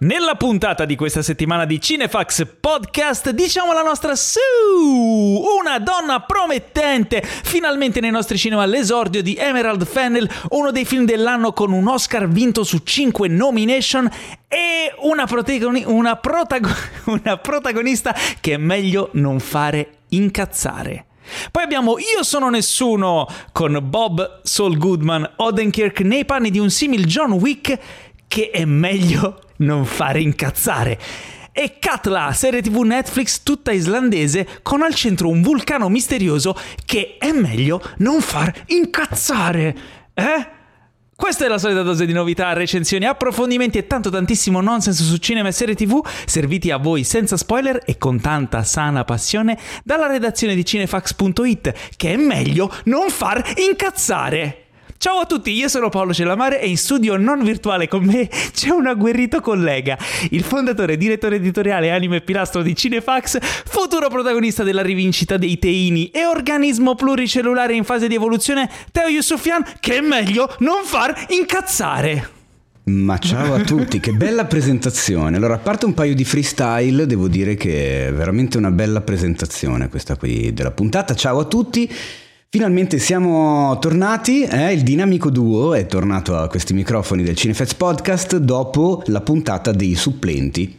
Nella puntata di questa settimana di Cinefax Podcast diciamo la nostra su una donna promettente finalmente nei nostri cinema l'esordio di Emerald Fennel uno dei film dell'anno con un Oscar vinto su 5 nomination e una, protagoni- una, protago- una protagonista che è meglio non fare incazzare. Poi abbiamo Io sono nessuno con Bob Saul Goodman Odenkirk nei panni di un simil John Wick che è meglio non fare incazzare. E Katla, serie tv Netflix tutta islandese con al centro un vulcano misterioso che è meglio non far incazzare. Eh? Questa è la solita dose di novità, recensioni, approfondimenti e tanto tantissimo nonsense su cinema e serie tv, serviti a voi senza spoiler e con tanta sana passione dalla redazione di cinefax.it, che è meglio non far incazzare. Ciao a tutti, io sono Paolo Cellamare e in studio non virtuale con me c'è un agguerrito collega, il fondatore, direttore editoriale, anime e pilastro di Cinefax, futuro protagonista della rivincita dei teini e organismo pluricellulare in fase di evoluzione, Teo Yusufian, che è meglio non far incazzare. Ma ciao a tutti, che bella presentazione. Allora, a parte un paio di freestyle, devo dire che è veramente una bella presentazione questa qui della puntata. Ciao a tutti. Finalmente siamo tornati, eh? il dinamico duo è tornato a questi microfoni del Cinefest Podcast dopo la puntata dei supplenti,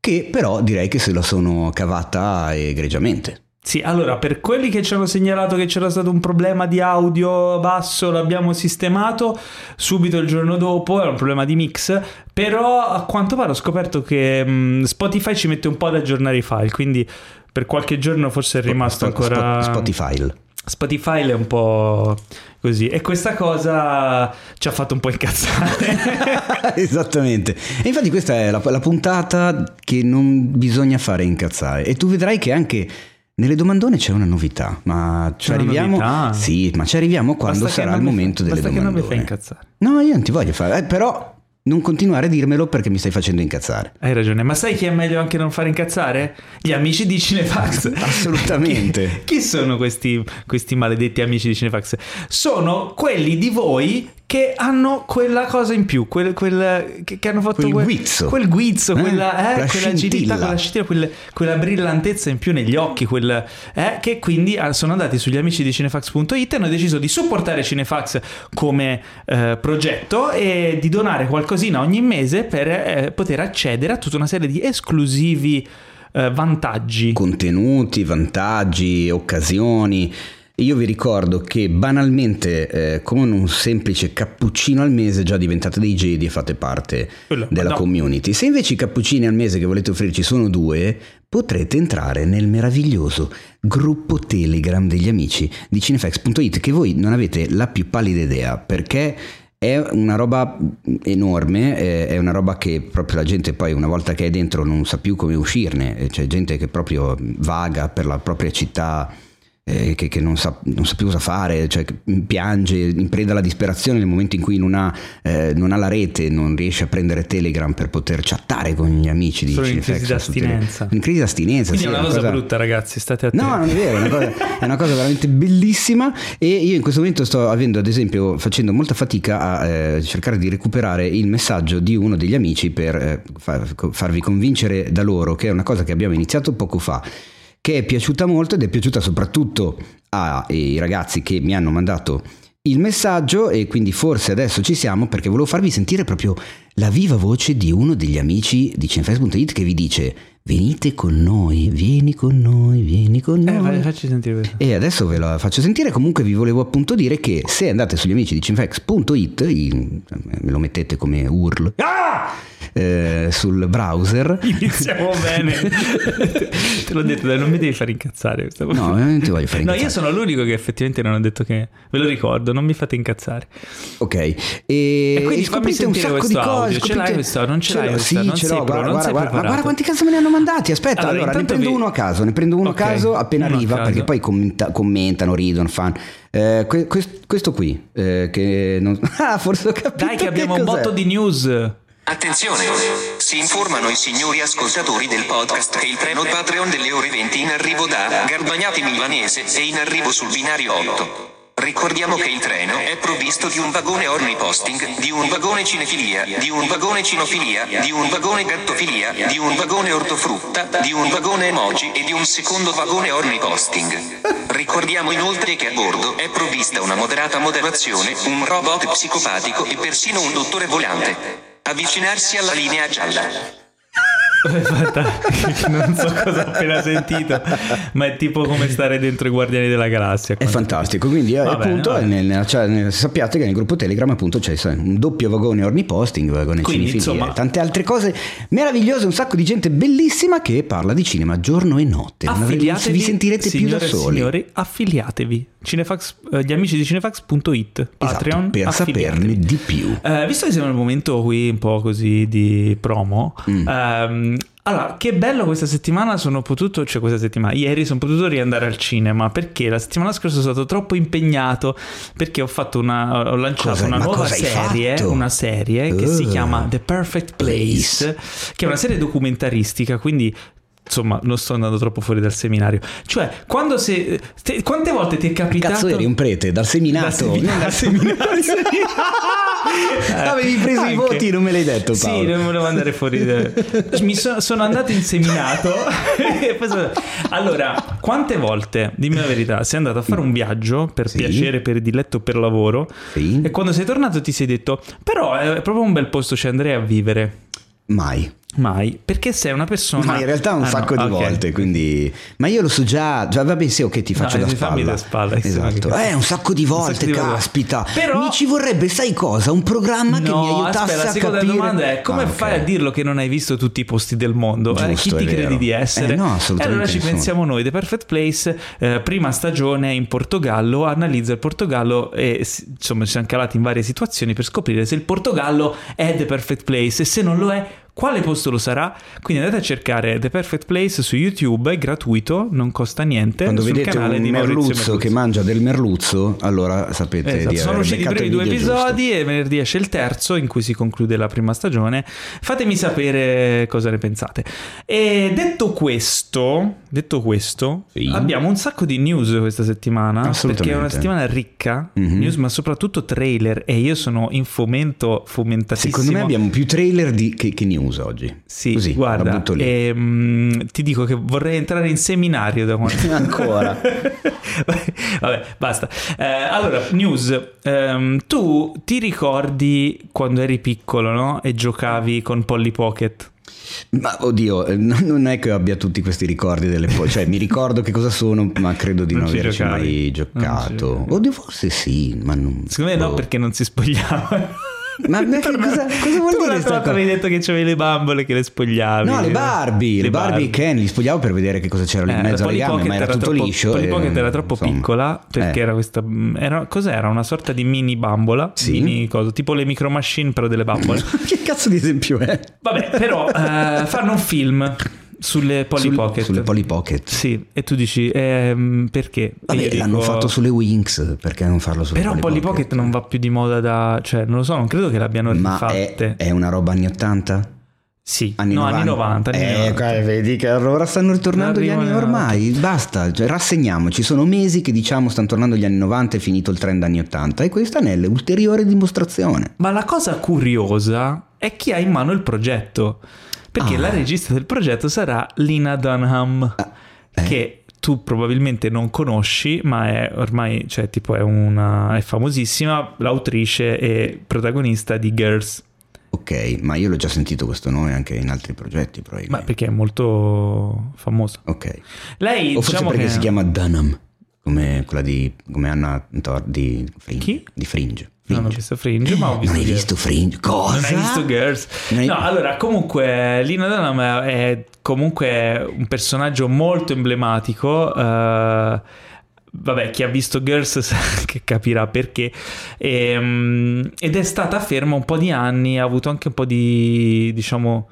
che però direi che se la sono cavata egregiamente. Sì, allora per quelli che ci hanno segnalato che c'era stato un problema di audio basso, l'abbiamo sistemato subito il giorno dopo, era un problema di mix, però a quanto pare ho scoperto che mh, Spotify ci mette un po' ad aggiornare i file, quindi per qualche giorno forse è rimasto ancora... Spotify. Spotify è un po' così e questa cosa ci ha fatto un po' incazzare. Esattamente. E infatti questa è la, la, puntata che non bisogna fare incazzare e tu vedrai che anche nelle domandone c'è una novità, ma ci arriviamo novità. Sì, ma ci arriviamo quando basta sarà il momento fa, delle basta domandone. che non mi fai incazzare. No, io non ti voglio fare, eh, però non continuare a dirmelo perché mi stai facendo incazzare. Hai ragione, ma sai chi è meglio anche non fare incazzare? Gli amici di Cinefax. Assolutamente. chi, chi, sono questi, questi maledetti amici di Cinefax? Sono quelli di voi che hanno quella cosa in più, quel, quel che, che, hanno fatto quel quel guizzo, quel guizzo eh? quella, eh, quella agilità, quella scintilla, quella, quella, brillantezza in più negli occhi, quel, eh, che quindi sono andati sugli amici di cinefax.it e hanno deciso di supportare Cinefax come eh, progetto e di donare qualcosina ogni mese per eh, poter accedere a tutta una serie di esclusivi eh, vantaggi. Contenuti, vantaggi, occasioni. Io vi ricordo che banalmente eh, con un semplice cappuccino al mese già diventate dei Jedi e fate parte Quello, della no. community. Se invece i cappuccini al mese che volete offrirci sono due, potrete entrare nel meraviglioso gruppo Telegram degli amici di cinefax.it che voi non avete la più pallida idea perché è una roba enorme, è una roba che proprio la gente poi una volta che è dentro non sa più come uscirne, c'è gente che proprio vaga per la propria città eh, che, che non, sa, non, sa, più cosa fare, cioè piange in preda alla disperazione nel momento in cui non ha, eh, non ha, la rete, non riesce a prendere Telegram per poter chattare con gli amici di Sono in crisi d'astinenza. In crisi d'astinenza, Quindi sì, è una, cosa, cosa, brutta ragazzi, state attenti. No, non è vero, è una, cosa, è una cosa veramente bellissima e io in questo momento sto avendo ad esempio, facendo molta fatica a eh, cercare di recuperare il messaggio di uno degli amici per eh, far, farvi convincere da loro che è una cosa che abbiamo iniziato poco fa che è piaciuta molto ed è piaciuta soprattutto ai ragazzi che mi hanno mandato il messaggio e quindi forse adesso ci siamo perché volevo farvi sentire proprio la viva voce di uno degli amici di cinefest.it che vi dice venite con noi, vieni con noi, vieni con noi. Eh, facci sentire questo. E adesso ve la faccio sentire. Comunque vi volevo appunto dire che se andate sugli amici di cinefx.it, me lo mettete come URL. Ah! Eh, sul browser. Iniziamo bene. Te l'ho detto dai non mi devi far incazzare no non ti voglio fare incazzare no io sono l'unico che effettivamente non ho detto che ve lo ricordo non mi fate incazzare. Ok e, e quindi scoprite un sacco di cose ce l'hai questo? Non ce l'hai questo sì, non ce l'ho, pro, guarda, guarda, preparato. guarda quanti cazzo me ne hanno mandati. Aspetta allora, allora ne prendo vi... uno a caso ne prendo uno okay. a caso appena uno arriva perché poi commenta, commentano ridono fanno. Eh, questo, questo, qui eh, che non... ah forse ho capito dai che abbiamo che un botto di news Attenzione! Si informano i signori ascoltatori del podcast che il treno Patreon delle ore 20 in arrivo da Garbagnati Milanese e in arrivo sul binario 8. Ricordiamo che il treno è provvisto di un vagone orniposting, di un vagone cinefilia, di un vagone cinofilia, di un vagone gattofilia, di un vagone ortofrutta, di un vagone emoji e di un secondo vagone orniposting. Ricordiamo inoltre che a bordo è provvista una moderata moderazione, un robot psicopatico e persino un dottore volante. Avvicinarsi alla linea gialla. Aspetta, non so cosa ho appena sentito, ma è tipo come stare dentro i Guardiani della Galassia. È fantastico, quindi eh, Va appunto bene. nel- cioè, nel- sappiate che nel gruppo Telegram appunto c'è un doppio vagone orniposting, vagone Quindi, cinefilia insomma- e tante altre cose meravigliose, un sacco di gente bellissima che parla di cinema giorno e notte. Non vi sentirete più da soli. Signori, affiliatevi. Cinefax, eh, gli amici di cinefax.it, Patreon, esatto, per affiliatevi. saperne di più. Eh, visto che siamo nel momento qui un po' così di promo, Mm. ehm, allora, che bello questa settimana sono potuto, cioè questa settimana, ieri sono potuto riandare al cinema perché la settimana scorsa sono stato troppo impegnato perché ho fatto una, ho lanciato Cosa- una nuova serie, una serie che si Uh. chiama The Perfect Place, che è una serie documentaristica, quindi Insomma, non sto andando troppo fuori dal seminario. Cioè, quando se. te- quante volte ti è capitato. Cazzo eri un prete, dal seminato, Dal seminato. dal seminario. Avevi preso i Anche. voti, non me l'hai detto Paolo. Sì, non volevo andare fuori. da- Mi so- sono andato in seminato. Allora, quante volte, dimmi la verità, sei andato a fare un viaggio per Sì. piacere, per diletto, per lavoro Sì. e quando sei tornato ti sei detto, però è proprio un bel posto, ci andrei a vivere. Mai. Mai, perché sei una persona... Ma in realtà un Ah, no, sacco di ok. volte, quindi... Ma io lo so già, già vabbè sì, ok, ti faccio No, da mi fammi spalla. da spalla, Esatto. che- Eh, un sacco di volte, sacco di volte. caspita. Però- Mi ci vorrebbe, sai cosa? Un programma che mi No, aiutasse aspetta, la a seconda capire... domanda è come Ah, ok. fai a dirlo che non hai visto tutti i posti del mondo? Eh, Giusto, chi ti è credi vero. di essere? Eh, no, E assolutamente allora ci pensiamo noi. The Perfect Place, eh, prima stagione in Portogallo, analizza il Portogallo e insomma ci siamo calati in varie situazioni per scoprire se il Portogallo è The Perfect Place e se non lo è. Quale posto lo sarà? Quindi andate a cercare The Perfect Place su YouTube, è gratuito, non costa niente. Quando vedete canale un merluzzo che mangia del merluzzo, allora sapete Esatto, di sono usciti i primi due video giusto. episodi e venerdì esce il terzo in cui si conclude la prima stagione. Fatemi sapere cosa ne pensate. E detto questo, detto questo Sì. abbiamo un sacco di news questa settimana perché è una settimana ricca, Mhm. news ma soprattutto trailer e io sono in fomento fomentatissimo. Secondo me abbiamo più trailer di- che, che news oggi. Sì, Così, guarda, ehm, ti dico che vorrei entrare in seminario da quando... Ancora. Vabbè, basta. Eh, allora, news. Ehm, tu ti ricordi quando eri piccolo, no? E giocavi con Polly Pocket? Ma oddio, eh, no- non è che abbia tutti questi ricordi delle po- cioè mi ricordo che cosa sono, ma credo di Non non, ci averci giocavi? mai giocato. Oddio, forse sì, ma non. Secondo me no, boh. perché non si spogliava. Ma che cosa, cosa vuol tu dire l'altra sta volta cosa? avevi detto che c'avevi le bambole che le spogliavi. No, le Barbie, le, Barbie, Ken, li spogliavo per vedere che cosa c'era lì in Eh, mezzo la alle gambe, ma era tutto troppo, liscio. Polly Pocket era troppo insomma, piccola perché eh. era questa. Era, cos'era? Una sorta di mini bambola. Sì. Mini cosa, tipo le micro machine, però delle bambole. che cazzo di esempio è? Vabbè, però eh, fanno un film sulle Polly Sul- Pocket. Sulle Polly Pocket. Sì, e tu dici ehm, perché? E Vabbè, io l'hanno dico, fatto sulle Wings, perché non farlo sulle Però Polly Pocket non va più di moda da... Cioè, non lo so, non credo che l'abbiano Ma è, rifatte. è una roba anni 80? Sì, Anni no, 90? anni 90. Anni eh, 90. ok, vedi che allora stanno ritornando gli anni ormai. Basta, cioè, rassegniamoci. Sono mesi che diciamo stanno tornando gli anni 90 è finito il trend anni 80 e questa ne è l'ulteriore dimostrazione. Ma la cosa curiosa è chi ha in mano il progetto. Perché Ah. la regista del progetto sarà Lina Dunham, eh. che tu probabilmente non conosci, ma è ormai, cioè, tipo, è una. è famosissima, l'autrice e protagonista di Girls. Ok, ma io l'ho già sentito questo nome anche in altri progetti, Ma probabilmente. perché è molto famosa. Ok. Lei O forse diciamo perché che si chiama Dunham, come quella di come Anna Thor di Fringe. Chi? Di Fringe. Non ho Fringe. visto Fringe, ma ho visto non hai Girls. visto Fringe? Cosa? Non hai visto Girls? Hai- No, allora, comunque, Lina Dunham è comunque un personaggio molto emblematico. eh, vabbè, chi ha visto Girls che capirà perché. Ehm, ed è stata ferma un po' di anni, ha avuto anche un po' di, diciamo...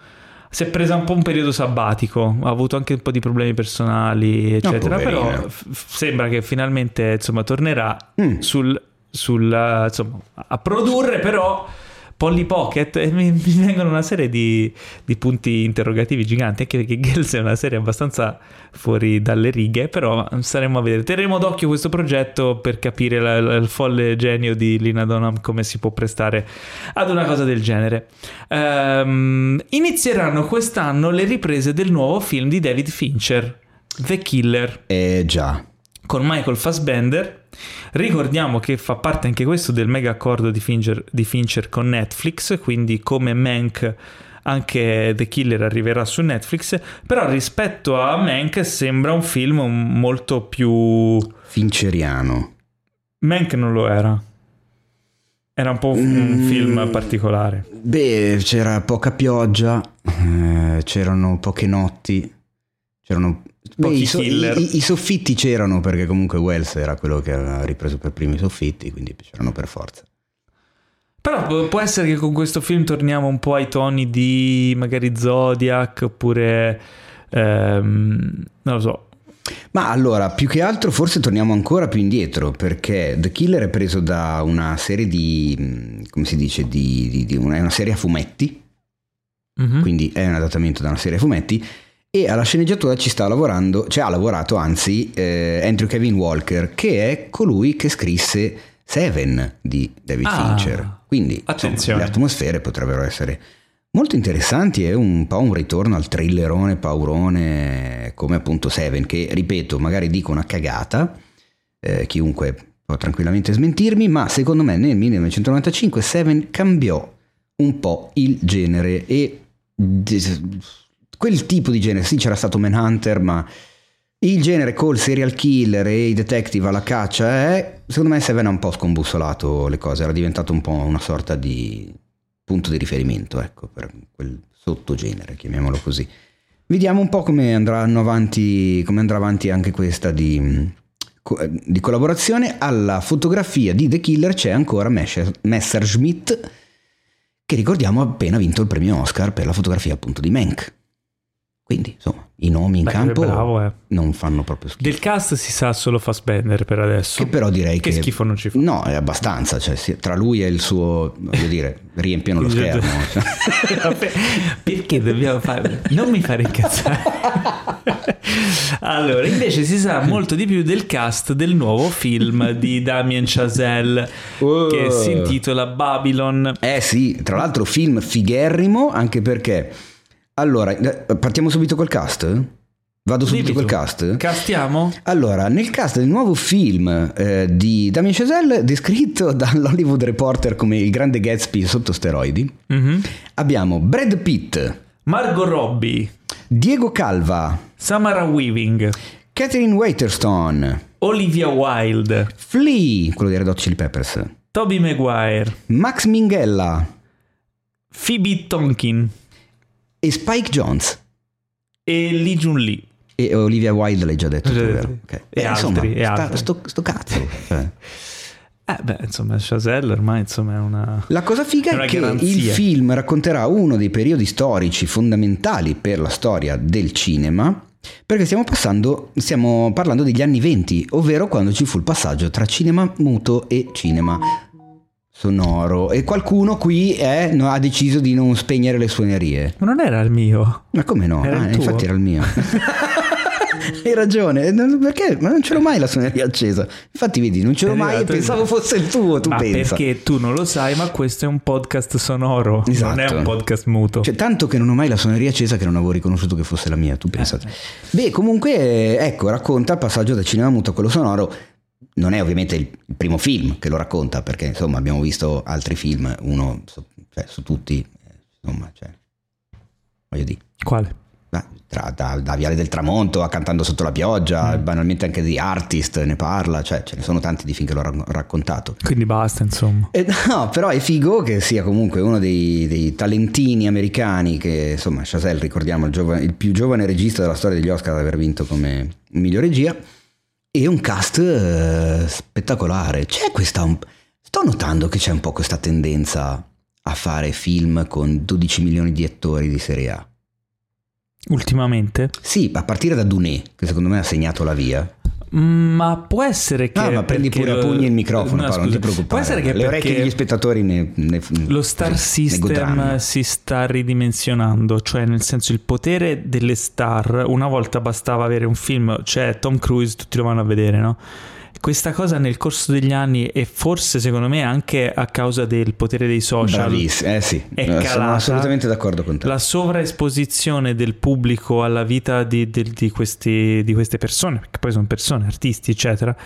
Si è presa un po' un periodo sabbatico, ha avuto anche un po' di problemi personali, eccetera. poverina. però f- sembra che finalmente insomma tornerà Mm. sul, sul, insomma, a produrre, però Polly Pocket e mi, mi vengono una serie di, di punti interrogativi giganti, anche perché Girls è una serie abbastanza fuori dalle righe, però staremo a vedere. Terremo d'occhio questo progetto per capire la- la- il folle genio di Lina Dunham come si può prestare ad una cosa del genere. Ehm, inizieranno quest'anno le riprese del nuovo film di David Fincher, The Killer Eh già. con Michael Fassbender. Ricordiamo che fa parte anche questo del mega accordo di Fincher, di Fincher con Netflix, quindi come Mank anche The Killer arriverà su Netflix, però rispetto a Mank sembra un film molto più... Fincheriano. Mank non lo era. Era un po' un Mm. film particolare. Beh, c'era poca pioggia, eh, c'erano poche notti, c'erano... Beh, i, so- i- i soffitti c'erano perché comunque Wells era quello che aveva ripreso per primi i soffitti, quindi c'erano per forza. Però pu- può essere che con questo film torniamo un po' ai toni di magari Zodiac oppure... ehm, non lo so, Ma allora, più che altro forse torniamo ancora più indietro perché The Killer è preso da una serie di... mh, come si dice? Di, di- di una, è una serie a fumetti, Mhm. quindi è un adattamento da una serie a fumetti e alla sceneggiatura ci sta lavorando, cioè ha lavorato anzi eh, Andrew Kevin Walker che è colui che scrisse Seven di David Ah, Fincher. Quindi insomma, le atmosfere potrebbero essere molto interessanti e un po' un ritorno al thrillerone paurone come appunto Seven che ripeto magari dico una cagata eh, chiunque può tranquillamente smentirmi ma secondo me nel 1995 Seven cambiò un po' il genere e quel tipo di genere sì c'era stato Manhunter ma il genere col serial killer e i detective alla caccia è secondo me Seven ha un po' scombussolato le cose era diventato un po' una sorta di punto di riferimento ecco per quel sottogenere chiamiamolo così. Vediamo un po' come andranno avanti come andrà avanti anche questa di, di collaborazione. Alla fotografia di The Killer c'è ancora Messer- Messerschmitt che ricordiamo ha appena vinto il premio Oscar per la fotografia appunto di Mank quindi insomma i nomi in Beh, campo bravo, eh. non fanno proprio schifo Del cast si sa solo Fassbender per adesso. che però direi Che che, schifo non ci fa. no è abbastanza cioè, tra lui e il suo voglio dire riempiono lo schermo cioè. Perché dobbiamo fare? Non mi fare incazzare. allora, invece si sa molto di più del cast del nuovo film di Damien Chazelle Oh. che si intitola Babylon. Eh sì, tra l'altro film figherrimo anche perché... Allora, eh, partiamo subito col cast? Vado subito Dimmi col tu. cast? Castiamo? Allora, nel cast del nuovo film eh, di Damien Chazelle, descritto dall'Hollywood Reporter come il grande Gatsby sotto steroidi, Mhm. abbiamo Brad Pitt, Margot Robbie, Diego Calva, Samara Weaving, Catherine Waiterston, Olivia Wilde, Flea, quello dei Red Hot Chili Peppers, Toby Maguire, Max Minghella Phoebe Tonkin e Spike Jones. e Lee Jun Lee. E Olivia Wilde l'hai già detto, tu, Già detto. vero? Ok. E Eh, altri, insomma, e sta- altri. sto, sto cazzo. cioè. Eh beh, insomma, Chazelle ormai insomma è una... La cosa figa È è, che garanzia. il film racconterà uno dei periodi storici fondamentali per la storia del cinema, perché stiamo, passando, stiamo parlando degli anni 20, ovvero quando ci fu il passaggio tra cinema muto e cinema sonoro. E qualcuno qui eh, no- ha deciso di non spegnere le suonerie. Ma non era il mio. Ma come no? Era Ah, infatti era il mio. Hai ragione, non- perché? Ma non ce l'ho mai la suoneria accesa. Infatti, vedi, non ce l'ho È mai e pensavo fosse il tuo, tu ma pensa. perché tu non lo sai, ma questo è un podcast sonoro, non è Esatto. un podcast muto. Cioè, tanto che non ho mai la suoneria accesa che non avevo riconosciuto che fosse la mia, tu pensa. Eh. Beh, comunque, eh, ecco, racconta il passaggio dal cinema muto a quello sonoro. Non è ovviamente il primo film che lo racconta, perché insomma abbiamo visto altri film, uno su, cioè, su tutti, eh, insomma, cioè, voglio dire. Quale? Tra- da, da Viale del Tramonto a Cantando sotto la pioggia, Mm. banalmente anche di Artist ne parla, cioè ce ne sono tanti di film che l'ho ra- raccontato. Quindi basta, insomma. Eh, no, però è figo che sia comunque uno dei, dei talentini americani che, insomma, Chazelle, ricordiamo, il, giovane- il più giovane regista della storia degli Oscar ad aver vinto come miglior regia, e un cast eh, spettacolare. C'è questa... un- sto notando che c'è un po' questa tendenza a fare film con 12 milioni di attori di serie A. Ultimamente? Sì, a partire da Duné, che secondo me ha segnato la via. Ma può essere che. No, ma prendi pure a pugni il microfono, No, Paolo, non ti preoccupare. Può essere che Le orecchie degli spettatori ne, ne- Lo star system si sta ridimensionando, cioè nel senso il potere delle star, una volta bastava avere un film, cioè Tom Cruise, tutti lo vanno a vedere, no? Questa cosa nel corso degli anni e forse secondo me anche a causa del potere dei social, eh sì, è sono calata. assolutamente d'accordo con te. la sovraesposizione del pubblico alla vita di, di- di questi- di queste persone, perché poi sono persone, artisti, eccetera,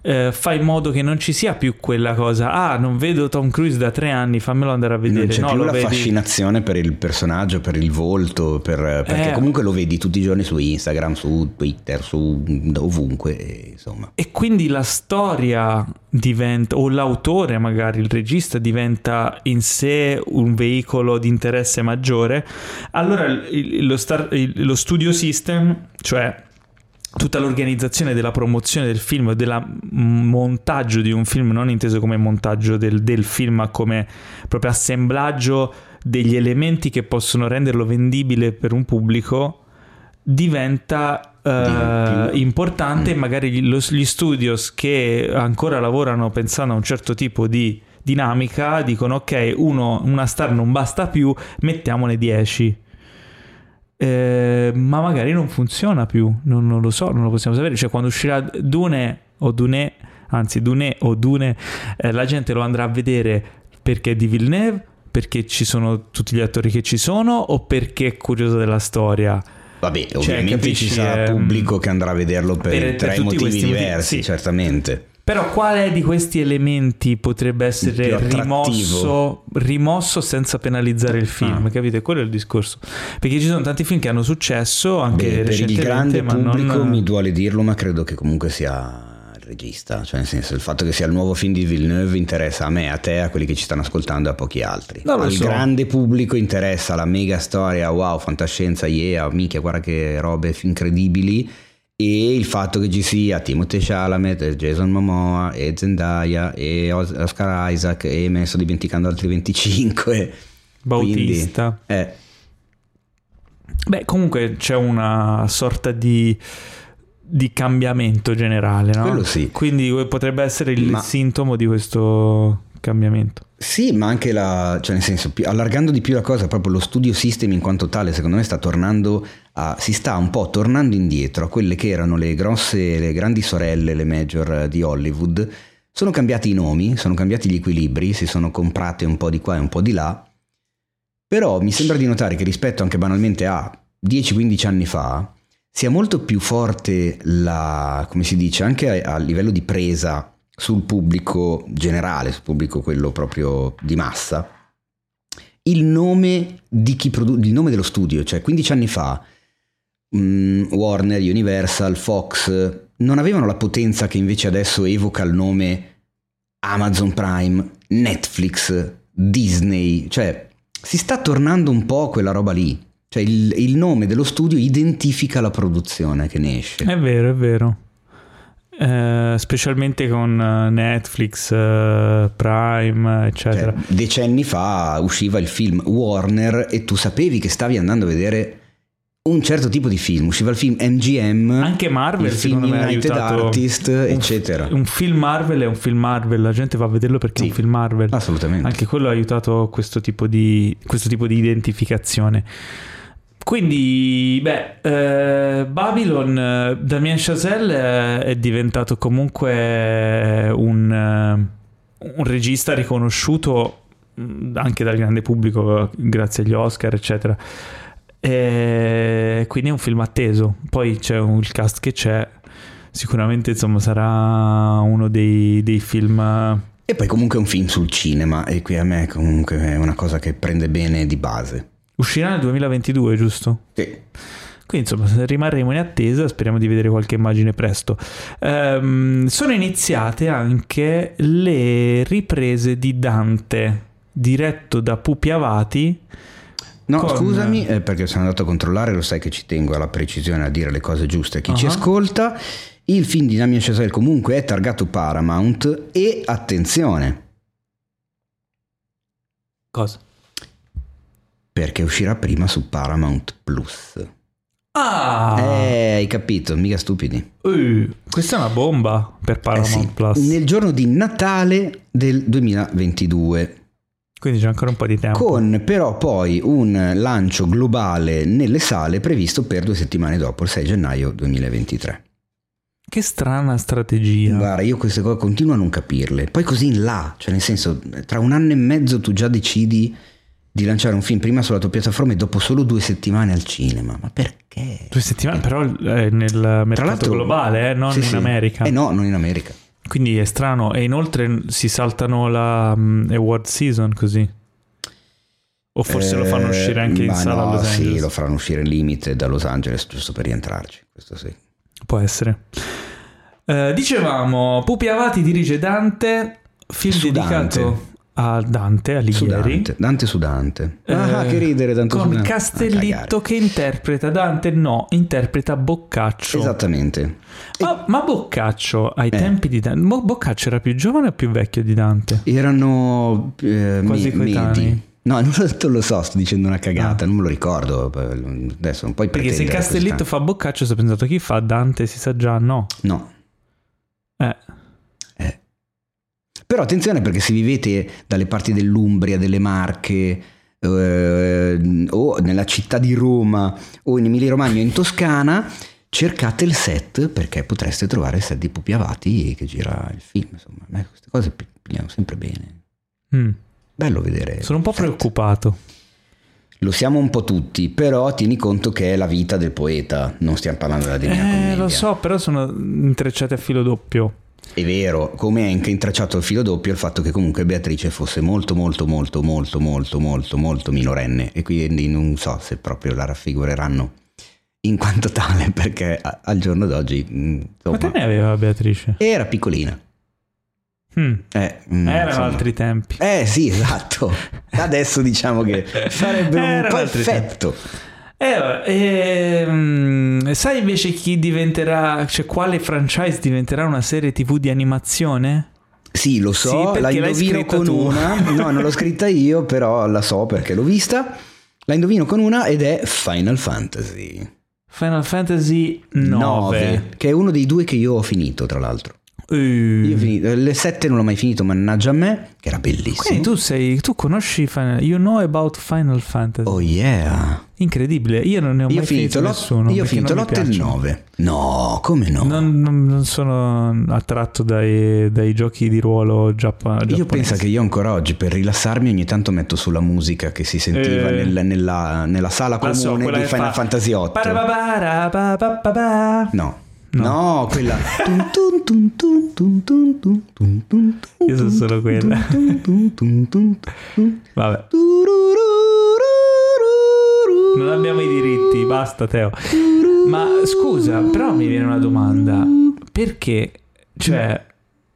eh, fa in modo che non ci sia più quella cosa, ah, non vedo Tom Cruise da tre anni, fammelo andare a vedere. Non c'è no, più la vedi- fascinazione per il personaggio, per il volto, per- perché Eh. comunque lo vedi tutti i giorni su Instagram, su Twitter, su ovunque, insomma. E quindi la storia diventa, o l'autore magari, il regista diventa in sé un veicolo di interesse maggiore, allora il- lo, star- il- lo studio system, cioè tutta l'organizzazione della promozione del film, del montaggio di un film, non inteso come montaggio del, del film, ma come proprio assemblaggio degli elementi che possono renderlo vendibile per un pubblico, diventa eh, importante. Mm. Magari gli, lo- gli studios che ancora lavorano pensando a un certo tipo di dinamica dicono ok, uno, una star non basta più, mettiamone 10. Eh, ma magari non funziona più, non, non lo so, non lo possiamo sapere. Cioè, quando uscirà Dune o Dune, anzi Dune o Dune, eh, la gente lo andrà a vedere perché è di Villeneuve, perché ci sono tutti gli attori che ci sono o perché è curioso della storia. Vabbè, Cioè, ovviamente capisci, ci sarà ehm, pubblico che andrà a vederlo per, per- per tre questi motivi, diversi, sì. certamente. Però quale di questi elementi potrebbe essere rimosso, rimosso senza penalizzare il film? Ah. Capite? Quello è il discorso. Perché ci sono tanti film che hanno successo anche Beh, per il grande pubblico non... mi duole dirlo, ma credo che comunque sia il regista, cioè nel senso il fatto che sia il nuovo film di Villeneuve interessa a me, a te, a quelli che ci stanno ascoltando e a pochi altri. Lo Al so. grande pubblico interessa la mega storia, wow, fantascienza, yeah, minchia, guarda che robe incredibili e il fatto che ci sia Timothée Chalamet, Jason Momoa e Zendaya e Os- Oscar Isaac e me ne sto dimenticando altri 25. Bautista. Quindi, eh, Beh, comunque c'è una sorta di, di cambiamento generale, no? Quello sì. Quindi potrebbe essere il Ma- sintomo di questo cambiamento. Sì, ma anche la, cioè nel senso, più- allargando di più la cosa, proprio lo studio system in quanto tale, secondo me sta tornando a, si sta un po' tornando indietro a quelle che erano le grosse, le grandi sorelle, le major di Hollywood. Sono cambiati i nomi, sono cambiati gli equilibri, si sono comprate un po' di qua e un po' di là. Però mi sembra di notare che rispetto anche banalmente a 10-15 anni fa, sia molto più forte la, come si dice, anche a, a livello di presa sul pubblico generale, sul pubblico quello proprio di massa, il nome di produ- il nome dello studio, cioè 15 anni fa mm, Warner, Universal, Fox non avevano la potenza che invece adesso evoca il nome Amazon Prime, Netflix, Disney, cioè si sta tornando un po' quella roba lì. Cioè il, il nome dello studio identifica la produzione che ne esce. È vero, è vero. Eh, specialmente con eh, Netflix, eh, Prime, eccetera. Cioè, decenni fa usciva il film Warner e tu sapevi che stavi andando a vedere un certo tipo di film. Usciva il film MGM, Anche Marvel, il film United. Artist, Un- eccetera. Un film Marvel è un film Marvel, la gente va a vederlo perché è Sì. un film Marvel. Assolutamente. Anche quello ha aiutato questo tipo di, questo tipo di identificazione. Quindi, beh, eh, Babylon, eh, Damien Chazelle eh, è diventato comunque un, eh, un regista riconosciuto mh, anche dal grande pubblico grazie agli Oscar, eccetera. E quindi è un film atteso. Poi c'è un- il cast che c'è. Sicuramente, insomma, sarà uno dei, dei film E poi comunque è un film sul cinema e qui a me comunque è una cosa che prende bene di base. Uscirà nel 2022, giusto? Sì. Quindi insomma rimarremo in attesa, speriamo di vedere qualche immagine presto. Ehm, sono iniziate anche le riprese di Dante, diretto da Pupi Avati. No, Con- scusami, eh, perché sono andato a controllare, lo sai che ci tengo alla precisione a dire le cose giuste a chi ci Ah. ascolta. Il film di Damien Chazelle comunque è targato Paramount e attenzione, Cosa? perché uscirà prima su Paramount Plus. Ah! Eh, hai capito, mica stupidi. Uh, questa è una bomba per Eh Paramount sì, Plus. nel giorno di Natale del 2022. Quindi c'è ancora un po' di tempo. Con però poi un lancio globale nelle sale previsto per due settimane dopo, il 6 gennaio 2023. Che strana strategia. Guarda, io queste cose continuo a non capirle. Poi così in là, cioè nel senso, tra un anno e mezzo tu già decidi di lanciare un film prima sulla tua piattaforma e dopo solo due settimane al cinema. Ma perché? Due settimane, però eh, nel mercato globale, eh, non Sì, in sì. America. Eh no, non in America. Quindi è strano. E inoltre si saltano la mm, award season così. O forse lo fanno Eh, uscire anche in sala no, a Los Angeles. Sì, lo faranno uscire limite da Los Angeles giusto per rientrarci. Questo sì. Può essere. Eh, dicevamo, Pupi Avati dirige Dante, film Su dedicato Dante. A Dante Alighieri. Dante, Dante su Dante. ah, Eh, che ridere, Dante Con Dante. Ah, Castellitto cagare. che interpreta Dante, no, interpreta Boccaccio. Esattamente. Ma, ma Boccaccio ai Eh. tempi di Dante, Bo- Boccaccio era più giovane o più vecchio di Dante? Erano eh, Quasi me- coetanei. No, non lo, so, sto dicendo una cagata, non me lo ricordo. Adesso non puoi Ah. Perché se Castellitto fa Boccaccio, si è pensato chi fa Dante, si sa già, no. No. Eh. Però attenzione perché se vivete dalle parti dell'Umbria, delle Marche, eh, o nella città di Roma o in Emilia Romagna o in Toscana, cercate il set perché potreste trovare il set di Pupi Avati che gira il film. Insomma, a me queste cose pi- pigliano sempre bene. mm, Bello vedere. sono un po' set. preoccupato. Lo siamo un po' tutti, però tieni conto che è la vita del poeta, non stiamo parlando della Divina Eh, Commedia. lo so, però sono intrecciate a filo doppio. È vero, come è anche intracciato il filo doppio il fatto che comunque Beatrice fosse molto molto molto molto molto molto molto minorenne e quindi non so se proprio la raffigureranno in quanto tale perché a- al giorno d'oggi mm, insomma, ne aveva Beatrice? era piccolina. Mm, Eh, mm, Erano insomma. altri tempi. Eh sì, esatto. Adesso diciamo che sarebbe un altri effetto. Eh, ehm, sai invece chi diventerà, cioè quale franchise diventerà una serie tv di animazione? Sì, lo Sì, so, perché la indovino con tu. una. No, non l'ho scritta io, però la so perché l'ho vista. La indovino con una ed è Final Fantasy Final Fantasy 9. che è uno dei due che io ho finito, tra l'altro. Uh, Io ho finito, le 7 non l'ho mai finito, mannaggia a me, che era bellissimo. Quindi tu sei, tu conosci Final, you know about Final Fantasy. Oh yeah. Incredibile, io non ne ho Io mai finito, nessuno. io ho finito non mi l'8 e il piacciono. 9. No, come no? Non, non- non sono attratto dai, dai giochi di ruolo giappa- giapponesi. Io penso che io ancora oggi per rilassarmi ogni tanto metto sulla musica che si sentiva Eh. nel- nella, nella sala La so, comune quella di Final fa- Fantasy 8. Parababara-pa-pa-pa-pa. No. No, no quella. Io so solo quella. Vabbè. Non abbiamo i diritti, basta Teo. Ma scusa, però mi viene una domanda. Perché? Cioè,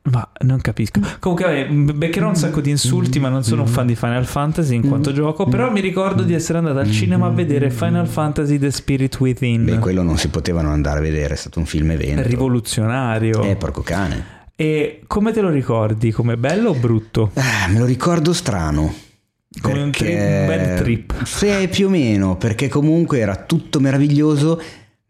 ma non capisco. Comunque, vabbè, beccherò un sacco di insulti, ma non sono un fan di Final Fantasy in quanto gioco. Però mi ricordo di essere andato al cinema a vedere Final Fantasy The Spirit Within. Beh, quello non si potevano andare a vedere, è stato un film evento. rivoluzionario. Eh, porco cane. E come te lo ricordi? Come bello o brutto? Ah, me lo ricordo strano. Come un perché- tri- un bel trip. Sì, più o meno, perché comunque era tutto meraviglioso,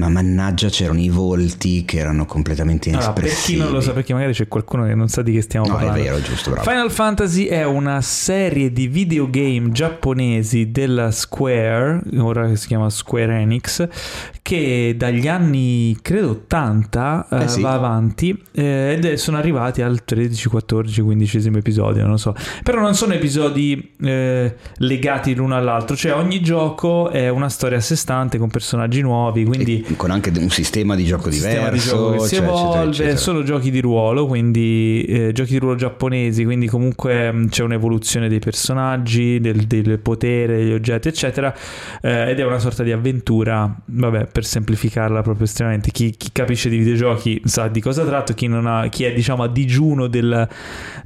ma mannaggia c'erano i volti che erano completamente Allora, per chi inespressivi. non lo sa, perché magari c'è qualcuno che non sa di che stiamo No, è parlando. vero, giusto, bravo. Final Fantasy è una serie di videogame giapponesi della Square, ora che si chiama Square Enix, che dagli anni credo 80 eh, Eh sì. va avanti eh, ed è- sono arrivati al 13, 14, 15 episodio, non lo so. Però non sono episodi eh, legati l'uno all'altro, cioè ogni gioco è una storia a sé stante con personaggi nuovi, quindi E con anche un sistema di gioco sistema di diverso, gioco si cioè, eccetera, evolve, eccetera. sono giochi di ruolo, quindi eh, giochi di ruolo giapponesi, quindi comunque mh, c'è un'evoluzione dei personaggi, del, del potere, degli oggetti, eccetera, eh, ed è una sorta di avventura, vabbè, per semplificarla proprio estremamente. Chi, chi capisce di videogiochi sa di cosa tratto, chi, non ha, chi è diciamo a digiuno del-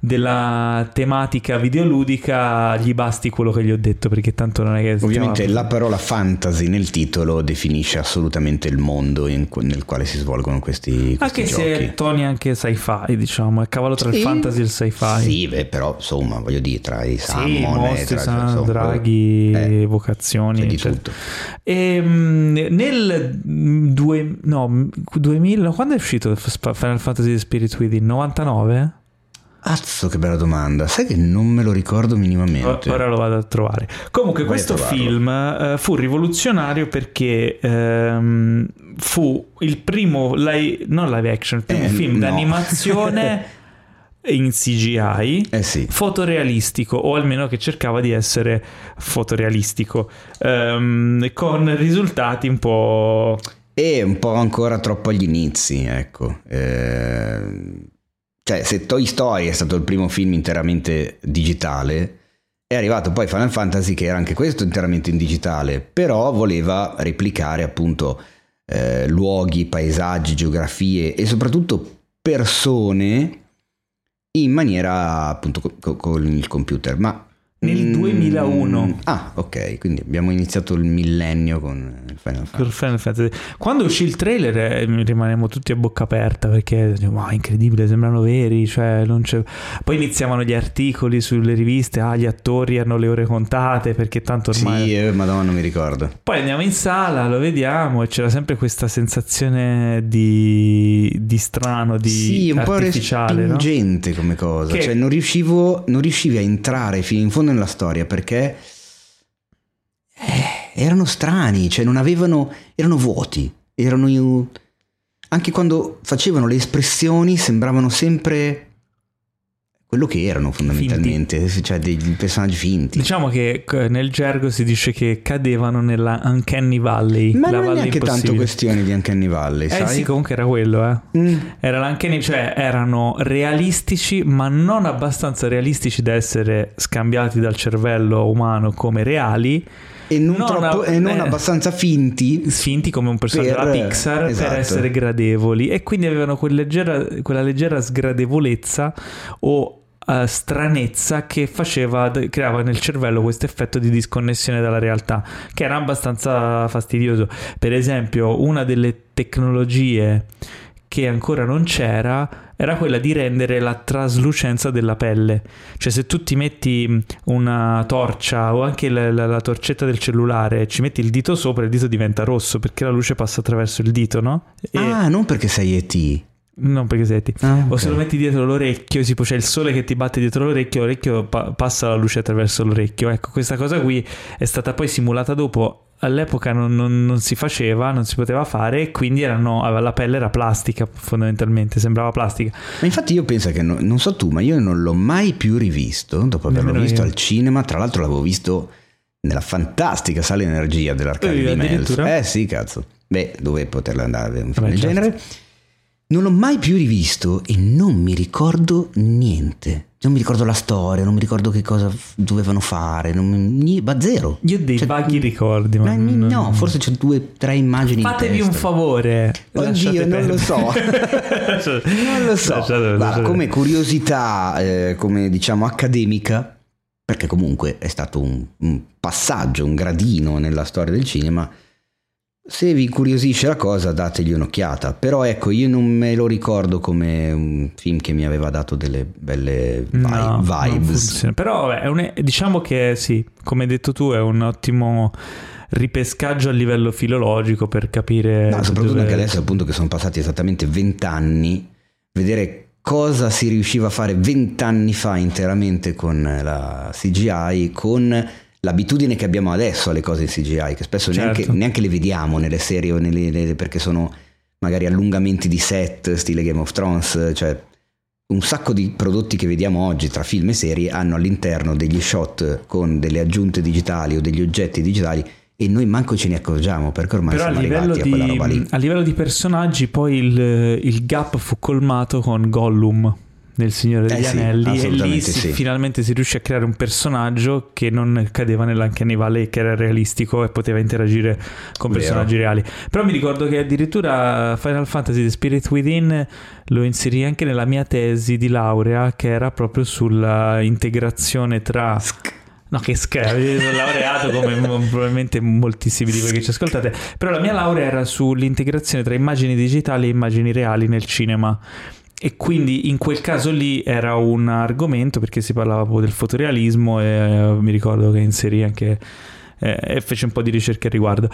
della tematica videoludica gli basti quello che gli ho detto, perché tanto non è che... stiamo- Ovviamente la parola fantasy nel titolo definisce assolutamente interessante il mondo in- nel quale si svolgono questi, questi Anche giochi. se Tony è anche sci-fi, diciamo, è cavallo tra il Sì. fantasy e il sci-fi. Sì, beh, però insomma, voglio dire, tra i Sì, Salmon mostri, tra, sa- insomma, draghi, eh, evocazioni, c'è di eccetera. tutto. E, mm, nel due, no, 2000, no, quando è uscito Final Fantasy The Spirit Within? 99? Cazzo, che bella domanda. Sai che non me lo ricordo minimamente. Ora lo vado a trovare. Comunque, Vai questo film eh, fu rivoluzionario perché ehm, fu il primo, live, non live action, il primo Eh, film no. d'animazione in CGI. Eh sì. Fotorealistico, o almeno che cercava di essere fotorealistico, ehm, con risultati un po'. E un po' ancora troppo agli inizi, ecco. Eh, cioè, se Toy Story è stato il primo film interamente digitale, è arrivato poi Final Fantasy che era anche questo interamente in digitale, però voleva replicare appunto eh, luoghi, paesaggi, geografie e soprattutto persone in maniera appunto co- co- con il computer. Ma Nel Mm, 2001. Ah, ok, quindi abbiamo iniziato il millennio con il Final Fantasy. Final Fantasy. Quando uscì il trailer eh, rimanemmo tutti a bocca aperta perché wow, incredibile, sembrano veri. Cioè, non c'è... Poi iniziavano gli articoli sulle riviste, ah, gli attori hanno le ore contate perché tanto ormai... Sì, eh, madonna, non mi ricordo. Poi andiamo in sala, lo vediamo e c'era sempre questa sensazione di, di strano, di sì, un po' artificiale, no? respingente come cosa. Che- Cioè, non riuscivo, non riuscivi a entrare fino in fondo nella storia perché eh, erano strani, cioè non avevano, erano vuoti, erano anche quando facevano le espressioni sembravano sempre quello che erano fondamentalmente, cioè dei personaggi finti. Diciamo che eh, nel gergo si dice che cadevano nella Uncanny Valley. Ma la non è valle neanche tanto questione di Uncanny Valley, Eh sai? sì, comunque era quello, eh. Mm. Era l'Uncanny, cioè erano realistici, ma non abbastanza realistici da essere scambiati dal cervello umano come reali, E non, Non troppo, a- e non eh. abbastanza finti finti come un personaggio Per- della Pixar, esatto. per essere gradevoli. E quindi avevano quel leggera- quella leggera sgradevolezza o eh, stranezza che faceva, creava nel cervello questo effetto di disconnessione dalla realtà, che era abbastanza fastidioso. Per esempio, una delle tecnologie che ancora non c'era era quella di rendere la traslucenza della pelle. Cioè se tu ti metti una torcia o anche la, la- la torcetta del cellulare, ci metti il dito sopra, il dito diventa rosso perché la luce passa attraverso il dito, no? E- Ah, non perché sei ET. Non perché senti. Ah, O ok. se lo metti dietro l'orecchio, tipo c'è il sole che ti batte dietro l'orecchio, l'orecchio pa- passa la luce attraverso l'orecchio. Ecco, questa cosa qui è stata poi simulata dopo. All'epoca non, non- non si faceva, non si poteva fare, e quindi erano, la pelle era plastica fondamentalmente, sembrava plastica. Ma infatti io penso che, no- non so tu, ma io non l'ho mai più rivisto, dopo averlo Nemmeno visto io. al cinema, tra l'altro l'avevo visto nella fantastica sala energia dell'Arcadia Eh, di Melz. Eh sì, cazzo. Beh, dove poterla andare a un film del certo. genere. Non l'ho mai più rivisto e non mi ricordo niente. Non mi ricordo la storia, non mi ricordo che cosa f- dovevano fare, non mi- ma zero. Io ho dei Cioè, vaghi ricordi, ma non- no, forse c'è due, tre immagini in Fatevi un favore. Oddio, non lo so. Non lo so. Lasciate- Guarda, lasciate- come curiosità, eh, come diciamo accademica, perché comunque è stato un, un passaggio, un gradino nella storia del cinema. Se vi incuriosisce la cosa, dategli un'occhiata. Però ecco, io non me lo ricordo come un film che mi aveva dato delle belle vi- No, vibes. Però vabbè, è un- diciamo che sì, come hai detto tu, è un ottimo ripescaggio a livello filologico per capire... No, soprattutto dove- anche adesso, appunto, che sono passati esattamente vent'anni, vedere cosa si riusciva a fare vent'anni fa interamente con la CGI, con l'abitudine che abbiamo adesso alle cose in CGI, che spesso neanche, Certo. neanche le vediamo nelle serie o nelle, nelle- perché sono magari allungamenti di set, stile Game of Thrones, cioè un sacco di prodotti che vediamo oggi tra film e serie hanno all'interno degli shot con delle aggiunte digitali o degli oggetti digitali e noi manco ce ne accorgiamo perché ormai Però siamo arrivati a quella roba lì. a livello di personaggi poi il, il gap fu colmato con Gollum nel Signore degli Eh sì, Anelli e lì si- sì. finalmente si riuscì a creare un personaggio che non cadeva nell'Uncanny Valley che era realistico e poteva interagire con Vero. personaggi reali però mi ricordo che addirittura Final Fantasy The Spirit Within lo inserì anche nella mia tesi di laurea che era proprio sulla integrazione tra No, che scherzo, io sono laureato come probabilmente moltissimi di voi che ci ascoltate, però la mia laurea era sull'integrazione tra immagini digitali e immagini reali nel cinema. E quindi in quel caso lì era un argomento perché si parlava proprio del fotorealismo e eh, mi ricordo che inserì anche eh, e fece un po' di ricerche al riguardo.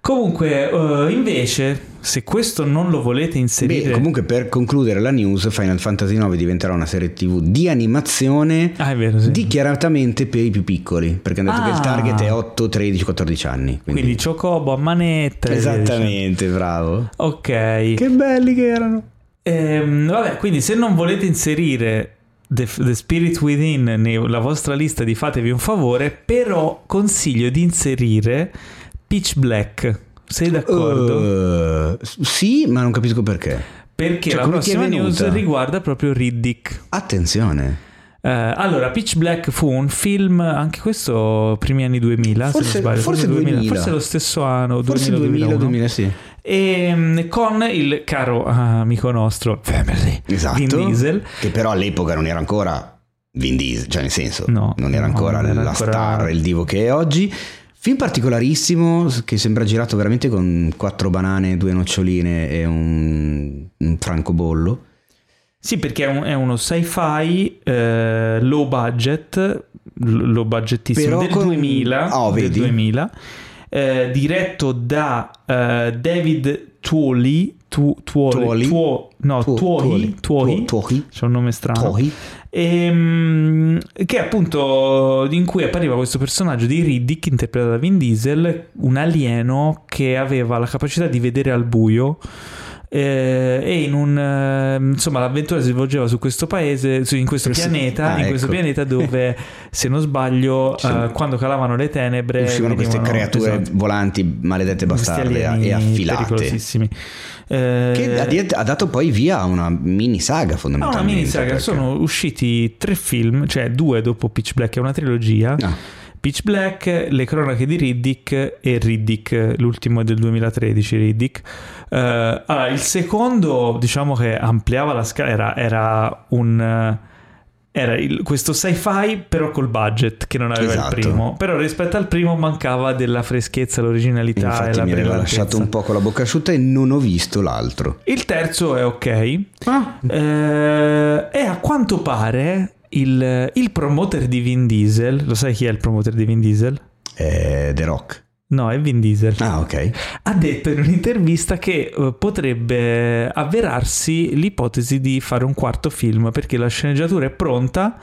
Comunque, eh, invece, se questo non lo volete inserire... Beh, comunque per concludere la news, Final Fantasy IX diventerà una serie TV di animazione Ah, vero, sì. dichiaratamente per i più piccoli, perché hanno detto che il Ah. target è 8, 13, 14 anni. Quindi, Quindi Chocobo a manetta. Esattamente, bravo. Ok. Che belli che erano. Ehm, vabbè, quindi se non volete inserire The, The Spirit Within nella vostra lista di fatevi un favore, però consiglio di inserire Pitch Black. Sei d'accordo? Uh, sì, ma non capisco perché. Perché cioè, la prossima news riguarda proprio Riddick. Attenzione. Eh, allora, Pitch Black fu un film, anche questo primi anni 2000, Forse- se non sbaglio, forse 2000. forse lo stesso anno, Forse 2000, 2000, 2000, sì. E mm, con il caro ah, amico nostro Family Esatto. Vin Diesel. Che però all'epoca non era ancora Vin Diesel, cioè nel senso, No, non era no, ancora non era la ancora- star, il divo che è oggi. Film particolarissimo che sembra girato veramente con quattro banane, due noccioline e un, un francobollo. Sì, perché è, un- è uno sci-fi eh, low budget, low budgetissimo Però del con- 2000, Oh, del vedi? 2000 eh, diretto da eh, David Tuoli, tu, Tuoli, Tuoli? Tuo- no, Tuo- Tuohi, Tuohi, Tuohi. c'è un nome strano, Tuohi. Ehm, che appunto in cui appariva questo personaggio di Riddick interpretato da Vin Diesel, un alieno che aveva la capacità di vedere al buio. Eh, e in un eh, insomma l'avventura si svolgeva su questo paese su- in questo Questo- pianeta ah, in questo ecco. pianeta dove se non sbaglio eh, quando calavano le tenebre Uscivano queste creature esatto, volanti, maledette bastarde e affilate. Eh, Che ha, ha dato poi via a una mini saga No, fondamentalmente. una mini saga, perché- sono usciti tre film, cioè due dopo Pitch Black, è una trilogia. Ah, Pitch Black, Le cronache di Riddick e Riddick, l'ultimo è del 2013, Riddick. Eh, allora, il secondo, diciamo che ampliava la scala, era, era un... eh, Era il- questo sci-fi però col budget che non aveva Esatto. il primo. Però rispetto al primo mancava della freschezza, l'originalità e infatti la mi aveva lasciato un po' con la bocca asciutta e non ho visto l'altro. Il terzo è ok. Ah, Eh, e a quanto pare il, il promoter di Vin Diesel, lo sai chi è il promoter di Vin Diesel? eh, The Rock. No, è Vin Diesel. Ah, ok. Ha detto in un'intervista che eh, potrebbe avverarsi l'ipotesi di fare un quarto film perché la sceneggiatura è pronta.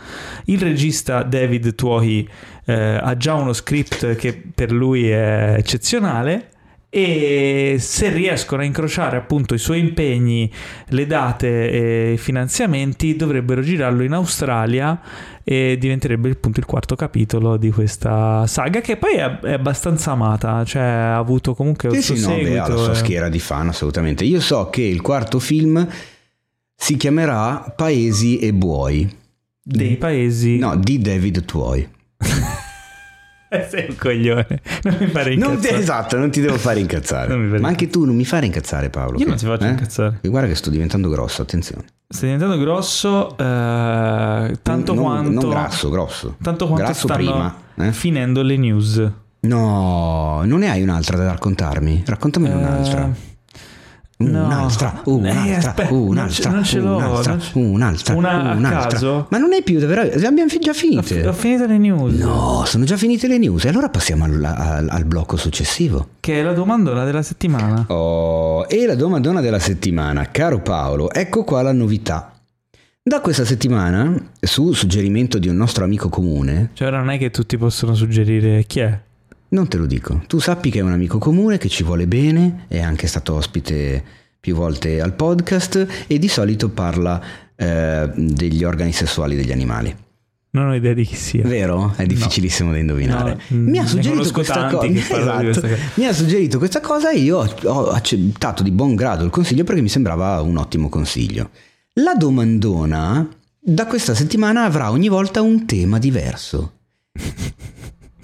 Il regista David Tuohi eh, ha già uno script che per lui è eccezionale. E se riescono a incrociare appunto i suoi impegni, le date e i finanziamenti, dovrebbero girarlo in Australia e diventerebbe appunto il quarto capitolo di questa saga che poi è, è abbastanza amata, cioè ha avuto comunque un Sì, suo sì, no, beh, ha la sua eh. schiera di fan, assolutamente. Io so che il quarto film si chiamerà Paesi e Buoi. dei paesi. No, di David Tuoi. Eh, sei un coglione. Non mi fare Non ti, incazzare. esatto, non ti devo fare incazzare. Ma anche tu non mi fare incazzare, Paolo. Io non ti faccio eh? incazzare. Guarda che sto diventando grosso, attenzione. Stai diventando grosso, eh, tanto non, quanto. Non grasso, grosso. Tanto quanto Grasso prima. eh? finendo le news. No, non ne hai un'altra da raccontarmi? Raccontamene Eh, un'altra. No. Un'altra, Eh, un'altra, aspetta, un'altra, non ce- non un'altra, ce- un'altra, Una a un'altra. caso? Ma non hai più, davvero? Abbiamo già Ho, finite. ho finito le news. No, sono già finite le news. E allora passiamo al, al- al blocco successivo. Che è la domandona della settimana. Oh, e la domandona della settimana, caro Paolo, ecco qua la novità. Da questa settimana, su suggerimento di un nostro amico comune, Cioè, ora non è che tutti possono suggerire chi è. Non te lo dico, tu sappi che è un amico comune che ci vuole bene, è anche stato ospite più volte al podcast e di solito parla eh, degli organi sessuali degli animali. Non ho idea di chi sia. Vero? È difficilissimo da indovinare. No, mi ha suggerito questa di Esatto. questa cosa. Mi ha suggerito questa cosa e io ho accettato di buon grado il consiglio perché mi sembrava un ottimo consiglio. La domandona da questa settimana avrà ogni volta un tema diverso.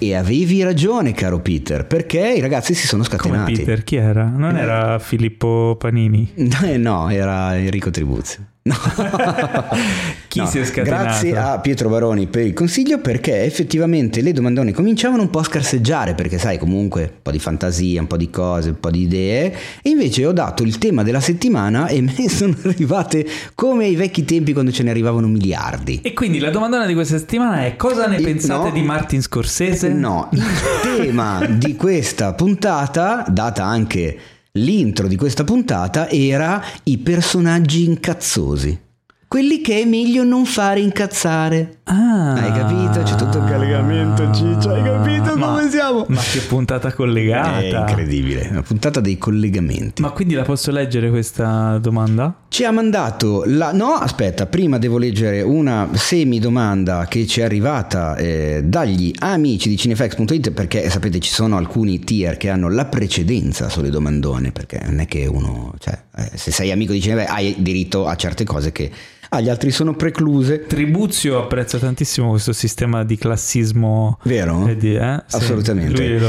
E avevi ragione, caro Peter, perché i ragazzi si sono Come scatenati. Peter? Chi era? Non era Filippo Panini. Eh, no, era Enrico Tribuzio. Chi No, si è scatenato? Grazie a Pietro Baroni per il consiglio perché effettivamente le domandone cominciavano un po' a scarseggiare perché sai comunque un po' di fantasia, un po' di cose, un po' di idee e invece ho dato il tema della settimana e me ne sono arrivate come ai vecchi tempi quando ce ne arrivavano miliardi. E quindi la domandona di questa settimana è cosa ne Il- pensate no. di Martin Scorsese? No, il tema di questa puntata, data anche l'intro di questa puntata, era i personaggi incazzosi. Quelli che è meglio non fare incazzare. Ah, Hai capito? C'è tutto un collegamento, Ciccio. Hai capito Ma- come siamo? Ma che puntata collegata. È incredibile. Una puntata dei collegamenti. Ma quindi la posso leggere questa domanda? Ci ha mandato la... No, aspetta, prima devo leggere una semi-domanda che ci è arrivata eh, dagli amici di cinefax.it perché sapete ci sono alcuni tier che hanno la precedenza sulle domandone perché non è che uno... Cioè, eh, se sei amico di Cinefax hai diritto a certe cose che agli altri sono precluse. Tribuzio apprezza tantissimo questo sistema di classismo. Vero? eh, di- eh? Assolutamente.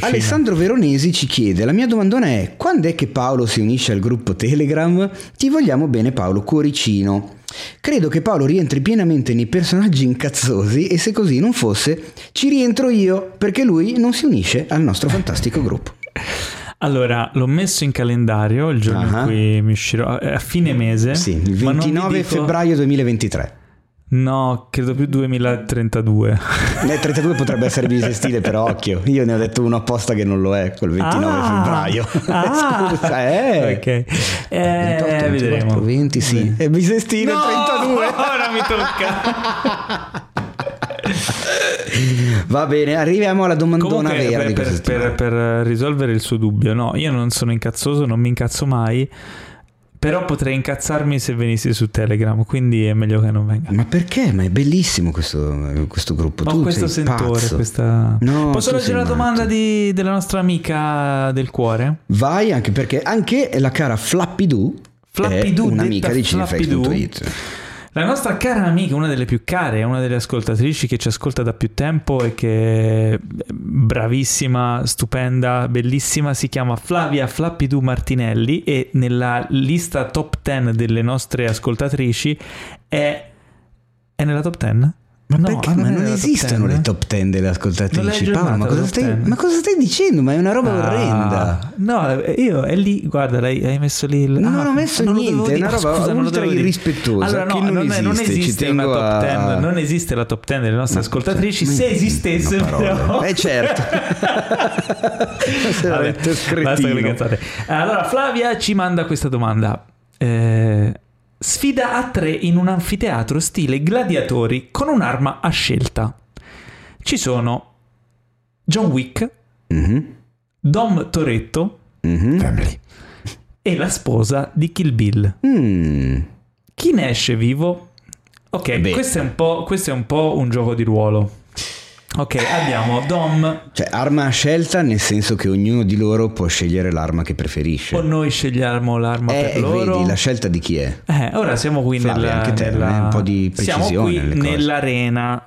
Alessandro Veronesi ci chiede: La mia domandona è: quando è che Paolo si unisce al gruppo Telegram? Ti vogliamo bene, Paolo Cuoricino. Credo che Paolo rientri pienamente nei personaggi incazzosi e se così non fosse, ci rientro io perché lui non si unisce al nostro fantastico gruppo. Allora, l'ho messo in calendario il giorno Ah. in cui mi uscirò, eh, a fine mese. Sì, il ma non vi 29 dico- febbraio 2023. No, credo più 2032. Nel 32 potrebbe essere bisestile, però occhio. Io ne ho detto uno apposta che non lo è, col 29 Ah. febbraio. Ah. Scusa, eh. Ok. Eh, 28, 24, vedremo. 20, sì. È bisestile No, 32. Ora mi tocca. Va bene, arriviamo alla domandona Comunque, vera per, per- per- per risolvere il suo dubbio, no, io non sono incazzoso, non mi incazzo mai. Però potrei incazzarmi se venissi su Telegram, quindi è meglio che non venga. Ma perché? Ma è bellissimo questo, questo gruppo. Ho tu questo sentore, pazzo. questa... No, Posso leggere la domanda di- della nostra amica del cuore? Vai anche perché anche la cara Flappy Doo Flappy è un'amica di cinefax.it. La nostra cara amica, una delle più care, una delle ascoltatrici che ci ascolta da più tempo e che è bravissima, stupenda, bellissima, si chiama Flavia Flappidou Martinelli e nella lista top 10 delle nostre ascoltatrici è... è nella top 10? Ma No, perché? ah, Ma non esistono 10? le top 10 delle ascoltatrici. Paolo, ma cosa, stai, top 10? ma cosa stai dicendo? Ma è una roba Ah, orrenda. No, io è lì, guarda, hai messo lì il... Non ah, ho messo non niente, è una roba scusa, ultra irrispettosa, Allora, no, non non, è- non esiste, esiste una top a- 10, non esiste la top 10 delle nostre ascoltatrici, se esistesse però... Eh certo. Vabbè, basta le cazzate. Allora, Flavia ci manda questa domanda. Eh, sfida a tre in un anfiteatro stile gladiatori con un'arma a scelta. Ci sono John Wick, Mhm, Dom Toretto mhm. e la sposa di Kill Bill. Mm. Chi ne esce vivo? Ok, questo, è un po', questo è un po' un gioco di ruolo. Ok, abbiamo Dom Cioè, arma a scelta nel senso che ognuno di loro può scegliere l'arma che preferisce. o noi scegliamo l'arma eh, per loro. vedi, la scelta di chi è? Eh, ora siamo qui Flavia, nella, anche te, nella- eh, un po' di siamo precisione qui nelle cose. nell'arena,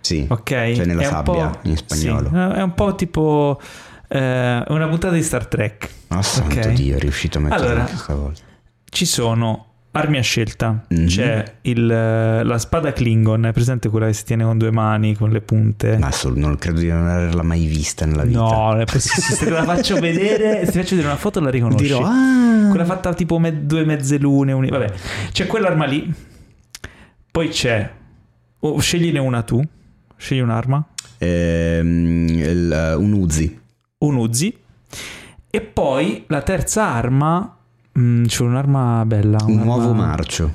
Sì, ok? cioè nella È sabbia in spagnolo. sì, è un po' tipo eh, una puntata di Star Trek. Ah, santo ok? Dio, è riuscito a mettere Allora, anche stavolta. Ci sono armi a scelta. Mhm. C'è il, la spada Klingon, è presente quella che si tiene con due mani, con le punte? Ma sol- non credo di non averla mai vista nella vita. No. Se te la faccio vedere, se ti faccio vedere una foto la riconosci. Dirò, ah, Quella fatta tipo me- due mezze lune. Vabbè, c'è quell'arma lì. Poi c'è. oh, scegliene una tu. Scegli un'arma. ehm, il- un Uzi. Un Uzi. E poi la terza arma. Mm, c'è un'arma bella. Un un'arma- nuovo marcio.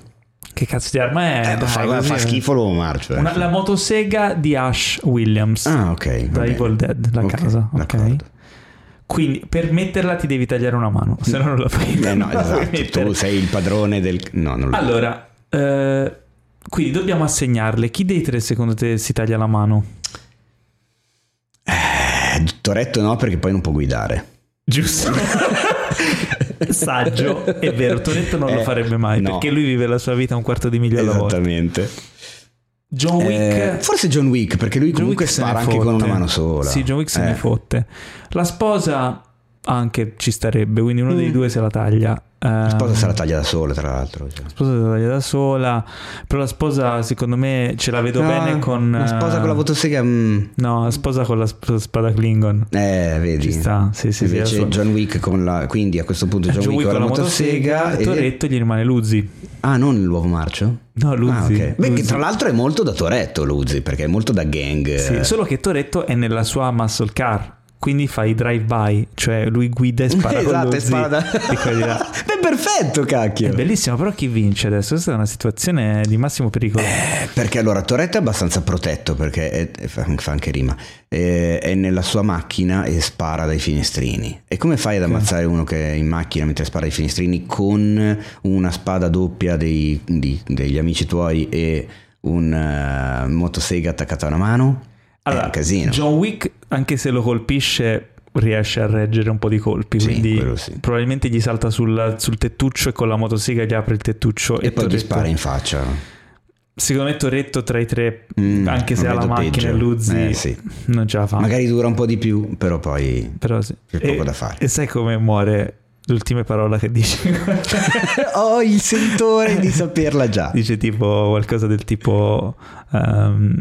Che cazzo di arma è? Eh, Dai, fa, così- fa schifo l'uovo marcio. eh. Una- la motosega di Ash Williams. Ah, ok. da. Evil Dead, la Ok, casa. Ok. d'accordo. Quindi per metterla ti devi tagliare una mano, se no non la fai. Eh, no, esatto. Tu sei il padrone del... No, non lo Allora, eh, quindi dobbiamo assegnarle. Chi dei tre secondo te si taglia la mano? Eh, Toretto no, perché poi non può guidare. Giusto. Saggio, è vero, Toretto non lo Eh, farebbe mai no. perché lui vive la sua vita un quarto di miglio alla volta. Esattamente. John Wick, Eh, forse John Wick, perché lui John comunque Wick spara anche con una mano sola. Sì, John Wick se Eh. ne fotte. La sposa anche ci starebbe, quindi uno dei Mm. due se la taglia. La sposa Ehm, se la taglia da sola, tra l'altro. cioè. la sposa se la taglia da sola, però la sposa secondo me ce la vedo Ah, bene con... La sposa eh, con la fotosega. mm, No, la sposa con la sp- spada Klingon. eh, vedi. Ci sta, sì, sì, sì. Invece adesso- John Wick con la. Quindi a questo punto John, Wick con la motosega. e e- Toretto gli rimane Luzzi. Ah, non l'uovo marcio? No, Luzzi. Ah, ok. Beh, che Luzzi. tra l'altro è molto da Toretto Luzzi, perché è molto da gang. Sì, eh. solo che Toretto è nella sua muscle car, quindi fa i drive-by, cioè lui guida e spara con esatto, e spara da... Beh, perfetto, cacchio. È bellissimo, però chi vince adesso? Questa è una situazione di massimo pericolo. Eh, perché allora Toretto è abbastanza protetto perché è- è- fa anche rima è, è nella sua macchina e spara dai finestrini e come fai ad ammazzare uno che è in macchina mentre spara dai finestrini con una spada doppia dei- di- degli amici tuoi e un eh, motosega attaccata a una mano casino John Wick, anche se lo colpisce, riesce a reggere un po' di colpi, Sì, quindi sì. probabilmente gli salta sul, sul tettuccio e con la motosega gli apre il tettuccio e, poi gli Toretto- spara in faccia Secondo me Toretto tra i tre, Mm, anche se ha la macchina e Luzzi, Eh, sì. non ce la fa. magari dura un po' di più però poi Però sì. C'è poco e, da fare. E sai come muore l'ultima parola che dice? ho il sentore di saperla già dice tipo qualcosa del tipo um,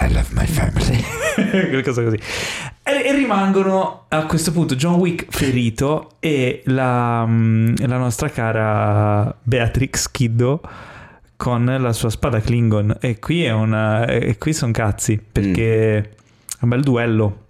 I love my family. Qualcosa così. E, e rimangono a questo punto John Wick ferito e la, mm, la nostra cara Beatrix Kiddo con la sua spada Klingon. E qui è una e qui sono cazzi perché è un bel duello.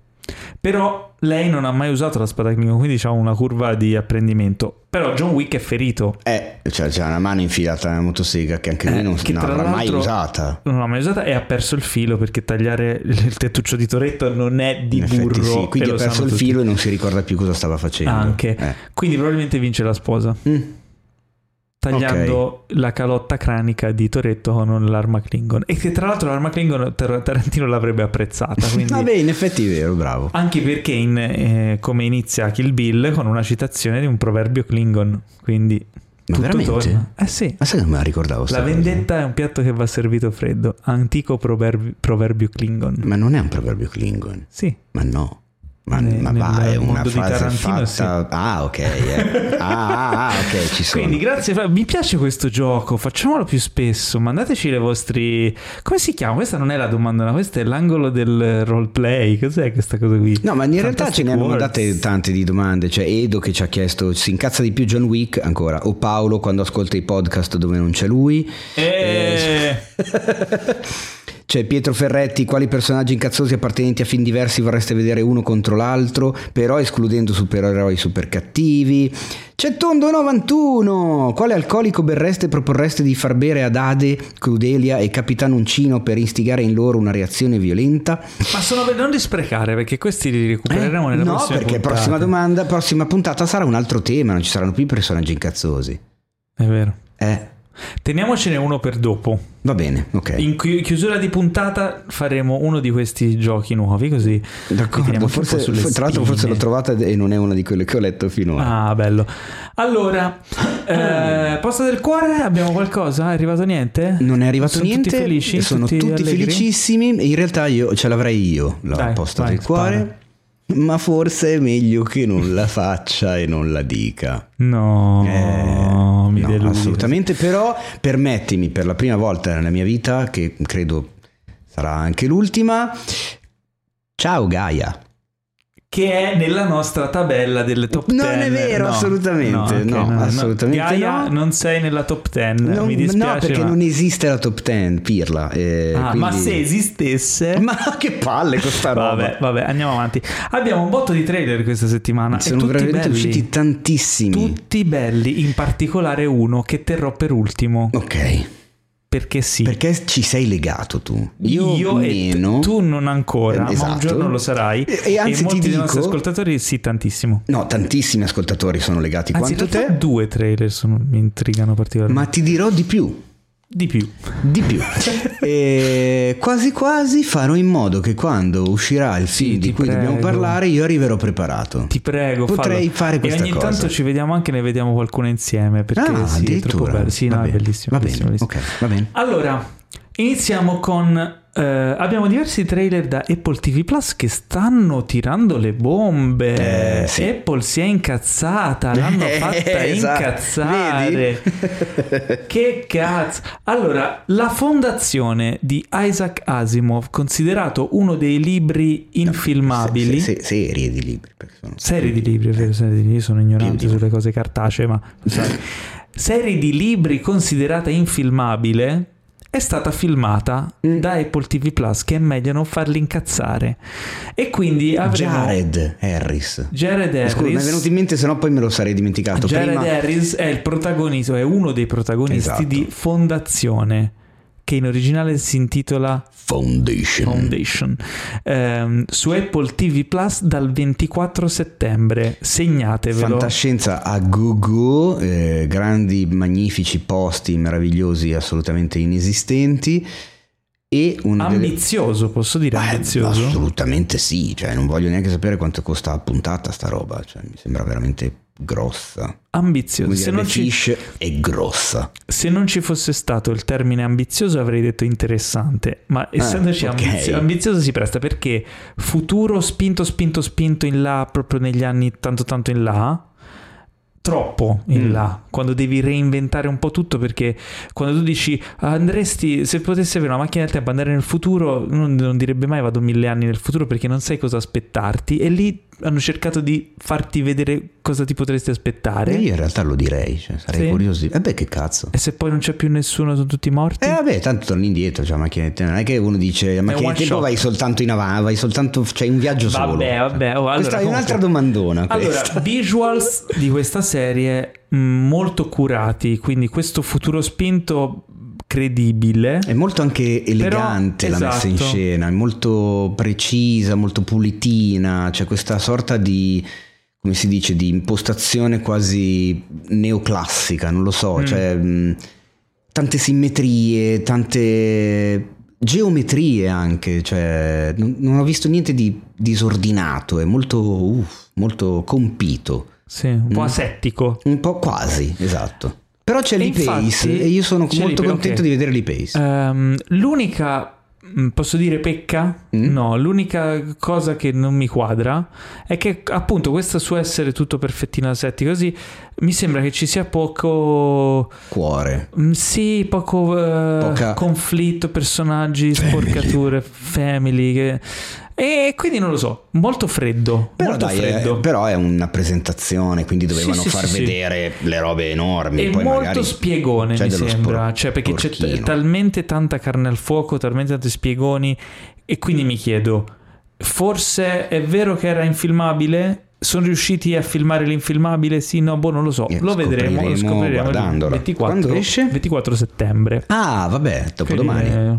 Però lei non ha mai usato la spada Klingon quindi c'ha una curva di apprendimento però John Wick è ferito Eh, cioè c'è una mano infilata nella motosega che anche lui Eh, non, che non avrà mai usata. non l'ha mai usata e ha perso il filo perché tagliare il tettuccio di Toretto non è di In burro. sì, quindi ha perso il tutti. filo e non si ricorda più cosa stava facendo. Anche. Eh. Quindi probabilmente vince la sposa. Mm. Tagliando la calotta cranica di Toretto con l'arma Klingon. E che tra l'altro l'arma Klingon Tar- Tarantino l'avrebbe apprezzata. Quindi... Vabbè, in effetti è vero, bravo. Anche perché in, eh, come inizia Kill Bill con una citazione di un proverbio Klingon. Quindi Ma tutto veramente? torna. Eh sì. Ma sai che me la ricordavo La cosa? vendetta è un piatto che va servito freddo. Antico proverbio, proverbio Klingon. Ma non è un proverbio Klingon. Sì. Ma no. Ma, Ne- ma nel va, è una frase fatta... Ah, ok. eh. Ah, ah, ah, ok, ci sono. Quindi grazie, mi piace questo gioco, facciamolo più spesso, mandateci le vostri... Come si chiama? Questa non è la domanda, questo è l'angolo del roleplay, cos'è questa cosa qui? No, ma in realtà ce Fantastic ne hanno mandate tante di domande. Cioè, Edo che ci ha chiesto: si incazza di più John Wick ancora? O Paolo quando ascolta i podcast dove non c'è lui? Eh, C'è Pietro Ferretti, quali personaggi incazzosi appartenenti a film diversi vorreste vedere uno contro l'altro, però escludendo supereroi super cattivi. C'è Tondo 91, quale alcolico berreste proporreste di far bere ad Ade, Crudelia e Capitano Uncino per instigare in loro una reazione violenta? ma sono per non li sprecare perché questi li recupereremo Eh, no, prossime perché puntate. prossima domanda, prossima puntata sarà un altro tema, non ci saranno più personaggi incazzosi. È vero. Eh, Teniamocene uno per dopo. va bene, ok. In chi- chiusura di puntata faremo uno di questi giochi nuovi così. D'accordo, forse, sulle tra l'altro forse spine. l'ho trovata e non è una di quelle che ho letto finora. Ah, bello. Allora, eh, posta del cuore, abbiamo qualcosa? È arrivato niente? Non è arrivato Sono niente, Tutti felici? sono tutti, allegri? felicissimi. In realtà io ce l'avrei io la Dai, posta vai, del cuore, spara. ma forse è meglio che non la faccia e non la dica. No, Eh, mi no, deludi. assolutamente. Però permettimi per la prima volta nella mia vita, che credo sarà anche l'ultima. Ciao Gaia. Che è nella nostra tabella delle top 10. Non è vero, assolutamente, ok, no, assolutamente Gaia, no. non sei nella top 10. Non- mi dispiace. no, perché ma... non esiste la top 10, pirla. eh, Ah, ma quindi- se esistesse... Ma che palle questa roba. Vabbè, vabbè, andiamo avanti. Abbiamo un botto di trailer questa settimana. Sono tutti veramente belli. usciti tantissimi. Tutti belli, in particolare uno che terrò per ultimo. Ok. Perché sì. Perché ci sei legato tu? Io, e meno. tu non ancora, Eh, ma un esatto. giorno lo sarai. E- e anzi molti ti dei nostri dico- ascoltatori sì, tantissimo. No, tantissimi ascoltatori sono legati Anzi, quanto te. due trailer sono- mi intrigano particolarmente. Ma ti dirò di più. Di più. Di più. e quasi quasi farò in modo che quando uscirà il film Sì, di cui dobbiamo prego. parlare io arriverò preparato. Ti prego, Potrei fallo. fare questa E ogni cosa. tanto ci vediamo anche, ne vediamo qualcuna insieme. Perché ah, sì, è troppo addirittura. bello. Sì, Va no, è bene, bellissimo. Va bellissimo, bene, bellissimo. ok, va bene. Allora, iniziamo con eh, abbiamo diversi trailer da Apple TV Plus che stanno tirando le bombe. Eh, sì. Apple si è incazzata, l'hanno fatta esatto. incazzare. che cazzo. Allora, la fondazione di Isaac Asimov, considerato uno dei libri infilmabili. Se- se- serie di libri. Serie di libri, vero, serie di libri, io sono ignorante sulle cose cartacee, ma serie di libri considerata infilmabile è stata filmata Mm. da Apple TV Plus, che è meglio non farli incazzare. E quindi avremo Jared Harris. Jared Harris. Scusa, mi è venuto in mente, se no poi me lo sarei dimenticato. Jared Prima... Harris è il protagonista, è uno dei protagonisti Esatto. di Fondazione, che in originale si intitola Foundation. Foundation ehm, su Apple TV Plus dal 24 settembre. Segnatevelo. Fantascienza a go-go, eh, grandi, magnifici posti meravigliosi, assolutamente inesistenti. E delle- Ambizioso, posso dire Beh, ambizioso? assolutamente sì, cioè non voglio neanche sapere quanto costa a puntata sta roba, cioè, mi sembra veramente grossa. ambizioso. Come Se non, ci, è grossa. se non ci fosse stato il termine ambizioso avrei detto interessante, ma essendoci ok. ambizio- ambizioso si presta perché futuro spinto, spinto, spinto in là, proprio negli anni tanto, tanto in là. Troppo in Mm. là, quando devi reinventare un po' tutto perché quando tu dici andresti, se potessi avere una macchina del tempo andare nel futuro, non, non direbbe mai vado mille anni nel futuro perché non sai cosa aspettarti e lì hanno cercato di farti vedere cosa ti potresti aspettare Io in realtà lo direi, cioè, sarei Sì. curioso. E beh, che cazzo. e se poi non c'è più nessuno sono tutti morti Eh vabbè, tanto torni indietro, cioè macchina del tempo. Non è che uno dice, one del tempo shot. vai soltanto in avanti, vai soltanto, c'hai un viaggio solo. Vabbè, vabbè, oh, allora, questa è comunque- un'altra domandona. Allora, questa. visuals di questa serie mh, molto curati, quindi questo futuro spinto credibile. È molto anche elegante Però, la messa in esatto. scena, è molto precisa, molto pulitina, c'è questa sorta di, come si dice, di impostazione quasi neoclassica, non lo so, Mm. cioè mh, tante simmetrie, tante geometrie anche, cioè non, non ho visto niente di disordinato, è molto, uff, molto compito, Sì, un po' Mm. asettico. un po' quasi, esatto. Però c'è E l'e-pace infatti- e io sono molto l'e-pace, contento ok. di vedere l'e-pace. Ehm, l'unica, mh, posso dire pecca? Mm. No, l'unica cosa che non mi quadra è che appunto questo suo essere tutto perfettino asettico così, mi sembra che ci sia poco... Cuore. Mm, Sì, poco Poca- conflitto, personaggi, Family. sporcature, family. che- E quindi non lo so, molto freddo. Però, molto dai, è, freddo. però è una presentazione, quindi dovevano Sì, far sì, sì. vedere le robe enormi. e poi molto spiegone mi sembra, spor- cioè perché c'è t- talmente tanta carne al fuoco, talmente tanti spiegoni e quindi mi chiedo, forse è vero che era infilmabile? Sono riusciti a filmare l'infilmabile? Sì, no, boh, non lo so. Eh, lo vedremo, lo scopriremo il guardandola. 24, Quando esce? 24 settembre. Ah, vabbè, dopodomani. Eh,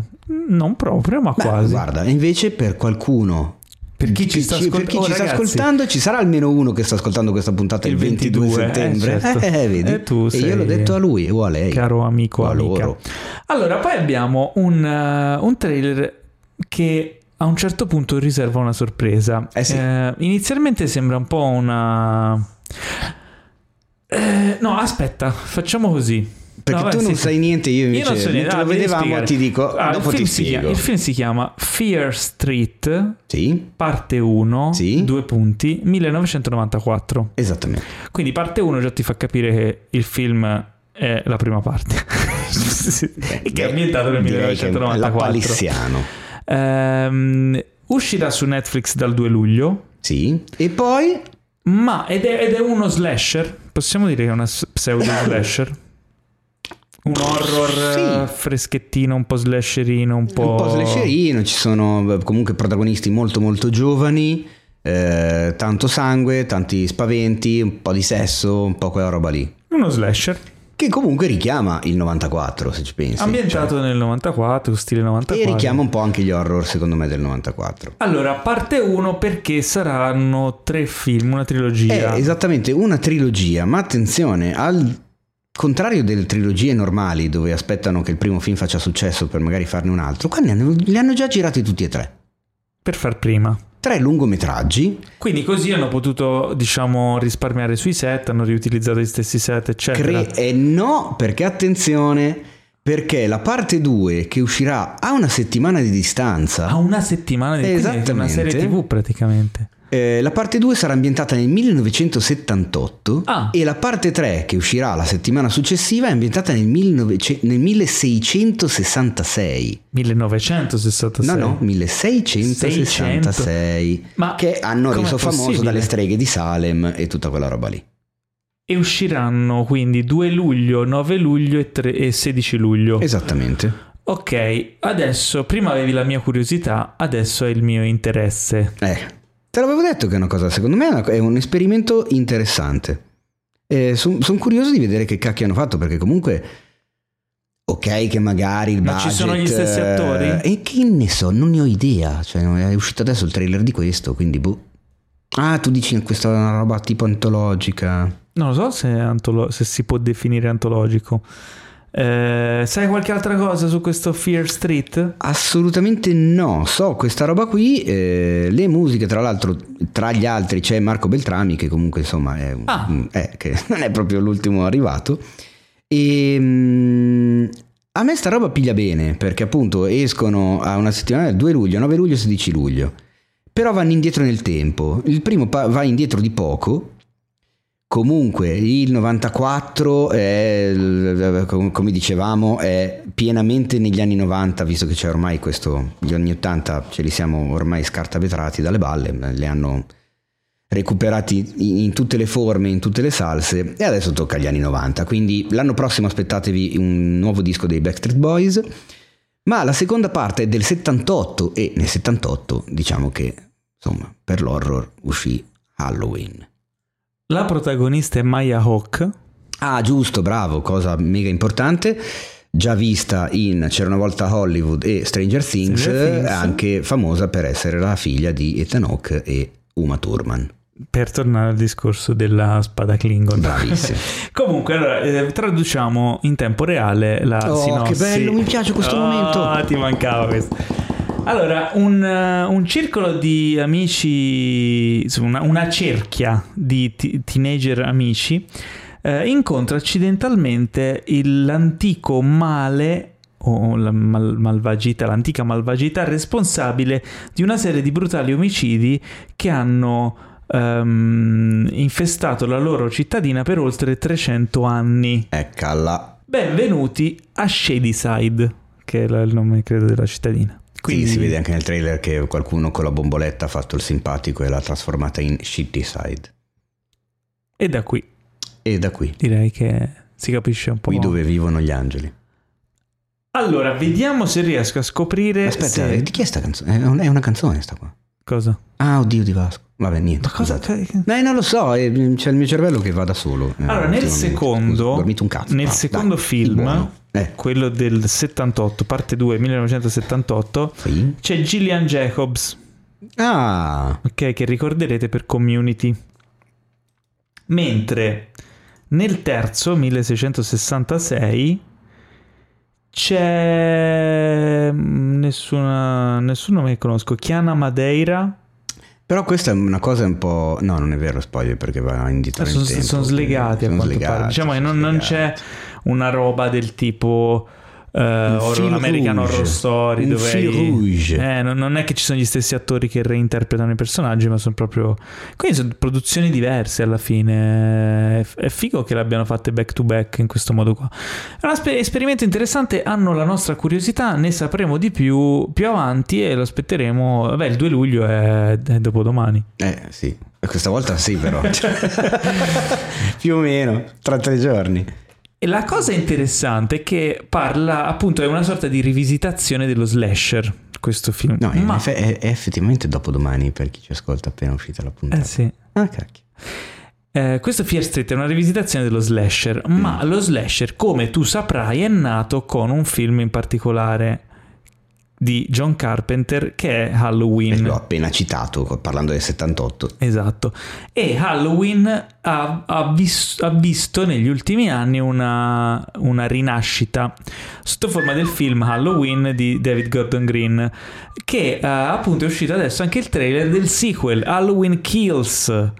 non proprio, ma Beh, quasi. guarda, invece per qualcuno Per chi ci sta per ascolt- chi oh, ci sta ascoltando, ci sarà almeno uno che sta ascoltando questa puntata il, Il 22, 22, eh, settembre. certo. Eh, vedi? E tu E io l'ho detto a lui o a lei. caro amico o a amica. loro. Allora, poi abbiamo un, eh, un trailer che a un certo punto riserva una sorpresa. Eh sì. inizialmente sembra un po' una... Eh, no, aspetta, facciamo così. Perché No, tu beh, non sì, sai sì. niente, io invece Io non so niente, mentre ah, lo vedevamo ti dico, Ah, il dopo film ti si chiama- spiego. il film si chiama Fear Street, Sì, parte 1, Sì. due punti, 1994. esattamente. Quindi parte 1 già ti fa capire che il film è la prima parte. e che è ambientato nel Direi che è 1994. lapalissiano. Ehm, uscirà su Netflix dal 2 luglio. Sì. E poi Ma ed è, ed è uno slasher. Possiamo dire che è una pseudo slasher. Un horror Sì. eh, freschettino, un po' slasherino, un po'. un po' slasherino, ci sono comunque protagonisti molto molto giovani, eh, tanto sangue, tanti spaventi, un po' di sesso, un po' quella roba lì. Uno slasher. Che comunque richiama il 94, se ci pensi. ambientato nel 94, stile Cioè, 94. e richiama un po' anche gli horror, secondo me, del 94. Allora, parte 1 perché saranno tre film, una trilogia. È esattamente una trilogia, ma attenzione, al contrario delle trilogie normali dove aspettano che il primo film faccia successo per magari farne un altro, qua ne hanno- li hanno già girati tutti e tre. Per far prima. Tre lungometraggi, Quindi così hanno potuto, diciamo, risparmiare sui set, hanno riutilizzato gli stessi set, eccetera. Cre- eh, no, perché attenzione, perché la parte 2 che uscirà a una settimana di distanza, A una settimana di è una serie TV praticamente. Eh, la parte 2 sarà ambientata nel 1978 Ah. e la parte 3 che uscirà la settimana successiva è ambientata nel, 1900 nel 1666. 1966. No, no, 1666. Ma che hanno reso famoso dalle streghe di Salem e tutta quella roba lì. E usciranno quindi 2 luglio, 9 luglio e, 3 e 16 luglio. Esattamente. Ok, adesso prima avevi la mia curiosità, adesso è il mio interesse. Eh, te l'avevo detto che è una cosa, secondo me è, una- è un esperimento interessante. Sono curioso di vedere che cacchio hanno fatto perché comunque... Ok, che magari il Ma budget... ci sono gli stessi eh, attori? E che ne so, non ne ho idea. Cioè, è uscito adesso il trailer di questo, quindi boh. Ah, tu dici che questa è una roba tipo antologica. Non lo so se, antolo- se si può definire antologico. Eh, sai qualche altra cosa su questo Fear Street? Assolutamente no, so questa roba qui, eh, le musiche tra l'altro tra gli altri c'è Marco Beltrami che comunque insomma è, Ah. è- che non è proprio l'ultimo arrivato e mm, a me sta roba piglia bene perché appunto escono a una settimana, 2 luglio, 9 luglio, 16 luglio, però vanno indietro nel tempo, il primo pa- va indietro di poco Comunque il 94 è, com- come dicevamo, è pienamente negli anni 90, visto che c'è ormai questo, gli anni 80 ce li siamo ormai scartavetrati dalle balle, le hanno recuperati in tutte le forme, in tutte le salse e adesso tocca agli anni 90, quindi l'anno prossimo aspettatevi un nuovo disco dei Backstreet Boys, ma la seconda parte è del 78 e nel 78 diciamo che insomma per l'horror uscì Halloween. La protagonista è Maya Hawk. Ah, giusto, bravo, cosa mega importante. Già vista in C'era una volta Hollywood e Stranger Things, Stranger Things. anche famosa per essere la figlia di Ethan Hawke e Uma Thurman. Per tornare al discorso della spada Klingon. Bravissima. Comunque, allora, eh, traduciamo in tempo reale la Oh, sinossi. che bello, mi piace questo Oh, momento. ti mancava questo. Allora, un, eh, un circolo di amici, una, una cerchia di ti- teenager amici eh, incontra accidentalmente il- l'antico male o la mal- malvagità, l'antica malvagità responsabile di una serie di brutali omicidi che hanno ehm, infestato la loro cittadina per oltre 300 anni. Eccala. Benvenuti a Shadyside, che è il nome credo della cittadina. Quindi si vede anche nel trailer che qualcuno con la bomboletta ha fatto il simpatico e l'ha trasformata in Shitty Side. E da qui E da qui, direi che si capisce un po'. qui dove vivono gli angeli. Allora, vediamo se riesco a scoprire. Aspetta, se- di chi è sta canzone? È un- È una canzone sta qua. Cosa? Ah, oddio di Vasco. Vabbè, niente. Ma cosa? scusate. Eh, non lo so, eh, c'è il mio cervello che va da solo. Eh, Allora, nel secondo, ho dormito un cazzo. nel Ah, secondo dai, film. Eh, quello del 78, parte 2, 1978, sì. c'è Gillian Jacobs, Ah, ok, che ricorderete per Community. Mentre nel terzo, 1666, c'è mm, nessuna, nessuno che conosco, Chiana Madeira. però questa è una cosa un po'... No, non è vero, spoiler, perché va indietro nel Sono, tempo. sono slegati a Sono quanto slegati, pare. Diciamo che non, non c'è. Una roba del tipo eh, horror- American. Horror Story Un dove rouge. eh, non, non è che ci sono gli stessi attori che reinterpretano i personaggi, ma sono proprio quindi sono produzioni diverse alla fine. È, è figo che le abbiano fatte back to back in questo modo qua. È un aspe- esperimento interessante. Hanno la nostra curiosità, ne sapremo di più più avanti e lo aspetteremo. Vabbè, il 2 luglio è, è dopodomani. Eh, sì. Questa volta sì, però. Più o meno, tra tre giorni. E la cosa interessante è che parla, appunto, è una sorta di rivisitazione dello slasher, questo film. No, Ma, è, è effettivamente dopodomani per chi ci ascolta appena uscita la puntata. eh sì. Ah, cacchio. Eh, questo Fear Street è una rivisitazione dello slasher, ma Mm. lo slasher, come tu saprai, è nato con un film in particolare di John Carpenter che è Eh, Halloween. l'ho appena citato parlando del 78. Esatto. E Halloween ha, ha vis- ha visto negli ultimi anni una, una rinascita sotto forma del film Halloween di David Gordon Green, che eh, appunto è uscito adesso anche il trailer del sequel Halloween Kills.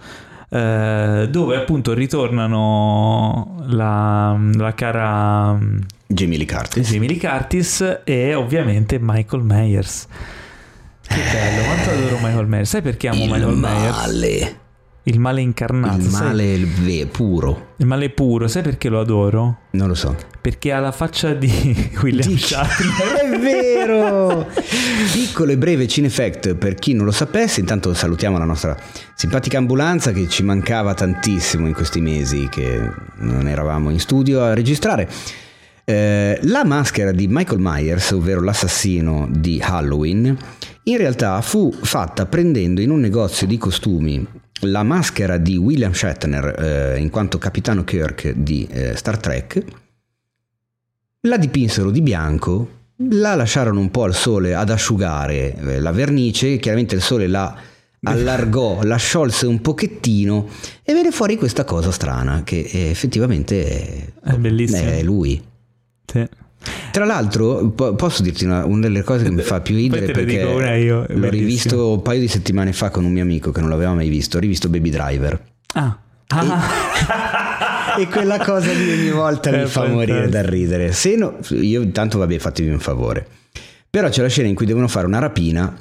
Eh, dove appunto ritornano la, la cara Jamie Lee Curtis. Jamie Lee Curtis e ovviamente Michael Myers. Che bello, quanto adoro Michael Myers. Sai perché amo Il Michael Myers? Il male incarnato. Il sai? male il ve- puro. Il male puro, sai perché lo adoro? Non lo so. Perché ha la faccia di William Di- Shatner. È vero! Piccolo e breve Cinefact per chi non lo sapesse, intanto salutiamo la nostra simpatica ambulanza che ci mancava tantissimo in questi mesi che non eravamo in studio a registrare. Eh, la maschera di Michael Myers, ovvero l'assassino di Halloween, in realtà fu fatta prendendo in un negozio di costumi la maschera di William Shatner eh, in quanto capitano Kirk di eh, Star Trek la dipinsero di bianco, la lasciarono un po' al sole ad asciugare eh, la vernice, chiaramente il sole la allargò, la sciolse un pochettino e venne fuori questa cosa strana che effettivamente è, È è lui. Sì. Tra l'altro, po- posso dirti una, una delle cose che mi fa più ridere perché dico una io, l'ho bellissimo. rivisto un paio di settimane fa con un mio amico che non l'aveva mai visto, ho rivisto Baby Driver. Ah. Ah. e quella cosa lì ogni volta mi fa morire da ridere. Se no, io intanto vabbè, fatevi un favore. Però c'è la scena in cui devono fare una rapina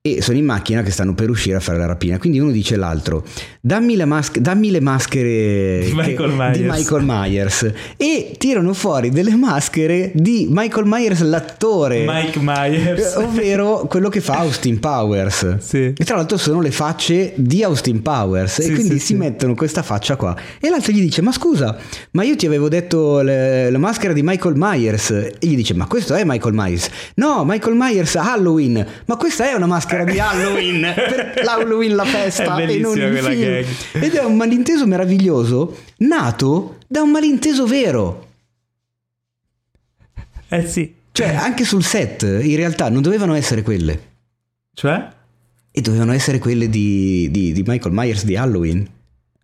e sono in macchina che stanno per uscire a fare la rapina. Quindi uno dice all'altro: Dammi, la mas- dammi le maschere Di che- Michael Myers." di Michael Myers. E tirano fuori delle maschere di Michael Myers, l'attore. Mike Myers. Eh, Ovvero quello che fa Austin Powers. Sì. E tra l'altro sono le facce di Austin Powers. Sì, e quindi sì, si mettono questa faccia qua. E l'altro gli dice: Ma scusa, ma io ti avevo detto le- la maschera di Michael Myers. E gli dice: Ma questo è Michael Myers. No, Michael Myers Halloween. Ma questa è una maschera di Halloween. per l'Halloween la festa È e non il film. gag. Ed è un malinteso meraviglioso nato da un malinteso vero. Eh sì. Cioè, anche sul set, in realtà non dovevano essere quelle. Cioè? E dovevano essere quelle di, di- di Michael Myers di Halloween.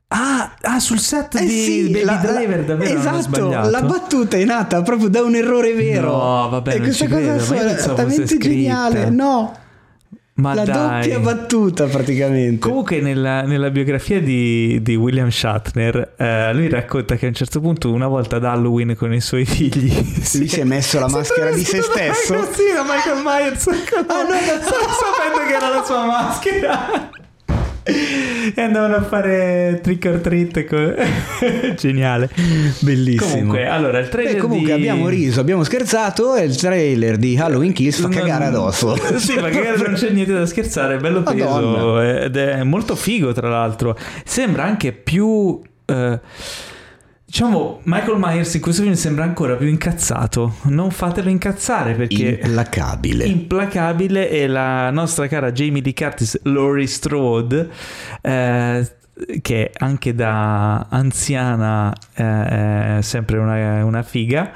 Ah, ah, sul set Eh di sì, Baby la- Driver davvero esatto, la battuta è nata proprio da un errore vero. No, vabbè, e non questa ci cosa credo, è scritta. geniale. No, Ma la dai. doppia battuta praticamente. Comunque nella, nella biografia di, di William Shatner eh, lui racconta che a un certo punto una volta ad Halloween con i suoi figli Lui si è messo la maschera di se stesso. Sì, Michael Myers ah, no, sapendo che era la sua maschera e andavano a fare trick or treat con- geniale Bellissimo. comunque allora il trailer Beh, comunque di... abbiamo riso, abbiamo scherzato e il trailer di Halloween Kills fa Non- cagare addosso. Sì, ma che non c'è niente da scherzare, è bello peso Madonna. ed è molto figo tra l'altro. Sembra anche più... eh, diciamo, Michael Myers in questo film sembra ancora più incazzato. Non fatelo incazzare perché... Implacabile. implacabile e la nostra cara Jamie Lee Curtis, Laurie Strode, eh, che anche da anziana eh, è sempre una, una figa.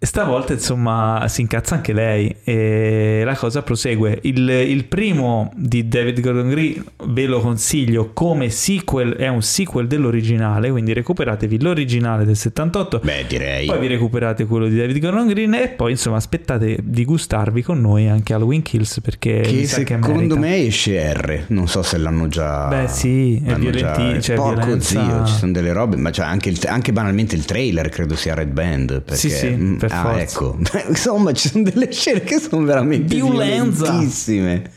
Stavolta insomma si incazza anche lei e la cosa prosegue. Il, il primo di David Gordon Green ve lo consiglio come sequel, è un sequel dell'originale, quindi recuperatevi l'originale del 78 Beh, direi. poi vi recuperate quello di David Gordon Green e poi insomma aspettate di gustarvi con noi anche Halloween Kills perché che che secondo merita. me esce R. Non so se l'hanno già. Beh, sì, è violenti- già- cioè, Porco violenza- zio, ci sono delle robe, ma c'è anche, il- anche banalmente il trailer credo sia Red Band. Perché, Sì, sì, mm, per ah, forza. ecco. Insomma, ci sono delle scene che sono veramente Violenza. violentissime.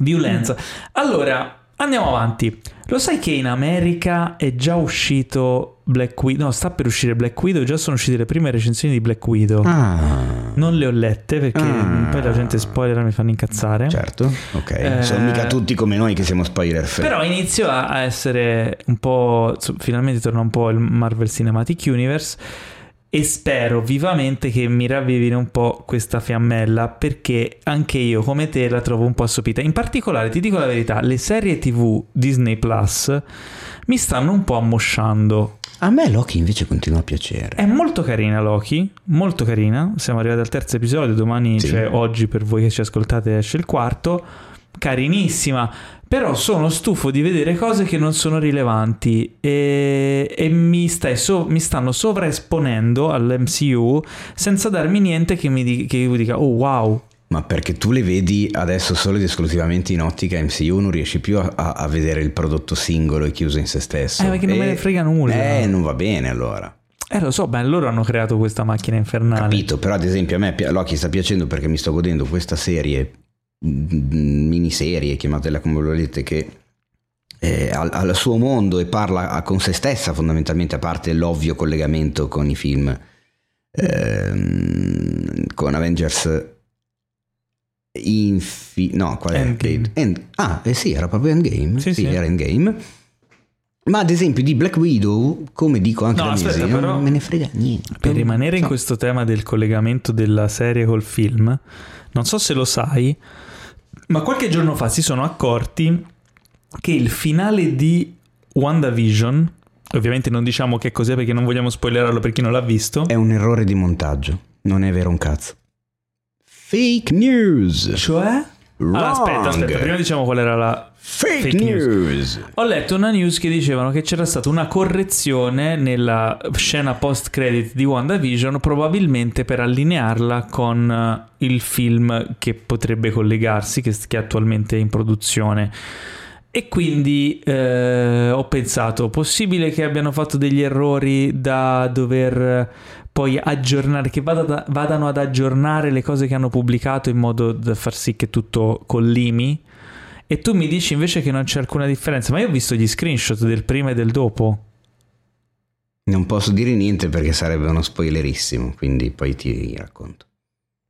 violenza allora andiamo avanti lo sai che in America è già uscito Black Widow no sta per uscire Black Widow già sono uscite le prime recensioni di Black Widow Ah, non le ho lette perché Ah. poi la gente spoiler mi fanno incazzare certo, ok. Eh, sono mica tutti come noi che siamo spoiler. Però inizio a essere un po'. Finalmente torna un po' il Marvel Cinematic Universe. E spero vivamente che mi ravvivino un po' questa fiammella perché anche io come te la trovo un po' assopita. In particolare, ti dico la verità, le serie TV Disney Plus mi stanno un po' ammosciando. A me Loki invece continua a piacere. È molto carina Loki, molto carina. Siamo arrivati al terzo episodio, domani, Sì. cioè oggi per voi che ci ascoltate esce il quarto. Carinissima, però sono stufo di vedere cose che non sono rilevanti e, e mi, so- mi stanno sovraesponendo all'MCU senza darmi niente che mi che io dica oh wow, Ma perché tu le vedi adesso solo ed esclusivamente in ottica MCU, non riesci più a, a vedere il prodotto singolo e chiuso in se stesso. Eh, perché non me ne frega nulla. Eh, non va bene allora. Eh, lo so, beh, loro hanno creato questa macchina infernale. Capito, però ad esempio a me Loki sta piacendo perché mi sto godendo questa serie, miniserie, chiamatela come volete, che eh, al, al suo mondo e parla a- con se stessa fondamentalmente, a parte l'ovvio collegamento con i film, ehm, con Avengers Infi... no, qual è? Endgame. End- ah, eh sì, era proprio Endgame. Sì, sì. era Endgame. Ma ad esempio di Black Widow, come dico anche No, da aspetta, mesi, però- non me ne frega niente. Per rimanere in No. questo tema del collegamento della serie col film, non so se lo sai, ma qualche giorno fa si sono accorti che il finale di WandaVision, ovviamente non diciamo che cos'è perché non vogliamo spoilerarlo per chi non l'ha visto, È un errore di montaggio, non è vero un cazzo. Fake news. cioè... Wrong. Ah, aspetta, aspetta, prima diciamo qual era la Fake, fake news. news. Ho letto una news che dicevano che c'era stata una correzione nella scena post credit di WandaVision, probabilmente per allinearla con eh, il film che potrebbe collegarsi, che, che è attualmente in produzione. E quindi eh, ho pensato, possibile che abbiano fatto degli errori da dover eh, poi aggiornare, che vada- vadano ad aggiornare le cose che hanno pubblicato in modo da far sì che tutto collimi? E tu mi dici invece che non c'è alcuna differenza, ma io ho visto gli screenshot del prima e del dopo. Non posso dire niente perché sarebbe uno spoilerissimo, quindi poi ti racconto.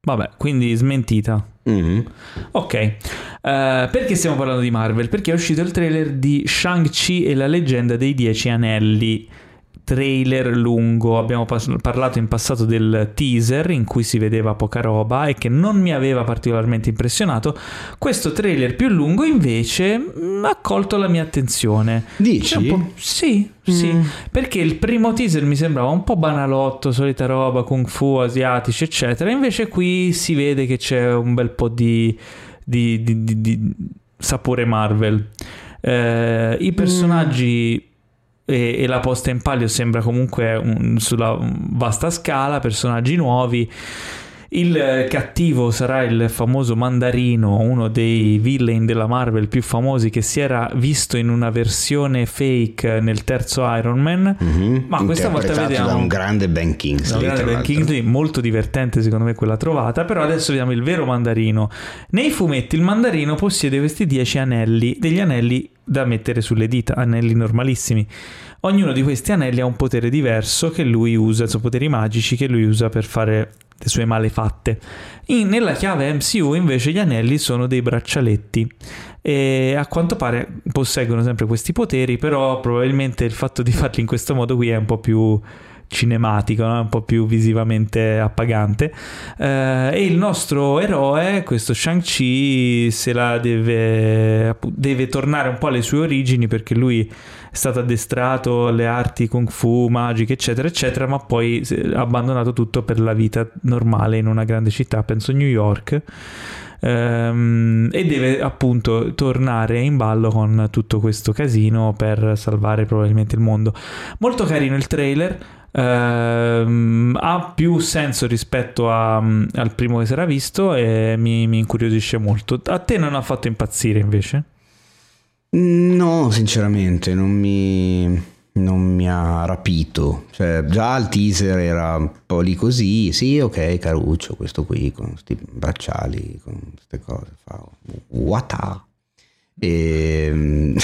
Vabbè, quindi smentita. Mhm. Ok, Eh, perché stiamo parlando di Marvel? Perché è uscito il trailer di Shang-Chi e la leggenda dei Dieci Anelli. Trailer lungo, abbiamo pas- parlato in passato del teaser in cui si vedeva poca roba e che non mi aveva particolarmente impressionato. Questo trailer più lungo invece mh, ha colto la mia attenzione. Dici? Sì, sì, Mm. perché il primo teaser mi sembrava un po' banalotto, solita roba, kung fu, asiatici, eccetera. Invece qui si vede che c'è un bel po' di, di- di- di- di sapore Marvel. Eh, I personaggi e, e la posta in palio sembra comunque un- sulla vasta scala, personaggi nuovi. Il eh, cattivo sarà il famoso Mandarino, uno dei villain della Marvel più famosi che si era visto in una versione fake nel terzo Iron Man. Mhm. Ma questa volta vediamo- da un grande Ben Kingsley. grande tra Ben. Kingsley, molto divertente secondo me quella trovata, però adesso vediamo il vero mandarino. Nei fumetti il mandarino possiede questi 10 anelli, degli anelli da mettere sulle dita, anelli normalissimi. Ognuno di questi anelli ha un potere diverso che lui usa, sono poteri magici che lui usa per fare le sue malefatte. In- nella chiave MCU invece gli anelli sono dei braccialetti e a quanto pare posseggono sempre questi poteri, però probabilmente il fatto di farli in questo modo qui è un po' più cinematico, no? un po' più visivamente appagante. Eh, e il nostro eroe, questo Shang-Chi, se la deve, deve tornare un po' alle sue origini perché lui è stato addestrato alle arti kung fu, magiche, eccetera, eccetera, ma poi ha abbandonato tutto per la vita normale in una grande città, penso New York. Ehm, e deve appunto tornare in ballo con tutto questo casino per salvare probabilmente il mondo. Molto carino il trailer. ehm, ha più senso rispetto a- al primo che si era visto e mi, mi incuriosisce molto. A te non ha fatto impazzire invece? No, sinceramente, non mi, non mi ha rapito. Cioè, già il teaser era un po' lì così. Sì, ok, caruccio, questo qui con questi bracciali, con queste cose. Fa, what? E...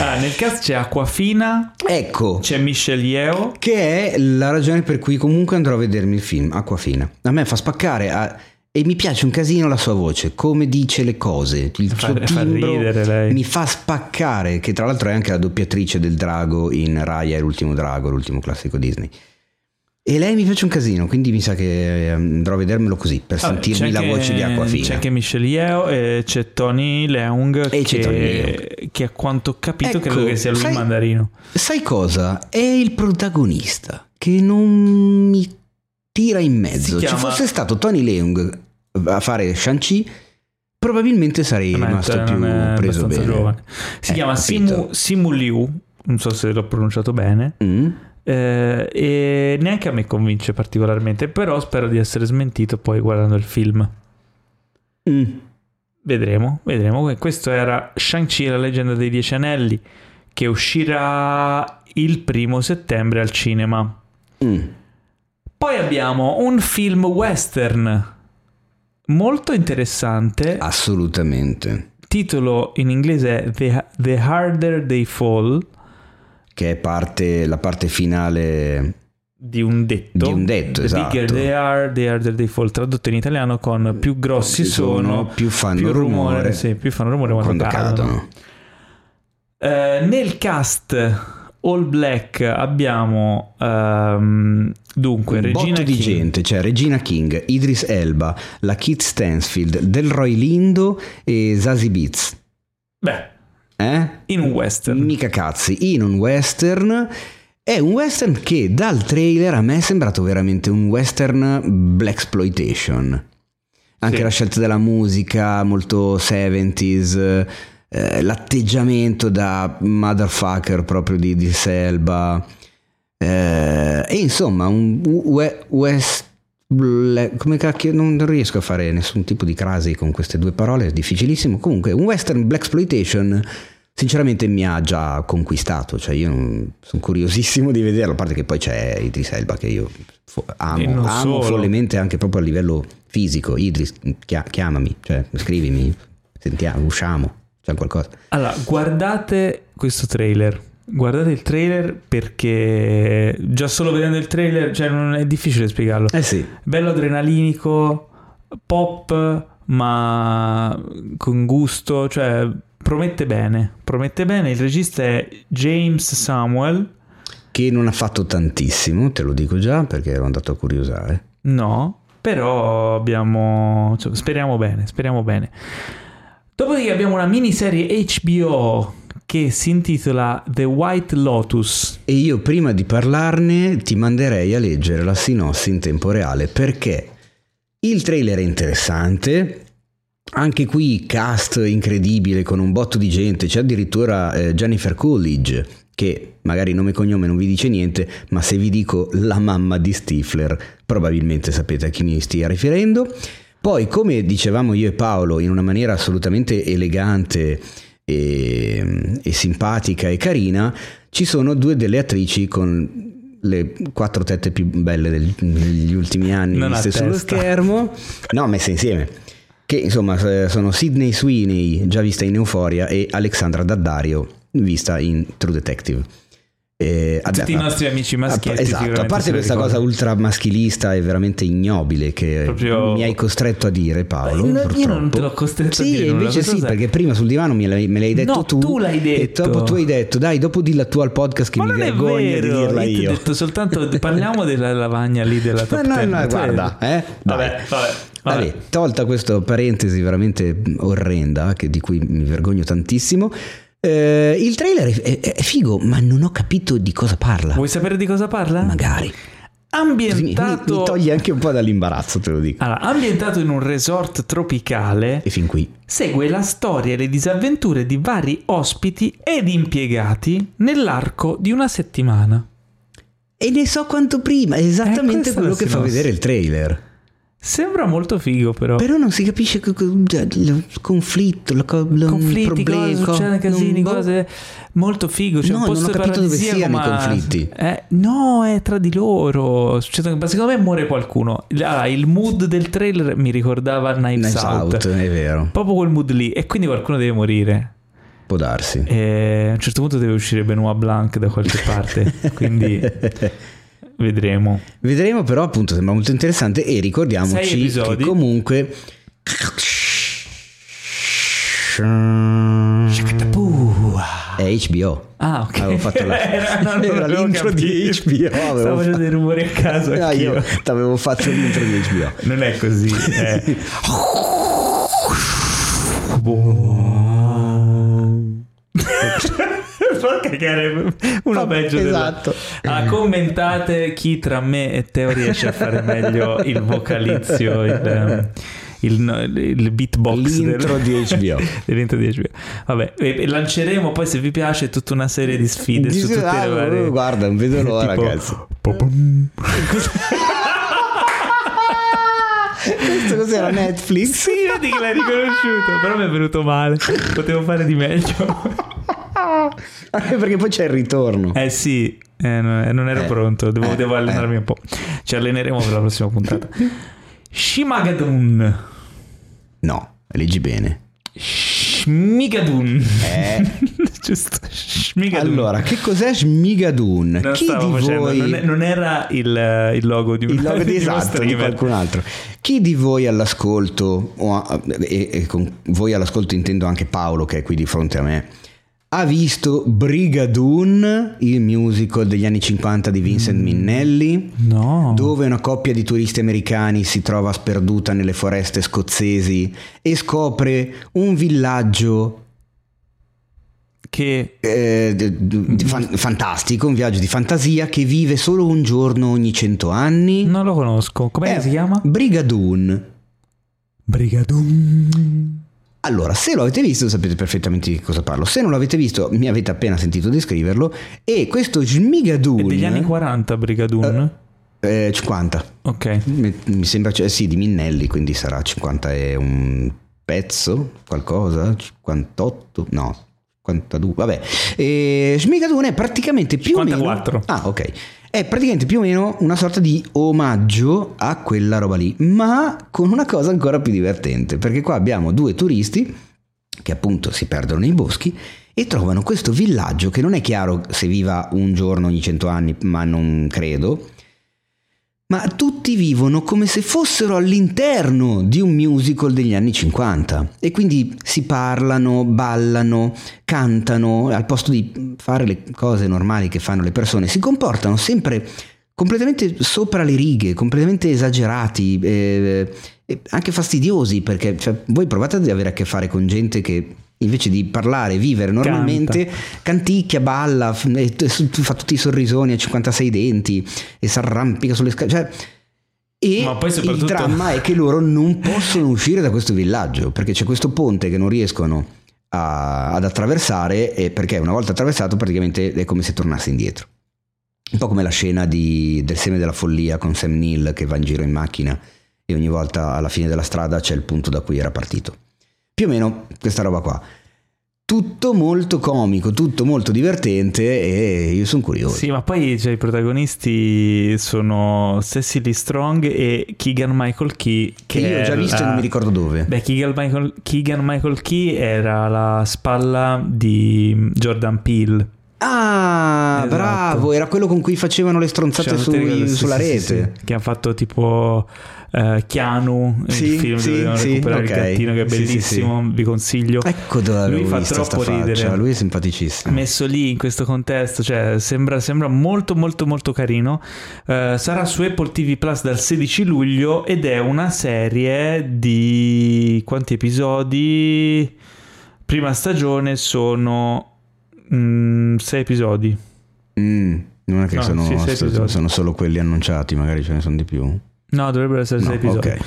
Ah, nel cast c'è Aquafina, ecco, c'è Michelle Yeo. che è la ragione per cui comunque andrò a vedermi il film Aquafina. A me fa spaccare a- e mi piace un casino la sua voce, come dice le cose, il Fa- suo fa timbro ridere lei. mi fa spaccare, che tra l'altro è anche la doppiatrice del drago in Raya e l'ultimo drago, l'ultimo classico Disney. E lei mi piace un casino, quindi mi sa che eh, andrò a vedermelo così, per Vabbè, sentirmi la anche- voce di Aquafina. C'è anche Michelle Yeo e c'è Tony Leung, E c'è Tony che, che a quanto ho capito Ecco, credo che sia lui sai- il mandarino. Sai cosa? È il protagonista che non mi tira in mezzo. Si Ci chiama- fosse stato Tony Leung a fare Shang-Chi, probabilmente sarei Ma rimasto più preso bene. giovane. Si Eh, chiama. Simu, Simu Liu non so se l'ho pronunciato bene, Mm? eh, e neanche a me convince particolarmente, però spero di essere smentito poi guardando il film. Mm. Vedremo, vedremo. Questo era Shang-Chi la leggenda dei Dieci Anelli, che uscirà il primo settembre al cinema. Mm. Poi abbiamo un film western molto interessante. Assolutamente. Titolo in inglese è The, The Harder They Fall, Che è parte, la parte finale di un detto. Di un detto, The esatto. bigger they are, the harder they fall. Tradotto in italiano con più grossi Ci sono, più fanno rumore, sì, più fanno rumore quando, quando cadono. cadono. Eh, nel cast All Black abbiamo ehm, dunque Un Regina botto di King. gente, c'è Regina King, Idris Elba, la Kit Stansfield, Delroy Lindo e Zazie Beats. Beh, Eh? in un western. Mica cazzi, in un western. È un western che dal trailer a me è sembrato veramente un western black exploitation. Anche Sì. la scelta della musica molto 70s, eh, l'atteggiamento da motherfucker proprio di, di Selba. Eh, e insomma, un we- west. come cacchio, non riesco a fare nessun tipo di crasi con queste due parole, è difficilissimo. Comunque, un western black exploitation sinceramente mi ha già conquistato, cioè io sono curiosissimo di vederlo, a parte che poi c'è Idris Elba che io amo, amo follemente anche proprio a livello fisico. Idris, chia- chiamami, cioè scrivimi, sentiamo, usciamo, c'è qualcosa. Allora, guardate questo trailer. Guardate il trailer perché già solo vedendo il trailer, cioè non è difficile spiegarlo. Eh sì, Bello adrenalinico, pop, ma con gusto, cioè promette bene. Promette bene. Il regista è James Samuel. che non ha fatto tantissimo, te lo dico già perché ero andato a curiosare. No, però abbiamo. insomma, speriamo bene, speriamo bene. Dopodiché abbiamo una miniserie HBO che si intitola The White Lotus. E io prima di parlarne ti manderei a leggere la sinossi in tempo reale perché il trailer è interessante, anche qui cast incredibile con un botto di gente, c'è addirittura eh, Jennifer Coolidge che magari nome e cognome non vi dice niente, ma se vi dico la mamma di Stifler probabilmente sapete a chi mi stia riferendo. Poi, come dicevamo io e Paolo, in una maniera assolutamente elegante e, e simpatica e carina, ci sono due delle attrici con le quattro tette più belle del- degli ultimi anni Non viste sullo schermo, no, messe insieme. Che insomma sono Sidney Sweeney, già vista in Euphoria, e Alexandra Daddario, vista in True Detective. Eh, Tutti vabbè, i nostri amici maschietti. Esatto, a parte questa cosa ricordano. ultra maschilista e veramente ignobile che Proprio- mi hai costretto a dire Paolo. No, io non te l'ho costretto a sì, dire nulla, invece sì, cosa- perché prima sul divano me l'hai, me l'hai detto No, tu. tu l'hai E detto. dopo tu hai detto, dai, dopo dillo tu al podcast che Ma mi vergogno di dirla io io. ho detto soltanto parliamo della lavagna lì della top No, no, 10. no, guarda, eh, Vabbè, vabbè, vabbè. Tolta questa parentesi veramente orrenda, che di cui mi vergogno tantissimo, eh, il trailer è, è- è figo, ma non ho capito di cosa parla. Vuoi sapere di cosa parla? Magari. Così mi, mi- Ambientato toglie anche un po' dall'imbarazzo, te lo dico. Allora, ambientato in un resort tropicale, E fin qui. segue la storia e le disavventure di vari ospiti ed impiegati nell'arco di una settimana. E ne so quanto prima, è Eh, esattamente è quello che fa vedere il trailer. Sembra molto figo, però. Però non si capisce cioè, il conflitto, la co- il conflitti, problema, cose, co- succedono casini, non- boh. cose molto figo. C'è No, non ho capito dove siano i ma- conflitti. Eh, no, è tra di loro. Succedono, ma secondo me muore qualcuno. Allora, il mood del trailer mi ricordava Knives, Knives Out. Out, è vero, Proprio quel mood lì. E quindi qualcuno deve morire. può darsi. E a un certo punto deve uscire Benoit Blanc da qualche parte. quindi vedremo. Vedremo però appunto sembra molto interessante e ricordiamoci che comunque è HBO. Ah, ok. Avevo fatto la- Era, no, era l'intro di capito. HBO, avevo Stavo facendo dei rumori a caso. No, anch'io. io ti avevo fatto l'intro di HBO. Non è così. eh. Fa cagare uno peggio Esatto. della... Ah, commentate chi tra me e Teo riesce a fare meglio il vocalizio, il, il, il beatbox L'intro del- di HBO. dell'intro di HBO. Vabbè, e- e lanceremo poi se vi piace tutta una serie di sfide su tutte Ah, le varie... Guarda, non vedo l'ora, Tipo- ragazzi. Questo cos'era Netflix? Sì, vedi che l'hai riconosciuto, però mi è venuto male. Potevo fare di meglio. Anche perché poi c'è il ritorno. Eh sì, eh, no- non ero Eh, pronto, devo, eh, devo allenarmi un po'. Ci alleneremo per la prossima puntata. Shimagadun. No, leggi bene. Shmigadun. Eh. Giusto. Shmigadun. Allora, che cos'è Shmigadun? non Chi di facendo, voi... non, è- non era il, il logo di un Il logo di esatto di qualcun altro. Chi di voi all'ascolto, o e, e con voi all'ascolto intendo anche Paolo che è qui di fronte a me, ha visto Brigadoon, il musical degli anni 50 di Vincent Mm. Minnelli? No. Dove una coppia di turisti americani si trova sperduta nelle foreste scozzesi e scopre un villaggio Che eh, d- d- di fan- fantastico, un viaggio di fantasia che vive solo un giorno ogni cento anni. non lo conosco. Com'è Eh, si chiama? Brigadoon. Brigadun. Allora, se lo avete visto sapete perfettamente di cosa parlo. Se non l'avete visto, mi avete appena sentito descriverlo. E questo È Shmigadoon... degli anni 40 Brigadun. eh, 50. ok. Mi, mi sembra, cioè, sì, di Minnelli, quindi sarà 50 e un pezzo, qualcosa, 58, no, 52, vabbè. E Shmigadoon è praticamente più 54. o meno... Ah, ok. È praticamente più o meno una sorta di omaggio a quella roba lì, ma con una cosa ancora più divertente, perché qua abbiamo due turisti che appunto si perdono nei boschi e trovano questo villaggio che non è chiaro se viva un giorno ogni cento anni, ma non credo, ma tutti vivono come se fossero all'interno di un musical degli anni 50 e quindi si parlano, ballano, cantano, al posto di fare le cose normali che fanno le persone, si comportano sempre completamente sopra le righe, completamente esagerati, eh, anche fastidiosi, perché cioè, voi provate ad avere a che fare con gente che invece di parlare, vivere normalmente, canticchia, balla, fa tutti i sorrisoni a 56 denti e si arrampica sulle scale. Cioè, e poi il soprattutto- dramma è che loro non possono uscire da questo villaggio perché c'è questo ponte che non riescono a- ad attraversare e perché una volta attraversato praticamente è come se tornasse indietro. Un po' come la scena di- del seme della follia con Sam Neill che va in giro in macchina e ogni volta alla fine della strada c'è il punto da cui era partito. Più o meno questa roba qua. Tutto molto comico, tutto molto divertente e io sono curioso. Sì, ma poi cioè, i protagonisti sono Cecily Strong e Keegan Michael Key. che io ho già visto e la- non mi ricordo dove. Beh, Keegan Michael, Keegan Michael Key era la spalla di Jordan Peele. Ah, Esatto. bravo, era quello con cui facevano le stronzate su- quelli- sì, sulla sì, rete. sì, che hanno fatto tipo eh, Keanu, Sì, il film sì, dove sì, recuperare ok. il gattino che è Sì, sì, bellissimo, vi consiglio. Ecco dove Lui fa troppo faccia, ridere. lui è simpaticissimo. messo lì in questo contesto, cioè sembra, sembra molto molto molto carino. Eh, sarà su Apple TV Plus dal 16 luglio ed è una serie di quanti episodi? Prima stagione sono 6 episodi. Mm, non è che No, sono, sì, sei episodi. sono solo quelli annunciati, magari ce ne sono di più. No, dovrebbero essere 6 No, episodi. ok.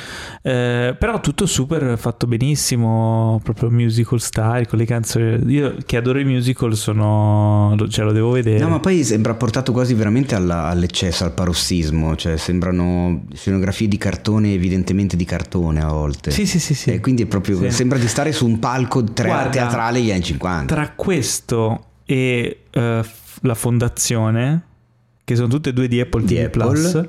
Eh, però tutto super fatto benissimo, proprio musical style con le canzoni. Io che adoro i musical sono cioè lo devo vedere. No, ma poi sembra portato quasi veramente alla- all'eccesso, al parossismo, cioè sembrano scenografie di cartone, evidentemente di cartone a volte. Sì, sì, sì, sì. E quindi è proprio, Sì. sembra di stare su un palco tre- Guarda, teatrale degli anni 50. Tra questo e f- la fondazione, che sono tutte e due di Apple Di TV Apple. Plus,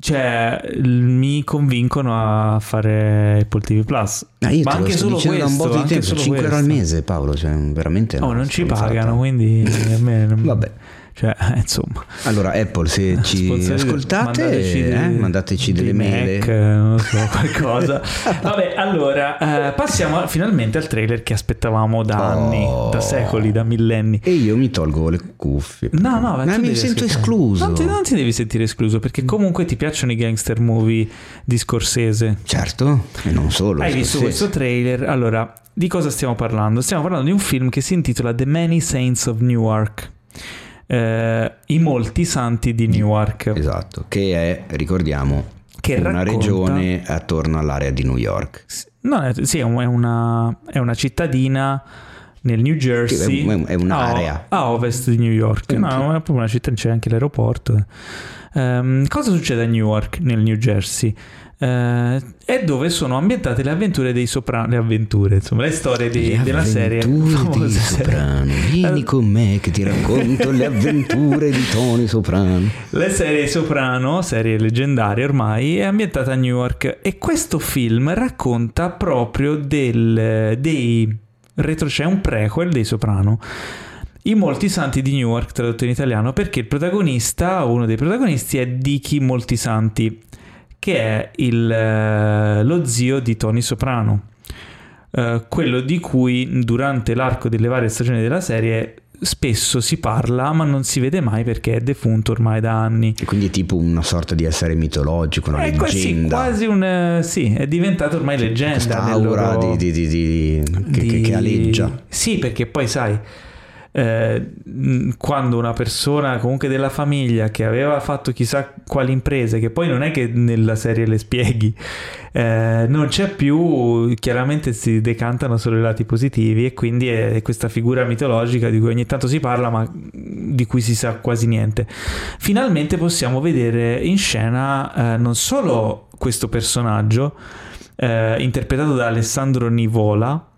cioè mi convincono a fare Apple TV Plus. Ah, io Ma anche solo dicendo da un questo, po' di tempo, solo 5 euro al questo. mese Paolo, cioè veramente Oh, una non ci pagano, quindi a me non- Vabbè. Cioè, insomma. Allora Apple se ci Sponsorite- ascoltate mandateci eh, mandateci delle mail. Eh, non so, qualcosa. Vabbè, allora, eh, passiamo finalmente al trailer che aspettavamo da anni, Oh. da secoli, da millenni. E io mi tolgo le cuffie. No, no, ma mi sento ascoltare. escluso. Non ti, non ti devi sentire escluso perché comunque ti piacciono i gangster movie di Scorsese. Certo, e non solo. Hai visto Scorsese. questo trailer? Allora, di cosa stiamo parlando? Stiamo parlando di un film che si intitola The Many Saints of Newark. Eh, I molti santi di Newark. Esatto, che è, ricordiamo, che una racconta- regione attorno all'area di New York. No, è- sì, è una, è una cittadina nel New Jersey. È- un'area. A, a ovest di New York. No, è proprio una città, c'è anche l'aeroporto. Ehm, cosa succede a Newark, nel New Jersey? Eh, è dove sono ambientate le avventure dei soprano. Le avventure, insomma, le storie di- Le della serie. serie. Soprano. Vieni con me che ti racconto le avventure di Tony Soprano. La serie Soprano, serie leggendaria ormai, è ambientata a Newark e questo film racconta proprio del, dei retro, c'è un prequel dei Soprano. I Molti Santi di Newark, tradotto in italiano, perché il protagonista, uno dei protagonisti, è Dicky Moltisanti, che è il, eh, lo zio di Tony Soprano. Eh, quello di cui durante l'arco delle varie stagioni della serie spesso si parla, ma non si vede mai perché è defunto ormai da anni. E quindi è tipo una sorta di essere mitologico, una È quasi, leggenda. quasi un... eh, sì, è diventato ormai leggenda. Questa aura loro- di, di- di- che, che- che aleggia. Sì, perché poi sai, eh, quando una persona comunque della famiglia che aveva fatto chissà quali imprese, che poi non è che nella serie le spieghi, eh, non c'è più, chiaramente si decantano solo i lati positivi e quindi è questa figura mitologica di cui ogni tanto si parla ma di cui si sa quasi niente. Finalmente possiamo vedere in scena eh, non solo questo personaggio, eh, interpretato da Alessandro Nivola,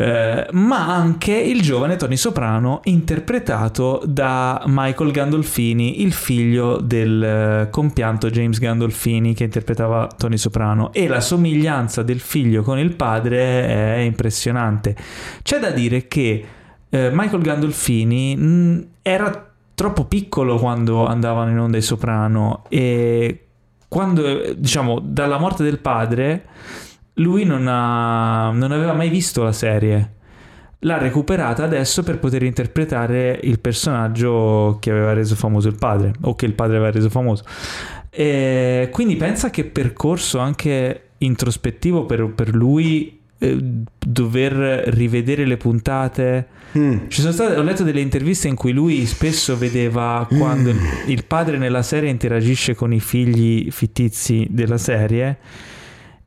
eh, ma anche il giovane Tony Soprano interpretato da Michael Gandolfini, il figlio del eh, compianto James Gandolfini che interpretava Tony Soprano e la somiglianza del figlio con il padre è impressionante. C'è da dire che eh, Michael Gandolfini mh, era troppo piccolo quando andavano in onda i Soprano e quando diciamo dalla morte del padre lui non, ha- non aveva mai visto la serie. L'ha recuperata adesso per poter interpretare il personaggio che aveva reso famoso il padre, o che il padre aveva reso famoso. E quindi pensa che percorso anche introspettivo per, per lui eh, dover rivedere le puntate. Ci sono state, ho letto delle interviste in cui lui spesso vedeva quando il, il padre nella serie interagisce con i figli fittizi della serie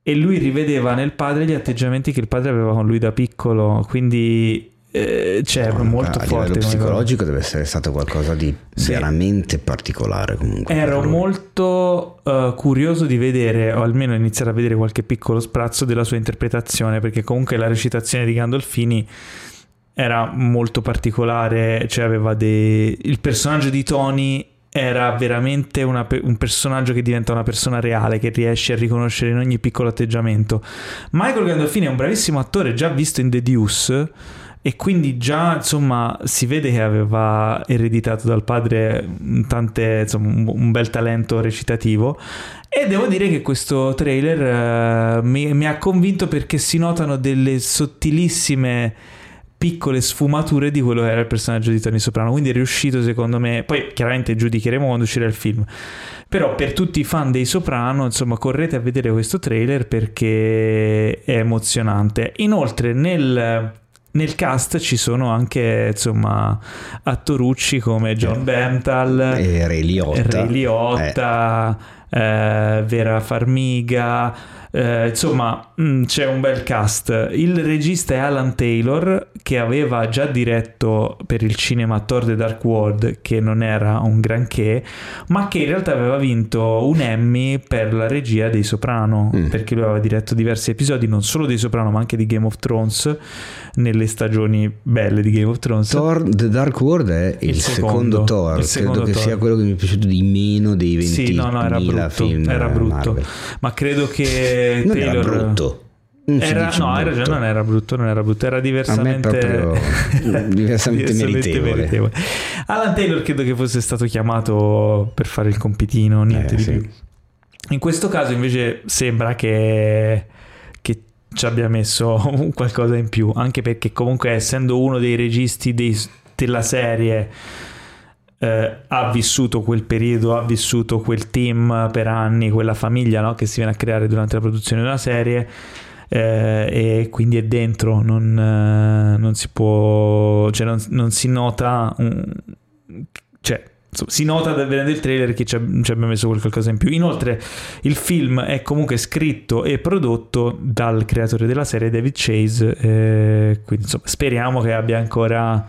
e lui rivedeva nel padre gli atteggiamenti che il padre aveva con lui da piccolo, quindi eh, c'è molto a forte. come psicologico deve essere stato qualcosa di Sì. veramente particolare comunque. Ero molto eh, curioso di vedere, o almeno iniziare a vedere qualche piccolo sprazzo della sua interpretazione, perché comunque la recitazione di Gandolfini era molto particolare, cioè aveva dei... il personaggio di Tony era veramente una un personaggio che diventa una persona reale, che riesce a riconoscere in ogni piccolo atteggiamento. Michael Gandolfini è un bravissimo attore, già visto in The Deuce, e quindi già insomma si vede che aveva ereditato dal padre tante, insomma, un, bel talento recitativo. E devo dire che questo trailer eh, mi, mi ha convinto perché si notano delle sottilissime piccole sfumature di quello che era il personaggio di Tony Soprano. Quindi è riuscito, secondo me. Poi chiaramente giudicheremo quando uscirà il film. Però per tutti i fan dei Soprano, insomma, correte a vedere questo trailer perché è emozionante. Inoltre, nel. Nel cast ci sono anche insomma attorucci come John Berntal, E Ray Liotta. Ray Liotta, eh, Vera Farmiga, eh, insomma mh, c'è un bel cast. Il regista è Alan Taylor che aveva già diretto per il cinema Thor The Dark World che non era un granché ma che in realtà aveva vinto un Emmy per la regia dei Soprano Mm. perché lui aveva diretto diversi episodi non solo dei Soprano ma anche di Game of Thrones nelle stagioni belle di Game of Thrones Thor The Dark World è il, Il secondo, secondo, Thor, il secondo credo che Thor. sia quello che mi è piaciuto di meno dei 20 Sì, no, no, era brutto, film era brutto. Marvel. ma credo che Non Taylor era brutto. Era, no, hai ragione, non era brutto, non era brutto, era diversamente, proprio diversamente meritevole. Alan Taylor credo che fosse stato chiamato per fare il compitino, niente Eh, di sì. più. In questo caso invece sembra che, che ci abbia messo qualcosa in più, anche perché comunque essendo uno dei registi dei- della serie eh, ha vissuto quel periodo, ha vissuto quel team per anni, quella famiglia no, che si viene a creare durante la produzione di una serie eh, e quindi è dentro, non, eh, non si può, cioè non, non si nota, un- cioè si nota vedendo il trailer che ci abbia messo qualcosa in più. Inoltre, il film è comunque scritto e prodotto dal creatore della serie, David Chase. eh, quindi, insomma, speriamo che abbia ancora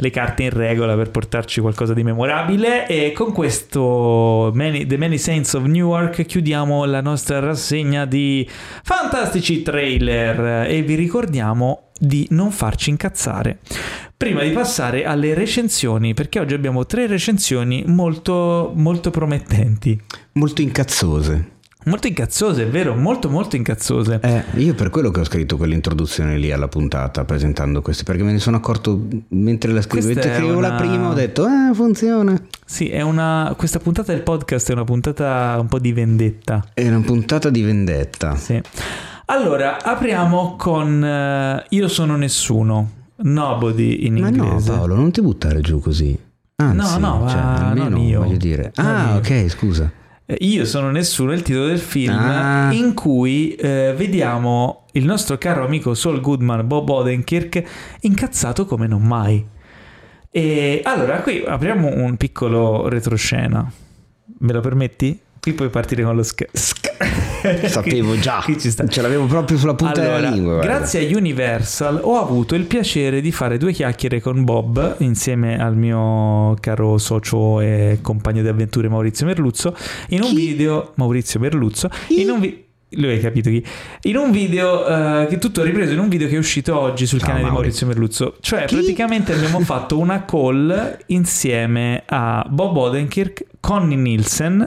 le carte in regola per portarci qualcosa di memorabile. E con questo Many- The Many Saints of Newark chiudiamo la nostra rassegna di fantastici trailer e vi ricordiamo di non farci incazzare. Prima di passare alle recensioni, perché oggi abbiamo tre recensioni molto, molto promettenti. Molto incazzose. Molto incazzose, è vero, molto molto incazzose. Eh, io per quello che ho scritto quell'introduzione lì alla puntata presentando queste, perché me ne sono accorto mentre la scrivevo. Mentre scrivevo una- la prima ho detto, ah, funziona. Sì, è una, questa puntata del podcast è una puntata un po' di vendetta. È una puntata di vendetta. Sì. Allora, apriamo con eh, Io sono nessuno, Nobody in Ma no, inglese. Paolo, non ti buttare giù così. Anzi, No, no, cioè, ma almeno non io. voglio dire. Non Ah, io. ok, scusa. Eh, Io sono nessuno è il titolo del film Ah. in cui eh, vediamo il nostro caro amico Saul Goodman, Bob Odenkirk, incazzato come non mai. E allora qui apriamo un piccolo retroscena. Me lo permetti? Qui puoi partire con lo sk. sk- Sapevo già. Ce l'avevo proprio sulla punta Allora, della lingua. guarda. grazie a Universal ho avuto il piacere di fare due chiacchiere con Bob insieme al mio caro socio e compagno di avventure Maurizio Merluzzo in un Chi? video Maurizio Merluzzo Chi? in un video lui hai capito chi? In un video eh, che tutto è ripreso in un video che è uscito oggi sul Ciao, canale di Mauri. Maurizio Merluzzo. Cioè, Chi? praticamente abbiamo fatto una call insieme a Bob Odenkirk, Connie Nielsen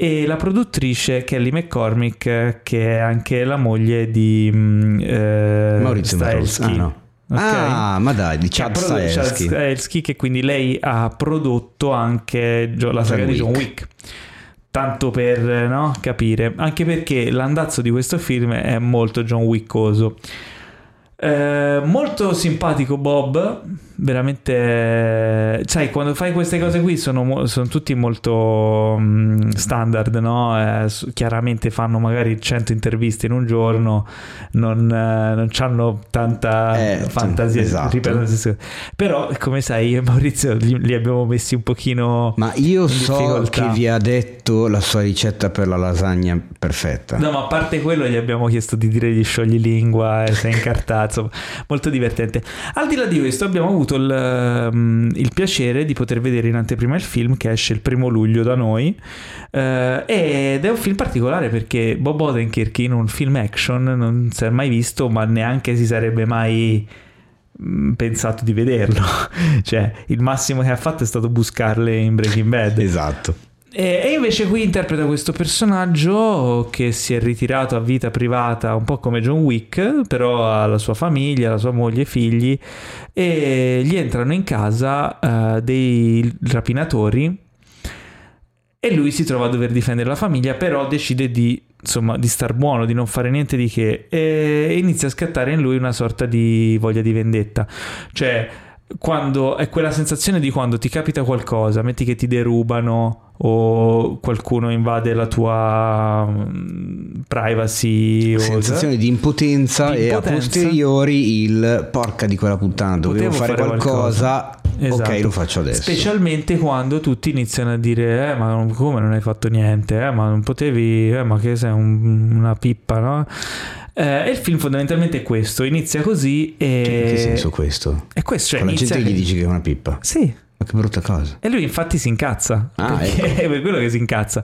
e la produttrice Kelly McCormick, che è anche la moglie di mm, eh, Maurizio Stahelski. Ah, no. Ok? Ah, ma dai, di Chad Stahelski. Stahelski, che quindi lei ha prodotto anche la saga di John Wick. Wick. Tanto per no, capire, anche perché l'andazzo di questo film è molto John Wickoso. Eh, molto simpatico Bob, veramente, sai, quando fai queste cose qui sono, sono tutti molto mm, standard, no? Eh, chiaramente fanno magari 100 interviste in un giorno, non, eh, non hanno tanta Eh, fantasia, esatto. cose. Però, come sai, io e Maurizio li, li abbiamo messi un pochino... Ma io so difficoltà. che vi ha detto la sua ricetta per la lasagna perfetta. No, ma a parte quello gli abbiamo chiesto di dire gli scioglilingua e sei incartato, insomma, molto divertente. Al di là di questo abbiamo avuto il, ehm, il piacere di poter vedere in anteprima il film che esce il primo luglio da noi eh, ed è un film particolare perché Bob Odenkirk in un film action non si è mai visto ma neanche si sarebbe mai mm, pensato di vederlo cioè il massimo che ha fatto è stato buscarle in Breaking Bad Esatto. E, invece qui interpreta questo personaggio che si è ritirato a vita privata, un po' come John Wick, però ha la sua famiglia, la sua moglie e figli, e gli entrano in casa eh, dei rapinatori e lui si trova a dover difendere la famiglia, però decide di, insomma, di star buono, di non fare niente di che, e inizia a scattare in lui una sorta di voglia di vendetta. Cioè, quando è quella sensazione di quando ti capita qualcosa, metti che ti derubano o qualcuno invade la tua mm, privacy o Sensazione di impotenza, Di e a impotenza. posteriori il porca di quella puttana, dovevo fare, fare qualcosa, Esatto. ok lo faccio adesso. Specialmente quando tutti iniziano a dire: Eh, ma come non hai fatto niente? Eh, ma non potevi, eh, ma che sei un- una pippa, no? Eh, e il film fondamentalmente è questo: inizia così e. In che senso questo? È questo, cioè Con la gente che che- gli dici che è una pippa. Sì, Ma che brutta cosa. E lui infatti si incazza. Ah, perché è per quello che si incazza.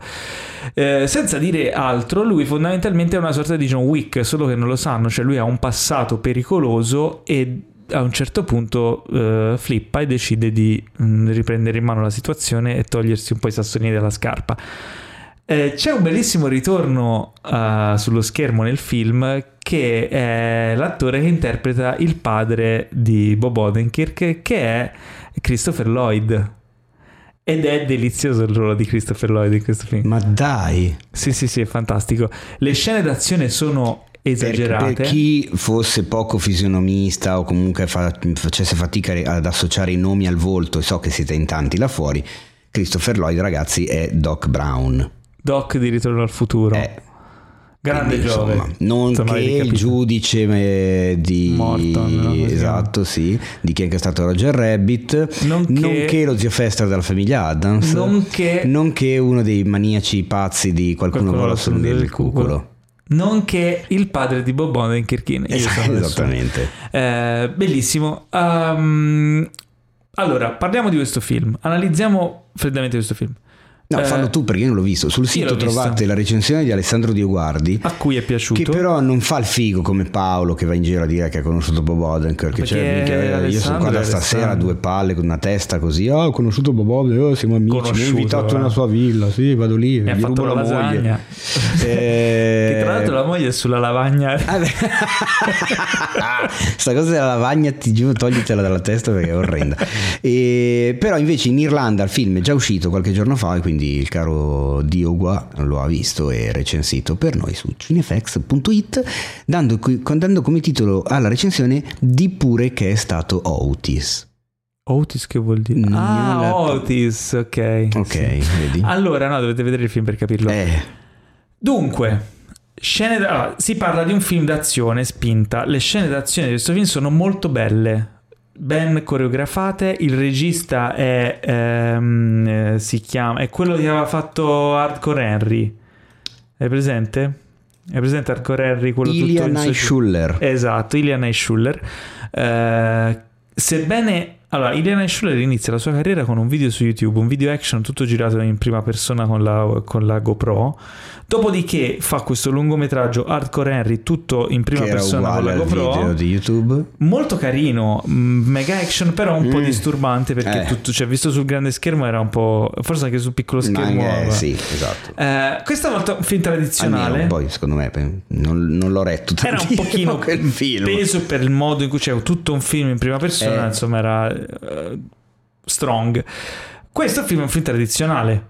Eh, senza dire altro, lui fondamentalmente è una sorta di John Wick, solo che non lo sanno. Cioè lui ha un passato pericoloso e a un certo punto eh, flippa e decide di mm, riprendere in mano la situazione e togliersi un po' i sassolini dalla scarpa. Eh, c'è un bellissimo ritorno eh, sullo schermo nel film che è l'attore che interpreta il padre di Bob Odenkirk che è Christopher Lloyd. Ed è delizioso il ruolo di Christopher Lloyd in questo film. Ma dai, sì sì sì è fantastico. Le scene d'azione sono per, esagerate. per chi fosse poco fisionomista o comunque fa- facesse fatica ad associare i nomi al volto, e so che siete in tanti là fuori, Christopher Lloyd ragazzi è Doc Brown. Doc di Ritorno al futuro. Eh, Grande Quindi, Giove. insomma, non Insomma, che avete il giudice eh, di Morton, no? Esatto, sì, di chi è anche stato Roger Rabbit, Nonché- lo zio Fester della famiglia Adams, Nonché- nonché uno dei maniaci pazzi di qualcuno, Qualcuno vuole assumere il cuculo. Nonché il padre di Bob Odenkirk. Adesso- Esattamente. Eh, bellissimo. Ehm, allora, parliamo di questo film. Analizziamo freddamente questo film. No, Eh, fallo tu perché io non l'ho visto. Sul sito trovate la recensione di Alessandro Dioguardi. A cui è piaciuto. Che però non fa il figo come Paolo che va in giro a dire che ha conosciuto Bob Odenkirk. Perché Cioè, io sono qua da stasera a Alessandro. due palle con una testa così. Oh, ho conosciuto Bob Odenkirk, oh, siamo amici. Mi ha Conosciuto, invitato eh. nella sua villa. Sì, vado lì. Mi ha fatto la la moglie. lasagna. Eh, Che tra l'altro la moglie è sulla lavagna. Ah. Sta cosa della lavagna, ti giuro, toglitela dalla testa perché è orrenda. E, però invece in Irlanda il film è già uscito qualche giorno fa e quindi il caro Diogua lo ha visto e recensito per noi su cinefx.it dando, dando come titolo alla recensione di pure che è stato Otis. Otis che vuol dire? Non ah, la- Otis, ok. Ok, Sì. vedi? Allora, no, dovete vedere il film per capirlo. Eh, Dunque, scene da- allora, si parla di un film d'azione spinta. Le scene d'azione di questo film sono molto belle, ben coreografate. Il regista è, ehm, eh, si chiama, è quello che aveva fatto Hardcore Henry. È presente? È presente Hardcore Henry? Quello Ilya tutto in Schuller. Esatto, Ilian Schuller. Eh, sebbene allora, Ilian Schuller inizia la sua carriera con un video su YouTube, un video action tutto girato in prima persona con la, con la GoPro. Dopodiché fa questo lungometraggio Hardcore Henry, tutto in prima Che persona con la GoPro. video di YouTube. Molto carino, mm, mega action, però un po' Mm. disturbante perché Eh. tutto, cioè, visto sul grande schermo era un po'. forse anche sul piccolo schermo. eh, sì, esatto. Eh, questa volta un film tradizionale. Almeno, poi secondo me non, non l'ho retto era un pochino quel film. peso per il modo in cui c'è tutto un film in prima persona, Eh. insomma era eh, strong. Questo film è un film tradizionale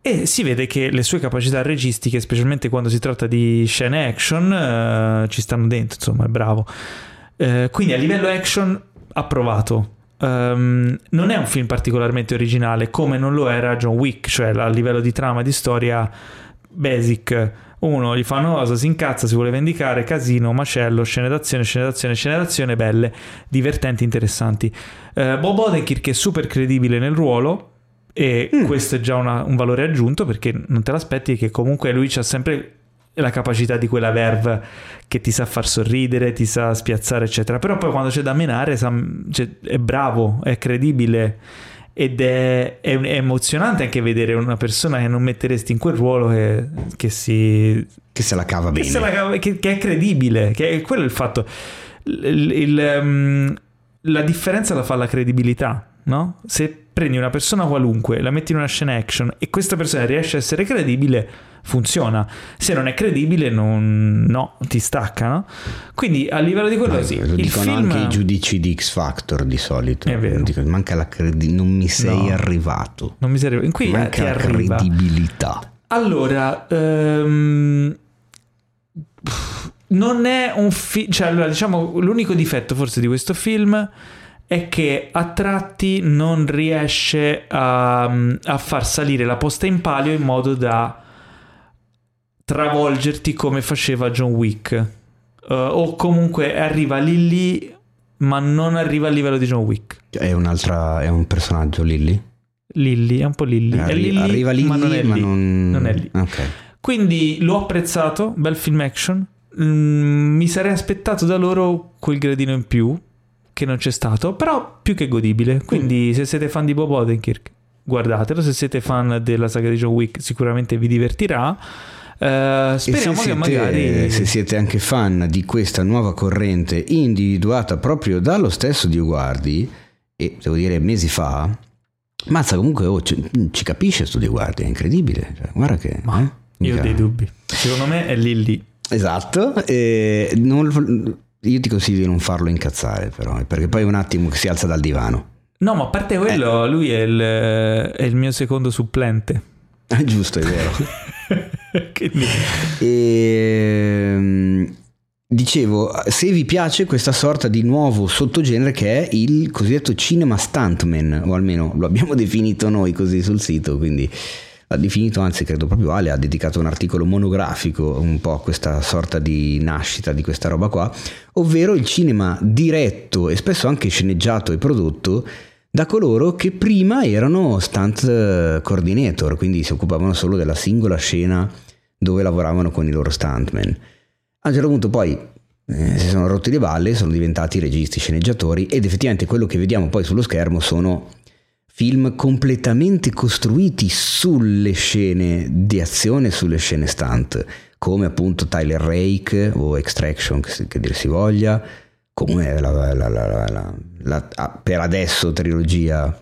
e si vede che le sue capacità registiche, specialmente quando si tratta di scene action, eh, ci stanno dentro, insomma è bravo. Eh, quindi a livello action approvato. Ehm, non è un film particolarmente originale come non lo era John Wick, cioè a livello di trama e di storia basic. Uno gli fa una cosa, si incazza, si vuole vendicare, casino, macello, scene d'azione, scene d'azione, scene d'azione belle, divertenti, interessanti. Eh, Bob Odenkirk è super credibile nel ruolo e questo è già una- un valore aggiunto perché non te l'aspetti che comunque lui ha sempre la capacità di quella verve che ti sa far sorridere, ti sa spiazzare, eccetera. Però poi quando c'è da menare sa- cioè, è bravo, è credibile ed è, è- è emozionante anche vedere una persona che non metteresti in quel ruolo che, che si Che se la cava che, bene. la- che- che è credibile, che è quello il fatto. Il- il, ehm, la differenza la fa la credibilità, no? Se prendi una persona qualunque, la metti in una scena action e questa persona riesce a essere credibile, funziona. Se non è credibile, non, no, ti stacca, no? Quindi a livello di quello, Ma sì. Lo Il dicono film... anche i giudici di X Factor di solito. È vero. Dicono, manca la credi- non mi sei No. arrivato. Non mi serve. Qui eh, ti manca la arriva. credibilità. Allora, ehm, non è un film, cioè allora, diciamo l'unico difetto forse di questo film è che a tratti non riesce a, a far salire la posta in palio in modo da travolgerti come faceva John Wick Eh, o comunque arriva lì lì ma non arriva al livello di John Wick È, un'altra, è un personaggio Lilly? Lilly, è un po' Lilly È Arri- Lilly, arriva Lilly, ma non è lì. non... Non è lì. Ok. Quindi l'ho apprezzato, bel film action. Mm, mi sarei aspettato da loro quel gradino in più, che non c'è stato, però più che godibile. Quindi se siete fan di Bob Odenkirk, guardatelo. Se siete fan della saga di John Wick, sicuramente vi divertirà. Eh, E se speriamo che siete, magari... se siete anche fan di questa nuova corrente individuata proprio dallo stesso Dioguardi, e devo dire mesi fa, mazza comunque oh, ci, ci capisce sto Dioguardi, è incredibile. Cioè, guarda che... Ma eh, Io ho dei dubbi. Secondo me è lì lì. Esatto, e non- io ti consiglio di non farlo incazzare però, perché poi un attimo si alza dal divano. No, ma a parte quello, Eh. lui è il, è il mio secondo supplente. È giusto, è vero. Quindi... E, ehm, dicevo, se vi piace questa sorta di nuovo sottogenere che è il cosiddetto cinema stuntman, o almeno lo abbiamo definito noi così sul sito, quindi ha definito, anzi credo proprio Ale ha dedicato un articolo monografico un po' a questa sorta di nascita di questa roba qua, ovvero il cinema diretto e spesso anche sceneggiato e prodotto da coloro che prima erano stunt coordinator, quindi si occupavano solo della singola scena dove lavoravano con i loro stuntman. A un certo punto poi eh, si sono rotti le balle, sono diventati registi, sceneggiatori ed effettivamente quello che vediamo poi sullo schermo sono film completamente costruiti sulle scene di azione, sulle scene stunt, come appunto Tyler Rake o Extraction, che, che dir si voglia, come la, la, la, la per adesso trilogia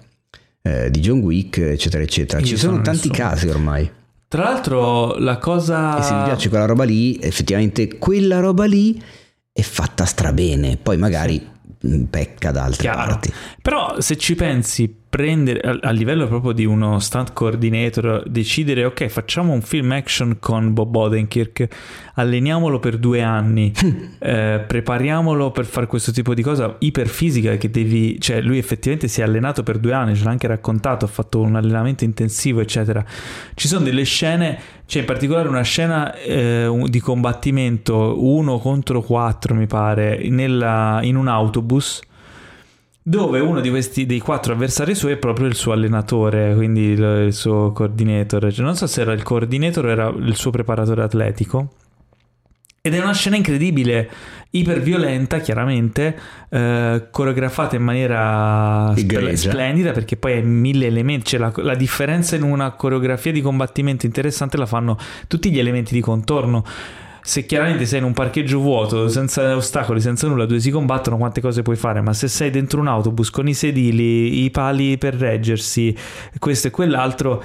eh, di John Wick, eccetera, eccetera. Io Ci sono, tanti nessuno. casi ormai. Tra l'altro la cosa... E se vi piace quella roba lì, effettivamente quella roba lì è fatta strabene, poi magari sì. pecca da altre Chiaro. parti. Però se ci pensi, prendere a, a, livello proprio di uno stunt coordinator, decidere ok, facciamo un film action con Bob Odenkirk, alleniamolo per due anni, eh, prepariamolo per fare questo tipo di cosa iperfisica che devi, cioè lui effettivamente si è allenato per due anni, ce l'ha anche raccontato, ha fatto un allenamento intensivo, eccetera. Ci sono delle scene, c'è in particolare una scena eh, di combattimento uno contro quattro, mi pare, nella, in un autobus dove uno di questi dei quattro avversari suoi è proprio il suo allenatore, quindi il, il suo coordinator. Cioè, non so se era il coordinator o era il suo preparatore atletico. Ed è una scena incredibile, iperviolenta, chiaramente, eh, coreografata in maniera spl- splendida perché poi è mille elementi. Cioè la, la, differenza in una coreografia di combattimento interessante la fanno tutti gli elementi di contorno se chiaramente sei in un parcheggio vuoto, senza ostacoli, senza nulla, dove si combattono, quante cose puoi fare, ma se sei dentro un autobus con i sedili, i pali per reggersi, questo e quell'altro,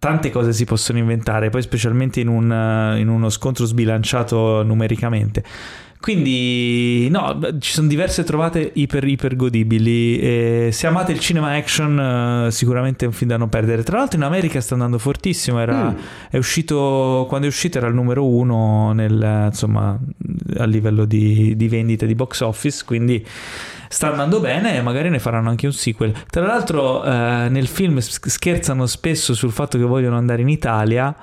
tante cose si possono inventare, poi specialmente in, un, in uno scontro sbilanciato numericamente. Quindi, no, ci sono diverse trovate iper, iper godibili. E se amate il cinema action, uh, sicuramente è un film da non perdere. Tra l'altro, in America sta andando fortissimo. Era, mm. È uscito, quando è uscito, era il numero uno nel, insomma, a livello di, di vendite di box office. Quindi sta andando bene e magari ne faranno anche un sequel. Tra l'altro, eh, nel film scherzano spesso sul fatto che vogliono andare in Italia.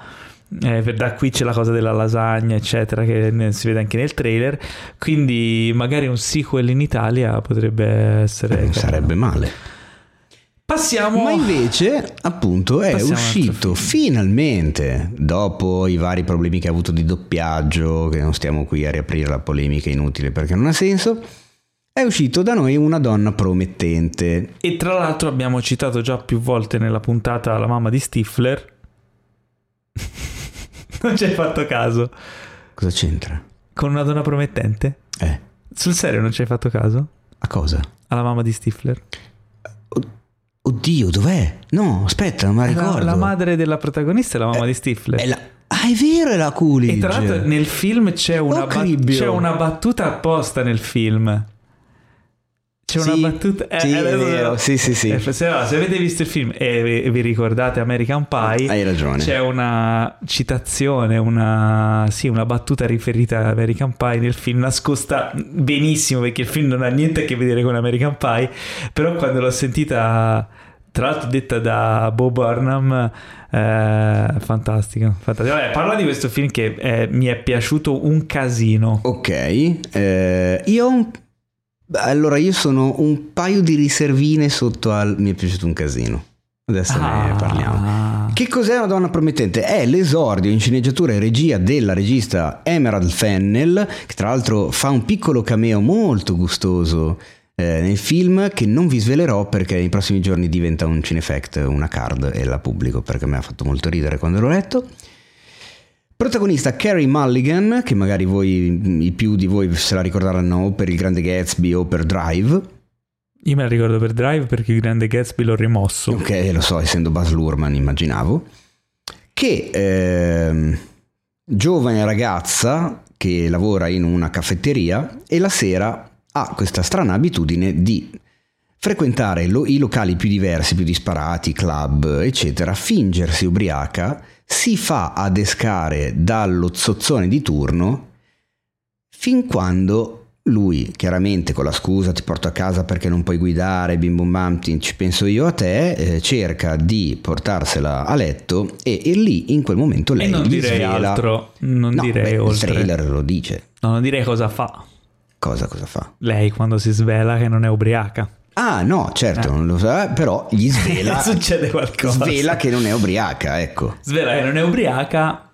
Eh, da qui c'è la cosa della lasagna, eccetera, che si vede anche nel trailer. Quindi, magari un sequel in Italia potrebbe essere. Non sarebbe male. Passiamo. Ma invece, appunto, è Passiamo uscito finalmente, dopo i vari problemi che ha avuto di doppiaggio, che non stiamo qui a riaprire la polemica inutile perché non ha senso. È uscito da noi una donna promettente. E tra l'altro abbiamo citato già più volte nella puntata la mamma di Stifler. Non ci hai fatto caso. Cosa c'entra? Con una donna promettente? Eh. Sul serio non ci hai fatto caso? A cosa? Alla mamma di Stifler. Oddio, dov'è? No, aspetta, non me la ricordo. La, la madre della protagonista è la mamma eh, di Stifler. È la... Ah, è vero, è la Coolidge. E tra l'altro nel film c'è una, bat- c'è una battuta apposta nel film c'è sì, una battuta. Eh, sì, è vero. Sì, sì, sì. Eh, se, se, avete visto il film e vi ricordate American Pie, hai ragione. C'è una citazione, una, sì, una battuta riferita a American Pie nel film, nascosta benissimo perché il film non ha niente a che vedere con American Pie. Però quando l'ho sentita, tra l'altro detta da Bob Burnham, eh, fantastico, fantastico. Vabbè, parla di questo film che eh, mi è piaciuto un casino. Ok, eh, io un allora, io sono un paio di riservine sotto al... Mi è piaciuto un casino. Adesso ah. ne parliamo. Che cos'è una donna promettente? È l'esordio in sceneggiatura e regia della regista Emerald Fennel, che tra l'altro fa un piccolo cameo molto gustoso eh, nel film che non vi svelerò perché nei prossimi giorni diventa un cinefact, una card e la pubblico perché mi ha fatto molto ridere quando l'ho letto. Protagonista Carrie Mulligan, che magari voi, i più di voi se la ricorderanno per il Grande Gatsby o per Drive. Io me la ricordo per Drive perché il Grande Gatsby l'ho rimosso. Ok, lo so, essendo Buzz Lurman immaginavo. Che eh, giovane ragazza che lavora in una caffetteria e la sera ha questa strana abitudine di frequentare lo, i locali più diversi, più disparati, club, eccetera, fingersi ubriaca si fa adescare dallo zozzone di turno fin quando lui chiaramente con la scusa ti porto a casa perché non puoi guidare, bim bum bam, ti- ci penso io a te, eh, cerca di portarsela a letto e, e lì in quel momento lei e non direi svela... altro, non No, direi beh, oltre. Il trailer lo dice. No, non direi cosa fa Cosa, cosa fa? lei quando si svela che non è ubriaca. Ah no, certo, non lo sa, però gli svela... Succede qualcosa. Svela che non è ubriaca, ecco. Svela che non è ubriaca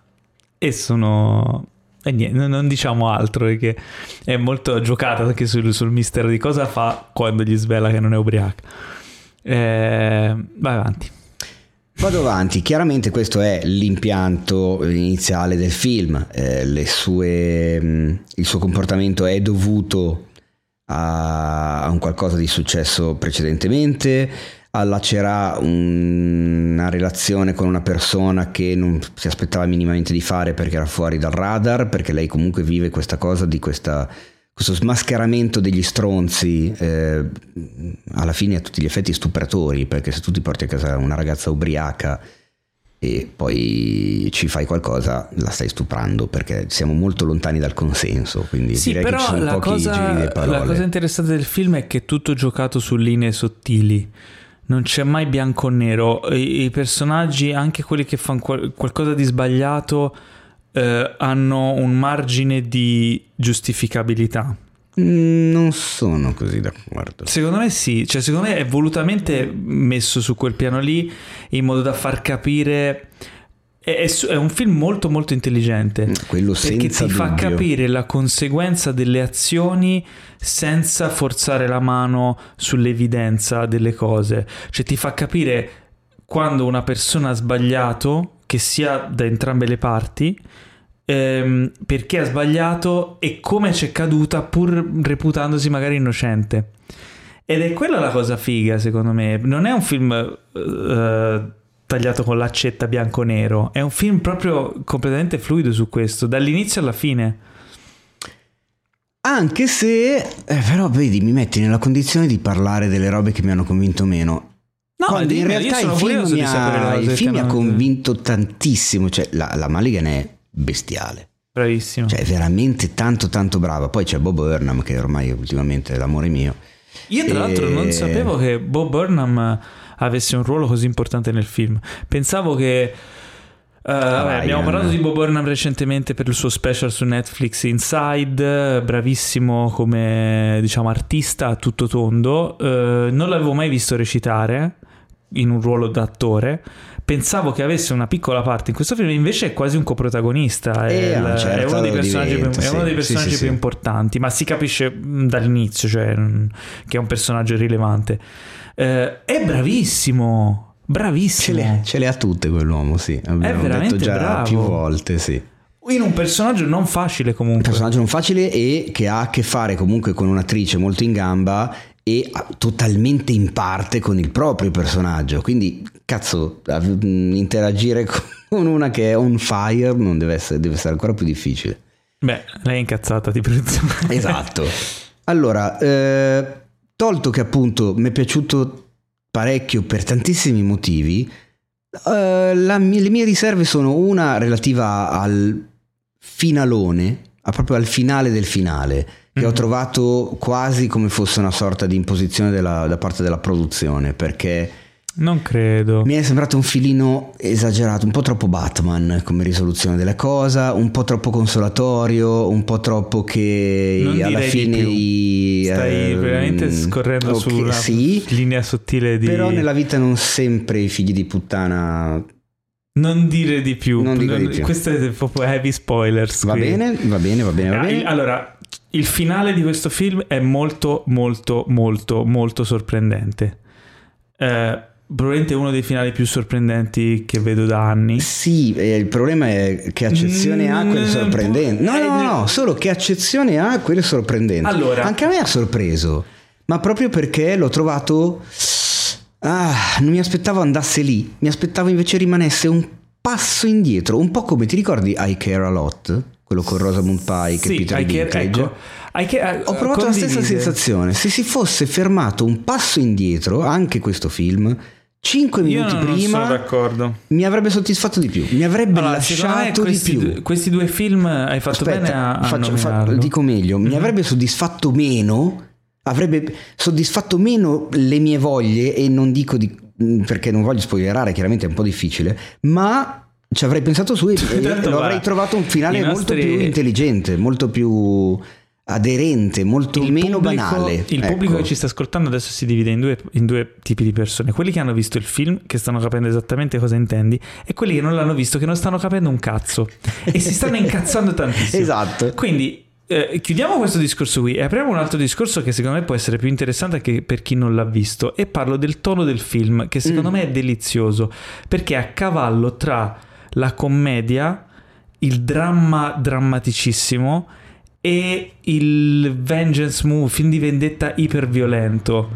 e sono... E niente, non- diciamo altro perché è molto giocata anche sul, sul mistero di cosa fa quando gli svela che non è ubriaca. Eh, vai avanti. Vado avanti, chiaramente questo è l'impianto iniziale del film, eh, le sue, mh, il suo comportamento è dovuto a, un qualcosa di successo precedentemente, allacerà un- una relazione con una persona che non si aspettava minimamente di fare perché era fuori dal radar, perché lei comunque vive questa cosa di questa- questo smascheramento degli stronzi, eh, alla fine a tutti gli effetti stupratori, perché se tu ti porti a casa una ragazza ubriaca e poi ci fai qualcosa, la stai stuprando perché siamo molto lontani dal consenso, quindi Sì, direi che ci però sono la pochi giri cosa, di parole. la cosa interessante del film è che è tutto giocato su linee sottili. Non c'è mai bianco o nero. I, i personaggi, anche quelli che fanno qual- qualcosa di sbagliato, eh, hanno un margine di giustificabilità. Mm, Non sono così d'accordo. Secondo me sì, cioè secondo me è volutamente messo su quel piano lì in modo da far capire... È, è un film molto molto intelligente. Quello Perché senza ti fa dubbio. capire la conseguenza delle azioni senza forzare la mano sull'evidenza delle cose. Cioè ti fa capire quando una persona ha sbagliato, che sia da entrambe le parti, ehm, perché ha sbagliato e come c'è caduta pur reputandosi magari innocente. Ed è quella la cosa figa, secondo me. Non è un film eh, tagliato con l'accetta bianco-nero, è un film proprio completamente fluido su questo, dall'inizio alla fine. Anche se, eh, però vedi, mi metti nella condizione di parlare delle robe che mi hanno convinto meno. No, Quando in realtà il film, mi ha, il film mi ha convinto tantissimo, cioè la, la Mulligan è bestiale, Bravissimo. cioè veramente tanto tanto brava. Poi c'è Bob Burnham che ormai ultimamente è l'amore mio. Io tra l'altro non E- sapevo che Bob Burnham avesse un ruolo così importante nel film. Pensavo che... eh, vabbè, abbiamo parlato di Bob Burnham recentemente per il suo special su Netflix Inside, bravissimo come diciamo artista a tutto tondo. Eh, non l'avevo mai visto recitare in un ruolo d'attore. Pensavo che avesse una piccola parte in questo film, invece è quasi un coprotagonista. È, Eh, un il- certo è uno dei personaggi, più, diventa, è uno sì. dei Sì, personaggi sì, più sì. importanti, ma si capisce mh, dall'inizio cioè, mh, che è un personaggio rilevante. Eh, è bravissimo, Ce bravissimo. le, ce le ha tutte quell'uomo, sì. Abbiamo veramente detto già bravo. più volte, sì. In un personaggio non facile Un comunque. personaggio non facile e che ha a che fare comunque con un'attrice molto in gamba e ah, totalmente in parte con il proprio personaggio. Quindi, cazzo, mh, interagire con una che è on fire non deve essere, deve essere ancora più difficile. Beh, lei è incazzata di presunzione. Esatto. Allora, eh, tolto che appunto mi è piaciuto parecchio per tantissimi motivi, eh, la le mie riserve sono una relativa al finalone, a proprio al finale del finale, che ho Mhm. trovato quasi come fosse una sorta di imposizione della- da parte della produzione, perché Non credo. mi è sembrato un filino esagerato, un po' troppo Batman come risoluzione della cosa, un po' troppo consolatorio, un po' troppo che Non alla fine i, Stai ehm, veramente scorrendo ok, su una sì, linea sottile di... però nella vita non sempre i figli di puttana Non dire di più. Non dico di più. Queste è proprio heavy spoilers. va qui. bene, va bene, va bene, va bene. Allora, il finale di questo film è molto, molto, molto, molto sorprendente. Eh, probabilmente uno dei finali più sorprendenti che vedo da anni. Sì, eh, il problema è che accezione ha quel Mm, sorprendente. No, eh, no, no, solo che accezione ha quel sorprendente. Allora- Anche a me ha sorpreso, ma proprio perché l'ho trovato... Ah, non mi aspettavo andasse lì, mi aspettavo invece rimanesse un passo indietro, un po' come ti ricordi I Care A Lot, quello con Rosamund Pike Sì, e Peter I Dinklage? ecco, care- Ho provato la stessa condivide. sensazione. Se si fosse fermato un passo indietro, anche questo film, 5 Io minuti non prima d'accordo. mi avrebbe soddisfatto di più, mi avrebbe Allora, lasciato di più. questi due film hai fatto bene a, a faccio- fa- dico meglio, mi Mhm. avrebbe soddisfatto meno, avrebbe soddisfatto meno le mie voglie e non dico di, perché non voglio spoilerare, chiaramente è un po' difficile, ma ci avrei pensato su e, e Tanto lo avrei trovato un finale I molto nostri- più intelligente, molto più aderente, molto il meno pubblico, banale. Il Ecco. pubblico che ci sta ascoltando adesso si divide in due, in due tipi di persone: quelli che hanno visto il film, che stanno capendo esattamente cosa intendi, e quelli che non l'hanno visto, che non stanno capendo un cazzo e si stanno incazzando tantissimo. Esatto. Quindi eh, chiudiamo questo discorso qui e apriamo un altro discorso che secondo me può essere più interessante anche per chi non l'ha visto. E parlo del tono del film, che secondo Mm. me è delizioso perché è a cavallo tra la commedia, il dramma drammaticissimo e il vengeance movie, film di vendetta iperviolento.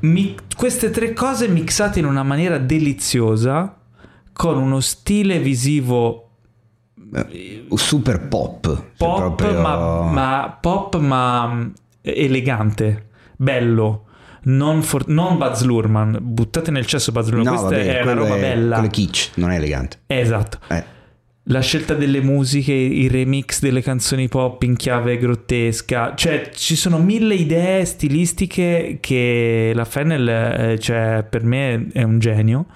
Mi- queste tre cose mixate in una maniera deliziosa, con uno stile visivo Eh, super pop. cioè pop, proprio- ma, ma- pop ma elegante, bello. Non, for- non Buzz Lurman, buttate nel cesso Buzz Lurman, No, questa vabbè, è una roba è, bella. quello è kitsch, non è elegante. Esatto. Eh. La scelta delle musiche, i remix delle canzoni pop in chiave grottesca, cioè ci sono mille idee stilistiche che la Fennel, eh, cioè, per me è un genio.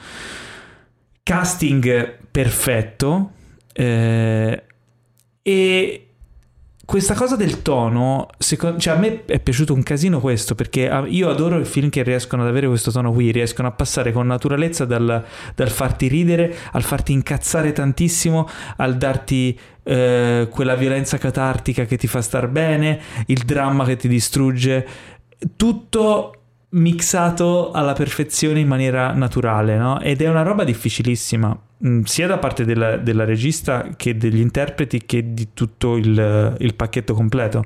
Casting perfetto. eh, e questa cosa del tono, secondo, cioè a me è piaciuto un casino questo perché io adoro i film che riescono ad avere questo tono qui, riescono a passare con naturalezza dal, dal farti ridere al farti incazzare tantissimo, al darti eh, quella violenza catartica che ti fa star bene, il dramma che ti distrugge, tutto mixato alla perfezione in maniera naturale, no? Ed è una roba difficilissima, mh, sia da parte della, della regista che degli interpreti che di tutto il, il pacchetto completo.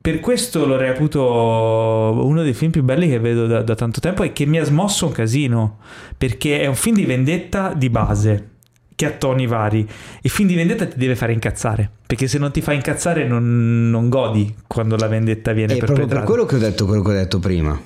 Per questo lo reputo uno dei film più belli che vedo da, da tanto tempo e che mi ha smosso un casino, perché è un film di vendetta di base, che ha toni vari. Il film di vendetta ti deve fare incazzare, perché se non ti fa incazzare non, non godi quando la vendetta viene È proprio perpetrata. per quello che ho detto quello che ho detto prima.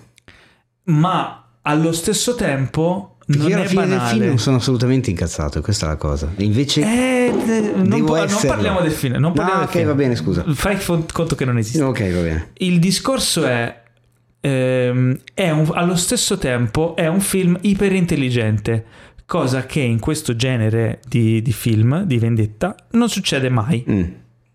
Ma allo stesso tempo non io alla è fine del banale. film non sono assolutamente incazzato, questa è la cosa. Invece Eh, non, po- non parliamo del film. Non No, parliamo del ok, film. va bene, scusa. Fai conto che non esiste. Ok, va bene. Il discorso è, ehm, è un- allo stesso tempo è un film iperintelligente, cosa che in questo genere di, di film, di vendetta, non succede mai. Mm.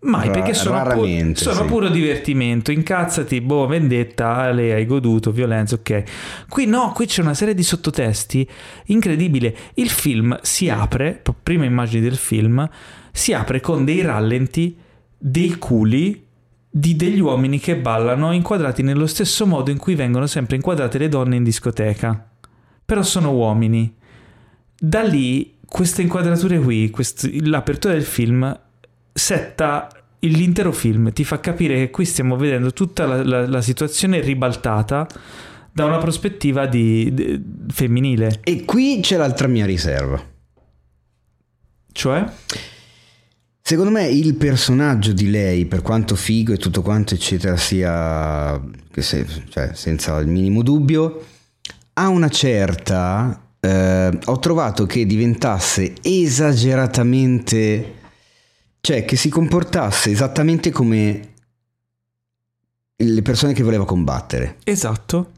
Mai, Ra- perché sono, pu- sono sì. puro divertimento. Incazzati, boh, vendetta, le hai goduto, violenza, ok. Qui no, qui c'è una serie di sottotesti incredibile. Il film si apre, p- prime immagini del film, si apre con dei rallenti, dei culi di degli uomini che ballano inquadrati nello stesso modo in cui vengono sempre inquadrate le donne in discoteca. Però sono uomini. Da lì, queste inquadrature qui, quest- l'apertura del film setta l'intero film, ti fa capire che qui stiamo vedendo tutta la, la- la situazione ribaltata da una prospettiva di, di- femminile. E qui c'è l'altra mia riserva. Cioè? Secondo me il personaggio di lei, per quanto figo e tutto quanto eccetera sia, se- cioè, senza il minimo dubbio, ha una certa... eh, ho trovato che diventasse esageratamente... cioè che si comportasse esattamente come le persone che voleva combattere. Esatto.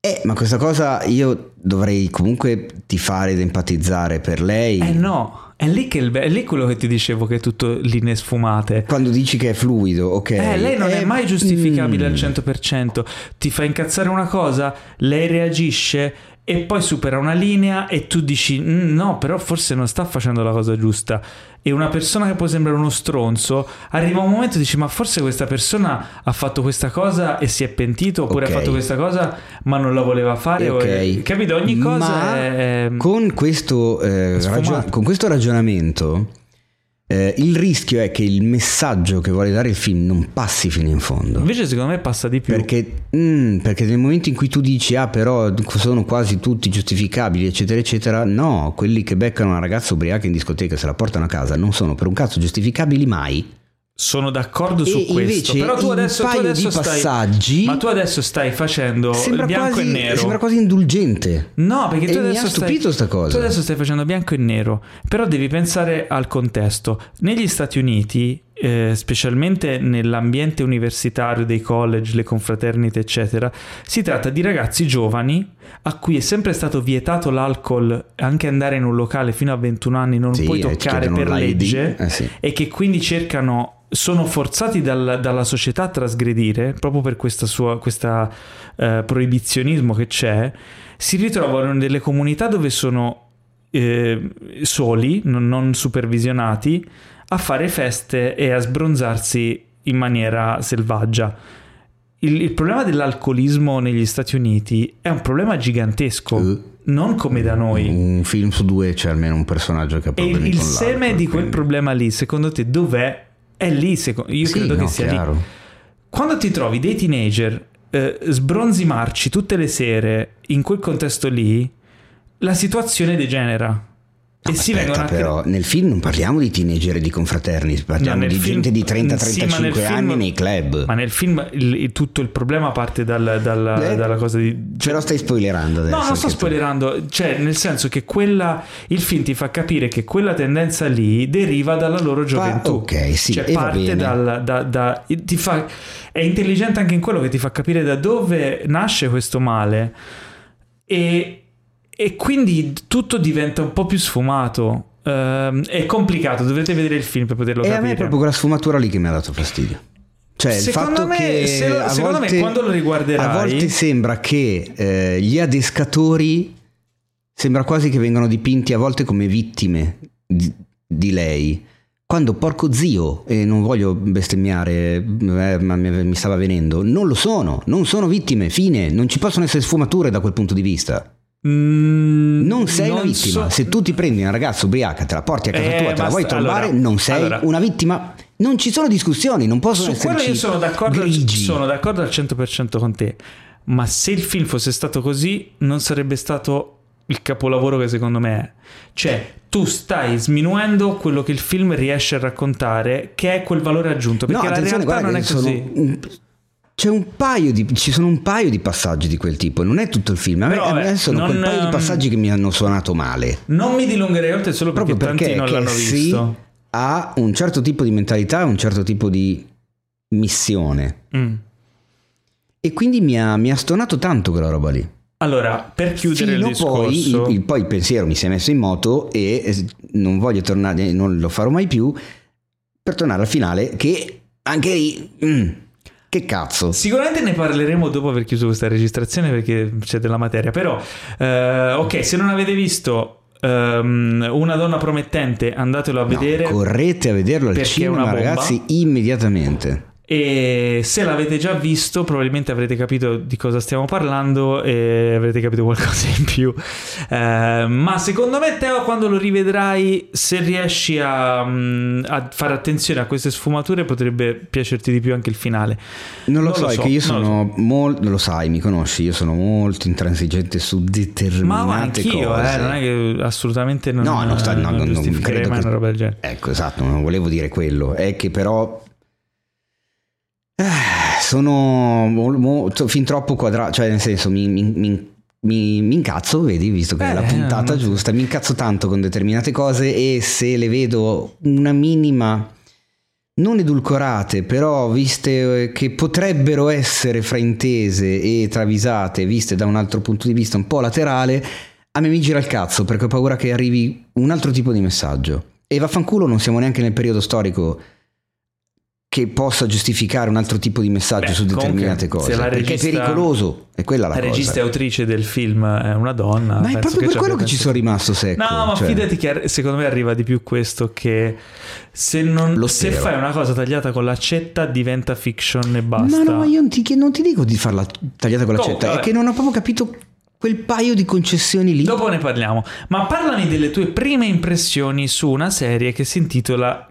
Eh, ma questa cosa io dovrei comunque tifare ed empatizzare per lei. Eh no, è lì, che il be- è lì quello che ti dicevo che è tutto linee sfumate. Quando dici che è fluido, ok. Eh, lei non è Eh, mai giustificabile mm. al 100%. Ti fa incazzare una cosa, lei reagisce e poi supera una linea e tu dici "Mm, no, però forse non sta facendo la cosa giusta. E una persona che può sembrare uno stronzo, arriva un momento e dici ma forse questa persona ha fatto questa cosa e si è pentito oppure Ok. ha fatto questa cosa ma non la voleva fare. o Ok. è- capito? Ogni cosa è... Con questo, eh, ragion- con questo ragionamento, eh, il rischio è che il messaggio che vuole dare il film non passi fino in fondo. Invece secondo me passa di più. Perché, mm, perché nel momento in cui tu dici, ah, però sono quasi tutti giustificabili, eccetera, eccetera, no, quelli che beccano una ragazza ubriaca in discoteca e se la portano a casa non sono per un cazzo giustificabili mai. Sono d'accordo su E questo, però tu adesso, tu adesso stai passaggi- Ma tu adesso stai facendo Sembra bianco quasi, e nero. sembra quasi indulgente. No, perché E tu mi adesso ha stupito stai, sta cosa. Tu adesso stai facendo bianco e nero, però devi pensare al contesto. Negli Stati Uniti, eh, specialmente nell'ambiente universitario dei college, le confraternite, eccetera, si tratta di ragazzi giovani a cui è sempre stato vietato l'alcol, anche andare in un locale fino a 21 anni non Sì, puoi eh, toccare per legge Eh sì. e che quindi cercano sono forzati dal- dalla società a trasgredire proprio per questa, eh, proibizionismo che c'è si ritrovano in delle comunità dove sono eh, soli non, non supervisionati a fare feste e a sbronzarsi in maniera selvaggia il, il problema dell'alcolismo negli Stati Uniti è un problema gigantesco Eh. non come da noi Un film su due c'è almeno un personaggio che ha e il, problemi il con seme di quel quindi- problema lì, secondo te, dov'è? È lì, seco- io Sì, credo no, che sia lì. chiaro. Quando ti trovi dei teenager eh, sbronzi marci tutte le sere in quel contesto lì, la situazione degenera. No, si aspetta, però nel film non parliamo di teenager e di confraterni, parliamo di film- gente di sì, ma 30-35 nel film- anni nei club. Ma nel film il- tutto il problema parte dal- dalla, Eh, dalla cosa di... Però stai spoilerando adesso. No, non sto che tu- spoilerando, cioè nel senso che quella, il film ti fa capire che quella tendenza lì deriva dalla loro gioventù. ok, sì, cioè parte dal, da, da- fa, è intelligente anche in quello che ti fa capire da dove nasce questo male e, e quindi tutto diventa un po' più sfumato. Ehm, è complicato, dovrete vedere il film per poterlo E a capire. me è proprio quella sfumatura lì che mi ha dato fastidio. Cioè, il Secondo fatto me- che se lo- a secondo me volte, quando lo riguarderai- a volte sembra che eh, gli adescatori sembra quasi che vengano dipinti a volte come vittime di, di lei. Quando porco zio, e non voglio bestemmiare, eh, ma mi, mi stava venendo, non lo sono, non sono vittime, fine, non ci possono essere sfumature da quel punto di vista. Mm, Non sei una non vittima. so- Se tu ti prendi una ragazza ubriaca, te la porti a casa Eh, tua, te la vuoi trovare, allora- non sei allora- una vittima. Non ci sono discussioni, non possono Su quello io sono d'accordo, al- sono d'accordo al 100% con te. Ma se il film fosse stato così, non sarebbe stato il capolavoro che secondo me è. Cioè, tu stai sminuendo quello che il film riesce a raccontare, che è quel valore aggiunto. No, Perché la attenzione, realtà non è così. un- di, ci sono un paio di passaggi di quel tipo, non è tutto il film. A me, Però, a me vabbè, sono quel non, paio di ehm, passaggi che mi hanno suonato male. Non mi dilungherei oltre solo perché, Proprio perché tanti non l'hanno visto. ha un certo tipo di mentalità, un certo tipo di missione. Mm. E quindi mi ha, mi ha stonato tanto quella roba lì. Allora, per chiudere Fino il discorso, poi, il, il- poi il pensiero mi si è messo in moto e eh, non voglio tornare, non lo farò mai più, per tornare al finale che anche lì... mm, che cazzo. Sicuramente ne parleremo dopo aver chiuso questa registrazione perché c'è della materia. Però, eh, ok, se non avete visto ehm, Una donna promettente, andatelo a No, vedere. correte a vederlo al cinema, ragazzi, immediatamente. E se l'avete già visto, probabilmente avrete capito di cosa stiamo parlando e avrete capito qualcosa in più. Eh, ma secondo me, Teo, quando lo rivedrai, se riesci a, mm, a fare attenzione a queste sfumature, potrebbe piacerti di più anche il finale. Non lo Non so, lo è so, che io sono molto, lo sai, mi conosci, io sono molto intransigente su Ma determinate anch'io, cose. eh, non è che assolutamente non, No, non sta- no, non non- non credo che- una roba del genere. Ecco, esatto, non volevo dire quello, è che però eh, sono mo- mo- fin troppo quadrato, cioè nel senso mi, mi- mi- mi- mi incazzo, vedi, visto che è la Eh, puntata non- giusta, mi incazzo tanto con determinate cose e se le vedo una minima non edulcorate, però viste eh, che potrebbero essere fraintese e travisate, viste da un altro punto di vista un po' laterale, a me mi gira il cazzo perché ho paura che arrivi un altro tipo di messaggio. E vaffanculo non siamo neanche nel periodo storico che possa giustificare un altro tipo di messaggio Beh, su determinate cose. perché regista- è pericoloso, è quella la, La cosa. regista e autrice del film è una donna. Ma è proprio per quello che ci sono rimasto secco. No, ma cioè. fidati che secondo me arriva di più questo che se, non, se fai una cosa tagliata con l'accetta diventa fiction e basta. No, no, ma io non ti, non ti dico di farla tagliata con l'accetta, è vabbè. che non ho proprio capito quel paio di concessioni lì. Dopo ne parliamo. Ma parlami delle tue prime impressioni su una serie che si intitola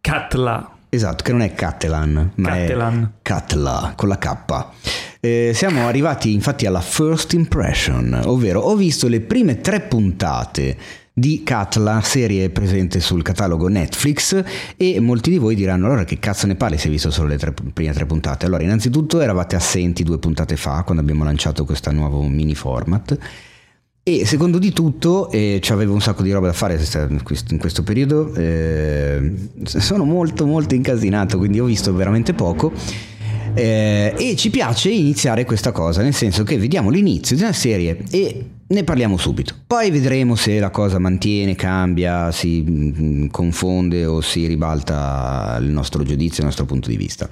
Katla. Esatto, che non è Catalan, ma Catalan. è Katla con la K. Eh, siamo arrivati infatti alla first impression, ovvero ho visto le prime tre puntate di Katla, serie presente sul catalogo Netflix e molti di voi diranno allora che cazzo ne parli se hai visto solo le tre, prime tre puntate. Allora innanzitutto eravate assenti due puntate fa quando abbiamo lanciato questo nuovo mini format e secondo di tutto, eh, avevo un sacco di roba da fare in questo periodo, eh, sono molto molto incasinato quindi ho visto veramente poco. Eh, e ci piace iniziare questa cosa, nel senso che vediamo l'inizio di una serie e ne parliamo subito. Poi vedremo se la cosa mantiene, cambia, si mm, confonde o si ribalta il nostro giudizio, il nostro punto di vista.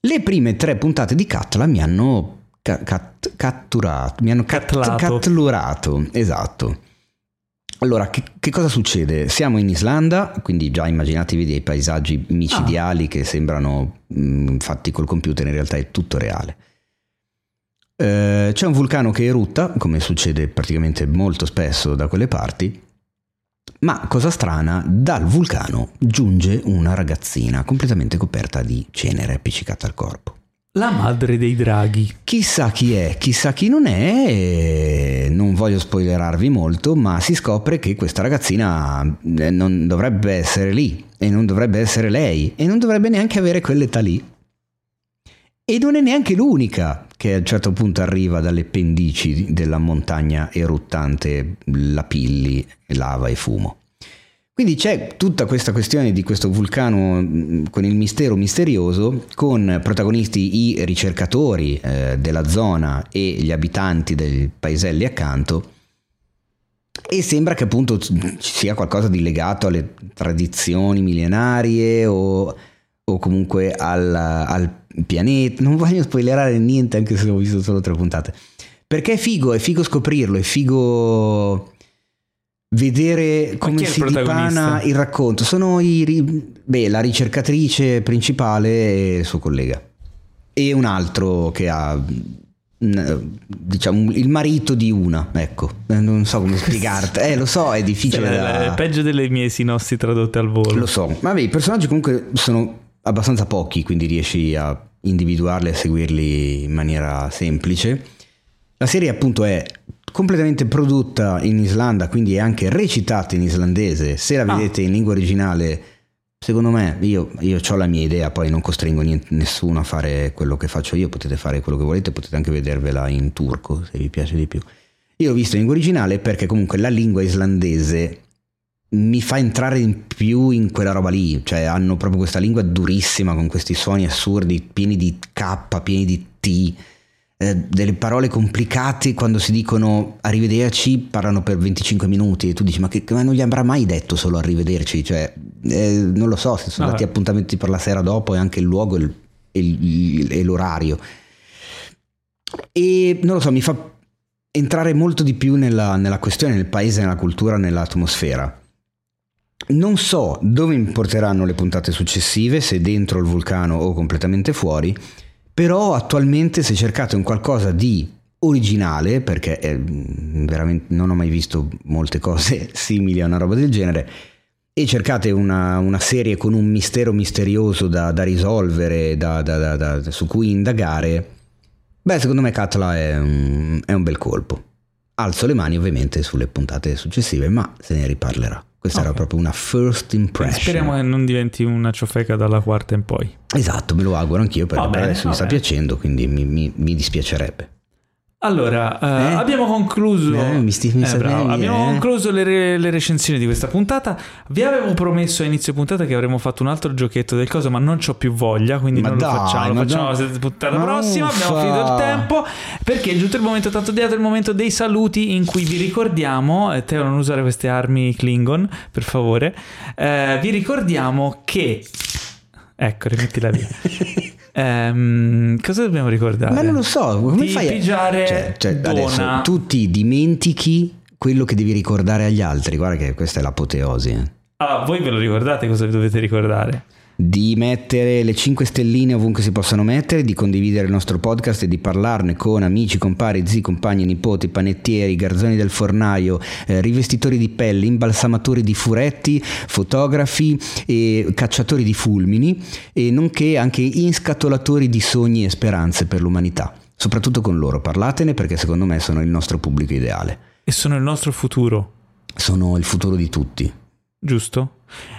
Le prime tre puntate di Catla mi hanno cat- catturato, mi hanno cat- catturato, esatto. Allora, che, che, cosa succede? Siamo in Islanda, quindi già immaginatevi dei paesaggi micidiali ah. che sembrano mh, mm, fatti col computer, in realtà è tutto reale. Eh, c'è un vulcano che erutta, come succede praticamente molto spesso da quelle parti, ma cosa strana, dal vulcano giunge una ragazzina completamente coperta di cenere appiccicata al corpo. La madre dei draghi. Chissà chi è, chissà chi non è, non voglio spoilerarvi molto, ma si scopre che questa ragazzina eh, non dovrebbe essere lì e non dovrebbe essere lei e non dovrebbe neanche avere quell'età lì. E non è neanche l'unica che a un certo punto arriva dalle pendici della montagna eruttante Lapilli, lava e fumo. Quindi c'è tutta questa questione di questo vulcano mm, con il mistero misterioso, con protagonisti i ricercatori eh, della zona e gli abitanti dei paeselli accanto. E sembra che appunto ci sia qualcosa di legato alle tradizioni millenarie o, o comunque al, al pianeta. Non voglio spoilerare niente, anche se ho visto solo tre puntate. Perché è figo, è figo scoprirlo, è figo vedere come si dipana il racconto. Sono i, beh, la ricercatrice principale e il suo collega. E un altro che ha diciamo il marito di una ecco non so come spiegarti eh lo so è difficile da... è peggio delle mie sinossi tradotte al volo lo so ma vabbè i personaggi comunque sono abbastanza pochi quindi riesci a individuarli e seguirli in maniera semplice. La serie appunto è completamente prodotta in Islanda, quindi è anche recitata in islandese. Se la ah. vedete in lingua originale, secondo me, io, io ho la mia idea, poi non costringo niente, nessuno a fare quello che faccio io, potete fare quello che volete, potete anche vedervela in turco se vi piace di più. Io l'ho visto in lingua originale perché comunque la lingua islandese mi fa entrare in più in quella roba lì, cioè hanno proprio questa lingua durissima con questi suoni assurdi, pieni di K, pieni di T, eh, delle parole complicate quando si dicono arrivederci parlano per 25 minuti e tu dici ma, che, ma non gli avrà mai detto solo arrivederci, cioè eh, non lo so se sono dati appuntamenti per la sera dopo e anche il luogo e, il, e l'orario. E non lo so, mi fa entrare molto di più nella, nella questione, nel paese, nella cultura, nell'atmosfera. Non so dove mi porteranno le puntate successive, se dentro il vulcano o completamente fuori, però attualmente se cercate un qualcosa di originale, perché è, non ho mai visto molte cose simili a una roba del genere, e cercate una, una serie con un mistero misterioso da, da risolvere, da, da, su cui indagare, beh secondo me Katla è un, è un bel colpo. Alzo le mani ovviamente sulle puntate successive, ma se ne riparlerà. Questa okay. era proprio una first impression. Speriamo che non diventi una ciofeca dalla quarta in poi. Esatto, me lo auguro anch'io perché bene, adesso mi sta piacendo, quindi mi, mi, mi dispiacerebbe. Allora, uh, eh? abbiamo concluso. Eh, mi sti, mi eh, bravo, abbiamo eh? concluso le, re, le, recensioni di questa puntata. Vi avevo promesso a inizio puntata che avremmo fatto un altro giochetto del coso, ma non ho più voglia, quindi ma non dai, lo facciamo. Lo facciamo la puntata prossima. Abbiamo finito il tempo. Perché è giunto il momento, tanto dietro il momento dei saluti, in cui vi ricordiamo. Eh, Teo, non usare queste armi Klingon, per favore. Eh, vi ricordiamo che. Ecco, rimettila via. Ehm, cosa dobbiamo ricordare? Ma non lo so, come di fai pigiare cioè, cioè, adesso tu ti dimentichi quello che devi ricordare agli altri. Guarda che questa è l'apoteosi. Ah, voi ve lo ricordate cosa dovete ricordare? Di mettere le 5 stelline ovunque si possano mettere, di condividere il nostro podcast e di parlarne con amici, compari, zii, compagni, nipoti, panettieri, garzoni del fornaio, eh, rivestitori di pelle, imbalsamatori di furetti, fotografi e cacciatori di fulmini, e nonché anche inscatolatori di sogni e speranze per l'umanità. Soprattutto con loro, parlatene perché secondo me sono il nostro pubblico ideale. E sono il nostro futuro. sono il futuro di tutti. giusto?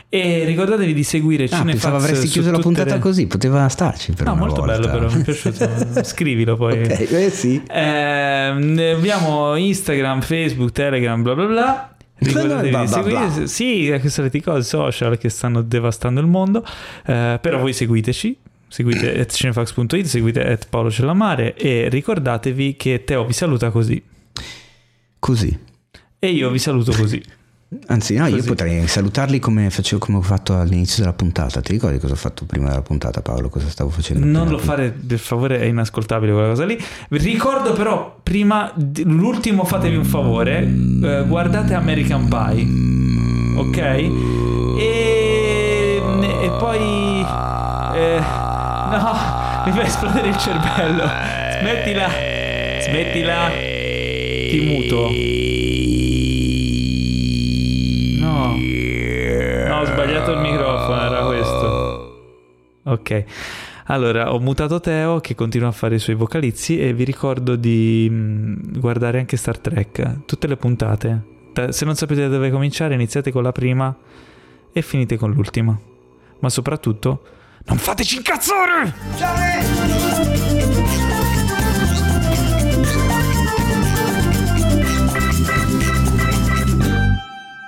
E ricordatevi di seguire Ah, Cinefax pensavo avresti chiuso la puntata le- così, poteva starci per No, una molto volta. bello però, mi è piaciuto. Scrivilo poi. Ok, eh sì. Ehm, abbiamo Instagram, Facebook, Telegram, bla bla bla. Ricordatevi Bla di bla bla. seguire, sì, queste solite cose social che stanno devastando il mondo. Eh, però voi seguiteci. Seguite at cinefax.it, seguite at Paolo Cellamare e ricordatevi che Teo vi saluta così Così. e io vi saluto così. Anzi, no, io Così. potrei salutarli come facevo come ho fatto all'inizio della puntata. Ti ricordi cosa ho fatto prima della puntata, Paolo? Cosa stavo facendo? Non lo fare, per favore, è inascoltabile quella cosa lì. Vi ricordo però, prima, l'ultimo fatevi un favore, eh, guardate American Pie, ok? E, e poi... eh, no, mi fa esplodere il cervello. Smettila, smettila. Ti muto. No, no, ho sbagliato il microfono, era questo. Ok. Allora, ho mutato Teo che continua a fare i suoi vocalizzi e vi ricordo di mh, guardare anche Star Trek, tutte le puntate. Ta- Se non sapete da dove cominciare, iniziate con la prima e finite con l'ultima. Ma soprattutto, non fateci incazzare!